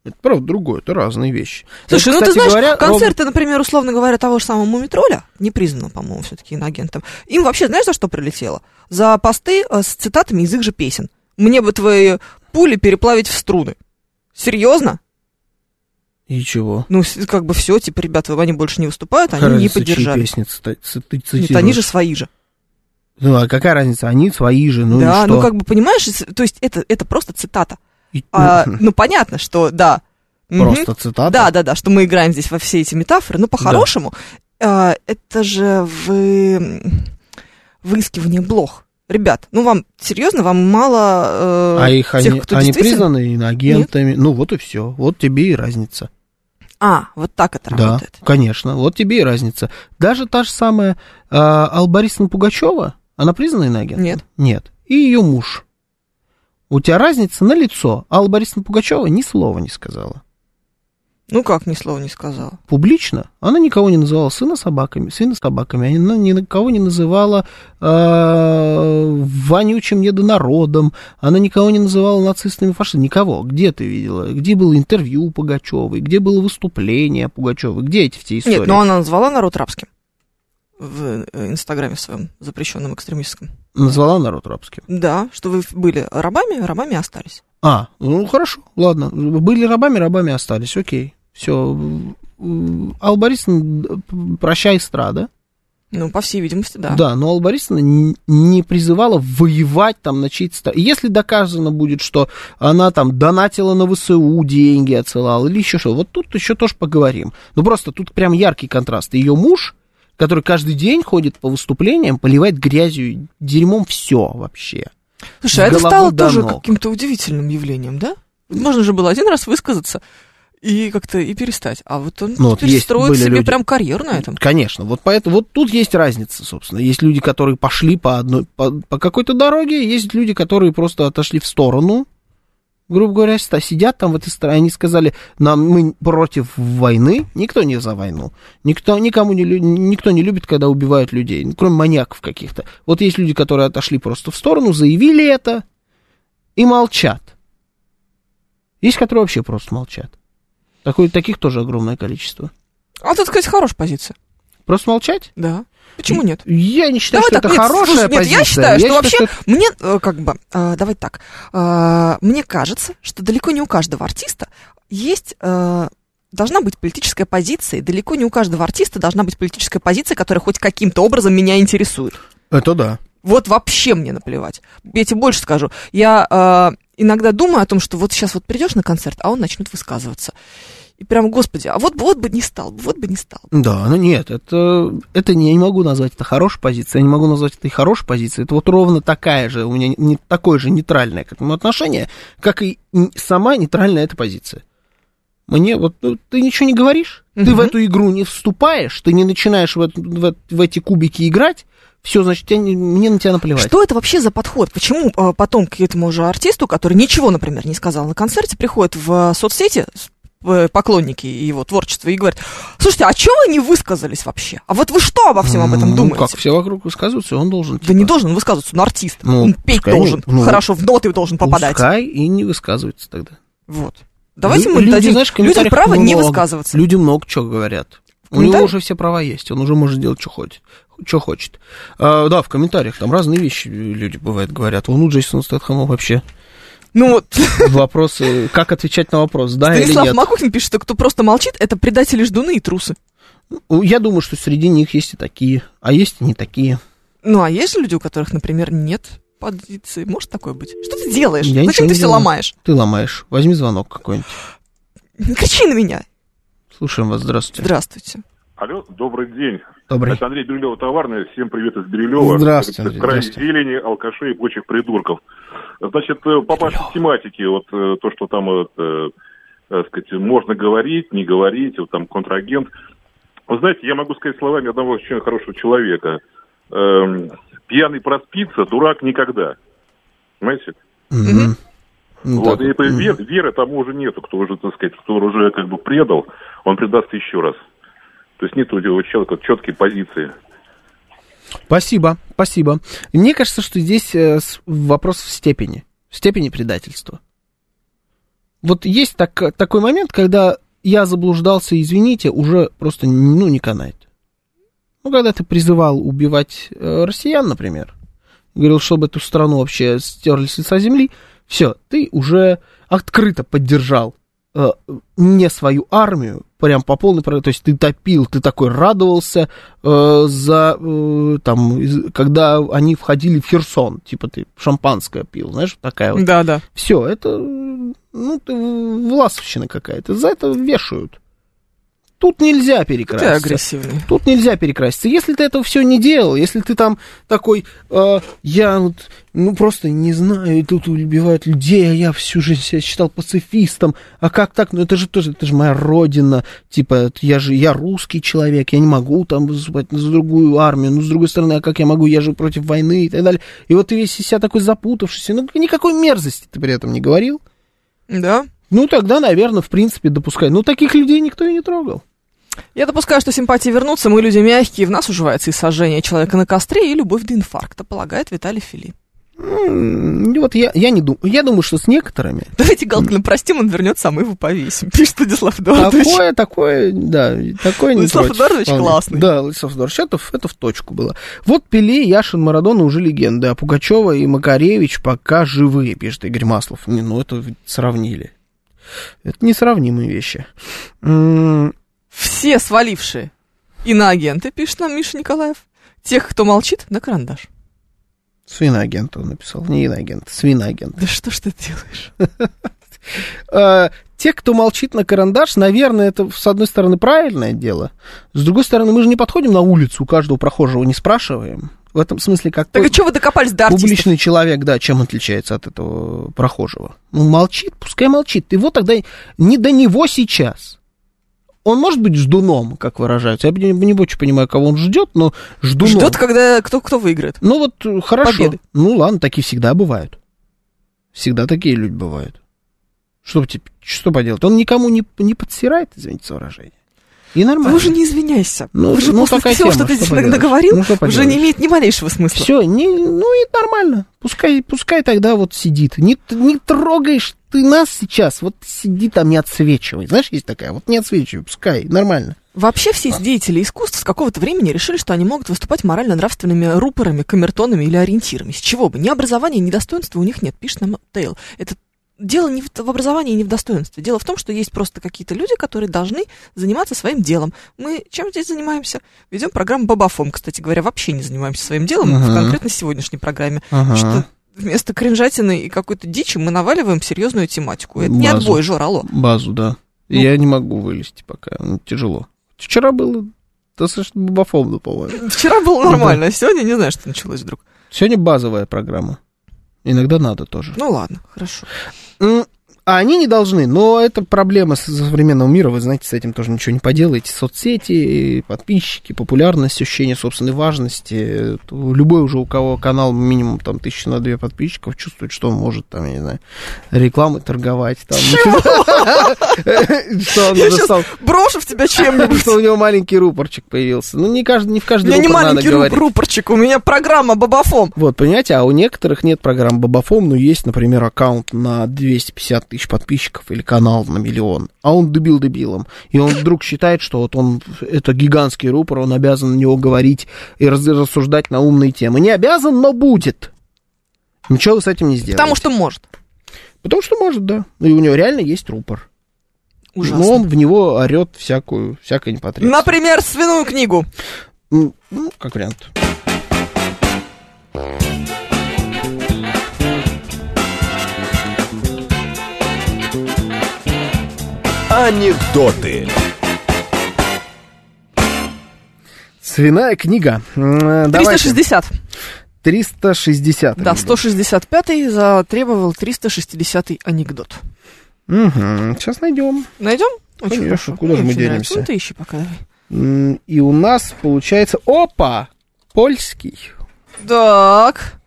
S2: Это правда другое, это разные вещи.
S3: Слушай, это, ну ты знаешь, говоря, концерты, роб... например, условно говоря, того же самого Мумитроля, не признанного, по-моему, все-таки иноагентом, им вообще знаешь, за что прилетело? За посты э, с цитатами из их же песен. Мне бы твои пули переплавить в струны. Серьезно?
S2: И чего?
S3: Ну, как бы все, типа, ребята, они больше не выступают, они разница, не поддержали.
S2: Песни ци-
S3: ци- Нет, они же свои же.
S2: Ну, а какая разница? Они свои же, ну
S3: Да, ну, как бы, понимаешь, то есть это, это просто цитата. И... А, ну, понятно, что, да.
S2: Просто угу. цитата?
S3: Да, да, да, что мы играем здесь во все эти метафоры, но по-хорошему, да. а, это же вы... выискивание блох. Ребят, ну вам серьезно, вам мало
S2: э, а их тех, они, кто они признаны иноагентами. Нет? Ну вот и все. Вот тебе и разница.
S3: А, вот так это да, работает.
S2: Конечно. Вот тебе и разница. Даже та же самая э, Алла Борисовна Пугачева, она признана иноагентом?
S3: Нет.
S2: Нет. И ее муж. У тебя разница на лицо. Алла Борисовна Пугачева ни слова не сказала.
S3: Ну как, ни слова не сказала?
S2: Публично. Она никого не называла сына собаками, сына собаками. Она никого не называла э, вонючим недонародом. Она никого не называла нацистами, фашистами. Никого. Где ты видела? Где было интервью Пугачевой? Где было выступление Пугачевой? Где эти все истории?
S3: Нет, но она назвала народ рабским в э, Инстаграме своем запрещенном экстремистском.
S2: Назвала народ рабским?
S3: Да, что вы были рабами, рабами остались.
S2: А, ну хорошо, ладно. Были рабами, рабами остались, окей. Все. Алла Борисовна, прощай, эстрада.
S3: Ну, по всей видимости, да.
S2: Да, но Алла Борисовна не призывала воевать там на чьи-то стороны. Если доказано будет, что она там донатила на ВСУ деньги, отсылала или еще что, вот тут еще тоже поговорим. Ну, просто тут прям яркий контраст. Ее муж, который каждый день ходит по выступлениям, поливает грязью, дерьмом все вообще.
S3: Слушай, а это стало тоже каким-то удивительным явлением, да? Можно же было один раз высказаться, и как-то и перестать. А вот он ну, теперь вот строит себе люди... прям карьеру на этом.
S2: Конечно, вот поэтому вот тут есть разница, собственно. Есть люди, которые пошли по одной по, по какой-то дороге, есть люди, которые просто отошли в сторону, грубо говоря, сидят там в этой стране, они сказали, нам мы против войны, никто не за войну, никто никому не никто не любит, когда убивают людей, кроме маньяков каких-то. Вот есть люди, которые отошли просто в сторону, заявили это и молчат. Есть, которые вообще просто молчат. Такой, таких тоже огромное количество.
S3: А, так сказать, хорошая позиция.
S2: Просто молчать?
S3: Да. Почему нет?
S2: Я не считаю, давай что так, это нет, хорошая слушай, позиция.
S3: Нет, я считаю, я что считаю, вообще что... мне, э, как бы, э, давай так, э, мне кажется, что далеко не у каждого артиста есть э, должна быть политическая позиция, и далеко не у каждого артиста должна быть политическая позиция, которая хоть каким-то образом меня интересует.
S2: Это да.
S3: Вот вообще мне наплевать. Я тебе больше скажу. Я э, иногда думаю о том, что вот сейчас вот придешь на концерт, а он начнет высказываться. И прям, господи, а вот, вот бы не стал, вот бы не стал.
S2: Да, ну нет, это, это не, я не могу назвать это хорошей позицией, я не могу назвать это и хорошей позицией. Это вот ровно такая же, у меня не, такое же нейтральное к этому отношение, как и сама нейтральная эта позиция. Мне вот, ну, ты ничего не говоришь, ты
S3: Мгм.
S2: в эту игру не вступаешь, ты не начинаешь в, в, в эти кубики играть, все, значит, не- мне на тебя наплевать.
S3: Что это вообще за подход? Почему а, потом к этому же артисту, который ничего, например, не сказал на концерте, приходят в а, соцсети э, поклонники его творчества и говорят, слушайте, а чего вы не высказались вообще? А вот вы что обо всем об этом
S2: Ну,
S3: думаете?
S2: как, все вокруг высказываются, он должен...
S3: Да
S2: типа,
S3: не должен он высказываться, он артист.
S2: Ну,
S3: он петь
S2: не-
S3: должен,
S2: ну,
S3: хорошо, в ноты должен попадать.
S2: Пускай и не высказывается тогда.
S3: Вот. Давайте
S2: Лю-
S3: мы
S2: люди,
S3: дадим
S2: знаешь,
S3: людям право не
S2: много-
S3: высказываться.
S2: Люди много чего говорят. У него уже все права есть, он уже может делать, что хочет. Что хочет. А, да, в комментариях там разные вещи люди, бывает, говорят. Вон у Джейсона Стэтхэма вообще
S3: Ну вот,
S2: вопросы, как отвечать на вопрос, да или
S3: Станислав
S2: нет.
S3: Макухин пишет, что кто просто молчит, это предатели ждуны и трусы.
S2: Ну, Я думаю, что среди них есть и такие, а есть и не такие.
S3: Ну, а есть люди, у которых, например, нет позиции. Может такое быть? Что ты делаешь?
S2: Я
S3: Зачем ты все
S2: делаю.
S3: ломаешь?
S2: Ты ломаешь. Возьми звонок какой-нибудь.
S3: Не кричи на меня.
S2: Слушаем вас, здравствуйте.
S3: Здравствуйте.
S7: Алло, добрый день.
S2: Добрый.
S7: Это Андрей Бирюлева, товарный. Всем привет из Бирюлева.
S2: Здравствуйте, Андрей,
S7: край
S2: здравствуйте.
S7: зелени, алкашей и прочих придурков. Значит, э, по вашей тематике, вот э, то, что там, вот, э, так сказать, можно говорить, не говорить, вот там контрагент. Вы знаете, я могу сказать словами одного очень хорошего человека. Эм, пьяный проспится, дурак никогда. Понимаете?
S2: Мгм. Ну,
S7: вот,
S2: так
S7: и это
S2: вот.
S7: вер- веры тому уже нету, кто уже, так сказать, кто уже как бы предал, он предаст еще раз. То есть нет у этого человека четкой позиции.
S2: Спасибо, спасибо. Мне кажется, что здесь э, вопрос в степени, в степени предательства. Вот есть так, такой момент, когда я заблуждался, извините, уже просто ну, не канает. Ну, когда ты призывал убивать э, россиян, например, говорил, чтобы эту страну вообще стерли с лица земли, все, ты уже открыто поддержал э, не свою армию, прям по полной программе, то есть ты топил, ты такой радовался э, за, э, там, из- когда они входили в Херсон, типа ты шампанское пил, знаешь, такая вот.
S3: Да, да.
S2: Все, это, ну, ты власовщина какая-то, за это вешают. Тут нельзя
S3: Ты
S2: перекраситься.
S3: агрессивный.
S2: Тут нельзя перекраситься. Если ты этого все не делал, если ты там такой, э, я вот, ну просто не знаю, и тут убивают людей, а я всю жизнь себя считал пацифистом, а как так? Ну это же тоже, это же моя родина, типа, я же, я русский человек, я не могу там выступать за другую армию, ну с другой стороны, а как я могу, я же против войны и так далее. И вот ты весь из себя такой запутавшийся, ну никакой мерзости ты при этом не говорил.
S3: Да.
S2: Ну тогда, наверное, в принципе, допускай. Ну таких людей никто и не трогал.
S3: Я допускаю, что симпатии вернутся, мы люди мягкие, в нас уживается и сожжение человека на костре, и любовь до инфаркта, полагает Виталий Фили.
S2: Вот я, я не думаю, я думаю, что с некоторыми
S3: Давайте Галкина простим, он вернется, а мы его повесим, пишет Владислав Эдуардович.
S2: Такое, такое, да, такое не
S3: Владислав Эдуардович классный.
S2: Да, Владислав Эдуардович, это, в- это в точку было. Вот Пеле, Яшин, Марадона уже легенды, а Пугачева и Макаревич пока живые, пишет Игорь Маслов. Не, ну, это сравнили. Это несравнимые вещи.
S3: Все свалившие иноагенты, пишет нам Миша Николаев. Тех, кто молчит, на карандаш.
S2: Свиноагент он написал, не иноагент, свиноагент.
S3: Да что ж ты делаешь?
S2: Э, Те, кто молчит на карандаш, наверное, это, с одной стороны, правильное дело. С другой стороны, мы же не подходим на улицу, у каждого прохожего не спрашиваем. В этом смысле, как
S3: Так а что вы докопались до артистов?
S2: публичный человек, да, чем отличается от этого прохожего? Ну, молчит, пускай молчит. Его тогда не до него сейчас. Он может быть ждуном, как выражаются. Я не, не очень понимаю, кого он ждет, но ждуном.
S3: Ждет, когда кто, кто выиграет.
S2: Ну вот э, хорошо.
S3: Победы.
S2: Ну ладно, такие всегда бывают. Всегда такие люди бывают. Что, что поделать? Он никому не, не подсирает, извините за выражение. И нормально.
S3: Вы уже не извиняйся.
S2: Ну,
S3: Уже
S2: ну,
S3: после
S2: такая
S3: всего,
S2: тема,
S3: что ты
S2: что поделаешь?
S3: наговорил,
S2: Ну, что
S3: уже не имеет ни малейшего смысла.
S2: Все, не, ну и нормально. Пускай, пускай тогда вот сидит. Не, не трогаешь ты нас сейчас, вот сиди там, не отсвечивай. Знаешь, есть такая, вот не отсвечивай, пускай, нормально.
S3: Вообще все деятели искусств с какого-то времени решили, что они могут выступать морально-нравственными рупорами, камертонами или ориентирами. С чего бы? Ни образования, ни достоинства у них нет, пишет нам Тейл. Это дело не в, в образовании не в достоинстве. Дело в том, что есть просто какие-то люди, которые должны заниматься своим делом. Мы чем здесь занимаемся? Ведем программу Бабафом, кстати говоря, вообще не занимаемся своим делом в
S2: Ага.
S3: конкретно сегодняшней программе.
S2: Ага.
S3: Что вместо кринжатины и какой-то дичи мы наваливаем серьезную тематику. Это не
S2: Базу.
S3: отбой, Жор, алло.
S2: Базу, да. Я не могу вылезти пока, ну, тяжело. Вчера было достаточно бабофомно, по-моему.
S3: Вчера было нормально, а сегодня не знаю, что началось вдруг.
S2: Сегодня базовая программа. Иногда надо тоже.
S3: Ну ладно, хорошо.
S2: А они не должны, но это проблема современного мира, вы знаете, с этим тоже ничего не поделаете. Соцсети, подписчики, популярность, ощущение собственной важности. То Любой уже, у кого канал минимум там тысячи на две подписчиков, чувствует, что он может там, я не знаю, рекламой торговать. Там, Что он
S3: Я сейчас брошу в тебя чем-нибудь.
S2: что у него маленький рупорчик появился. Ну, не, каждый, не в
S3: У
S2: каждый
S3: меня не маленький рупорчик, у меня программа Бабафом.
S2: Вот, понимаете, а у некоторых нет программ Бабафом, но есть, например, аккаунт на 250 тысяч подписчиков или канал на миллион, а он дебил дебилом. И он вдруг считает, что вот он, это гигантский рупор, он обязан на него говорить и рассуждать на умные темы. Не обязан, но будет. Ничего вы с этим не сделаете.
S3: Потому что может.
S2: Потому что может, да. И у него реально есть рупор.
S3: Ужасно.
S2: Но он в него орет всякую, всякое непотребство.
S3: Например, свиную книгу.
S2: Ну, как вариант.
S1: Анекдоты.
S2: Свиная книга. М, давайте.
S3: 360.
S2: 360.
S3: Да, 165-й затребовал 360-й анекдот.
S2: Угу. Сейчас найдем.
S3: Найдем? Очень
S2: Конечно,
S3: хорошо.
S2: куда же мы
S3: очень нравится.
S2: денемся?
S3: Ну, ты ищи пока.
S2: И у нас получается... Опа! Польский.
S3: Так.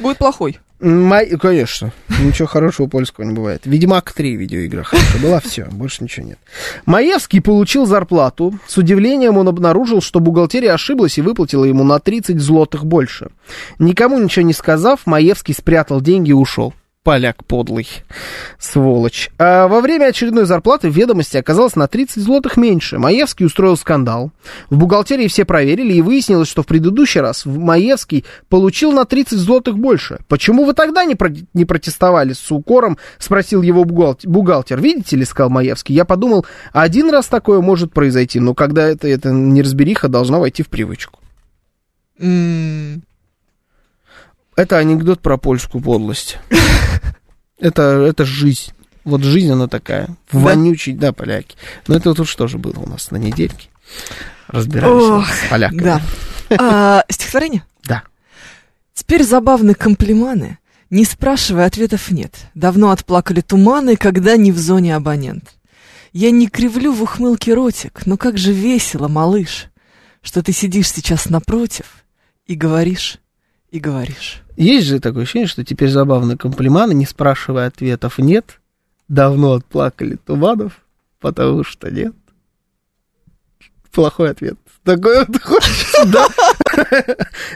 S3: Будет плохой.
S2: Май- Конечно. Ничего хорошего польского не бывает. Ведьмак 3 видеоигра хорошая была, все, больше ничего нет. Маевский получил зарплату. С удивлением он обнаружил, что бухгалтерия ошиблась и выплатила ему на 30 злотых больше. Никому ничего не сказав, Маевский спрятал деньги и ушел. Поляк подлый, сволочь. А во время очередной зарплаты ведомости оказалось на 30 злотых меньше. Маевский устроил скандал. В бухгалтерии все проверили, и выяснилось, что в предыдущий раз Маевский получил на 30 злотых больше. Почему вы тогда не, про- не протестовали с укором, спросил его бухгалтер. бухгалтер. Видите ли, сказал Маевский, я подумал, один раз такое может произойти, но когда это, это неразбериха должна войти в привычку.
S3: М,
S2: Это анекдот про польскую подлость. Это, это жизнь. Вот жизнь она такая. Вонючий, да, поляки. Но это тут что же было у нас на недельке? Разбирались
S3: Ох,
S2: с поляками.
S3: Да. А, стихотворение?
S2: Да.
S3: Теперь забавны комплиманы. Не спрашивая, ответов нет. Давно отплакали туманы, когда не в зоне абонент. Я не кривлю в ухмылке ротик, но как же весело, малыш, что ты сидишь сейчас напротив и говоришь, и говоришь.
S2: Есть же такое ощущение, что теперь забавные комплиманы, не спрашивая ответов нет. Давно отплакали туманов, потому что нет. Плохой ответ. Такой вот хочется, да?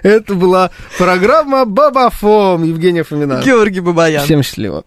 S2: Это была программа Бабафом Евгения Фомина.
S3: Георгий Бабаян.
S2: Всем счастливо.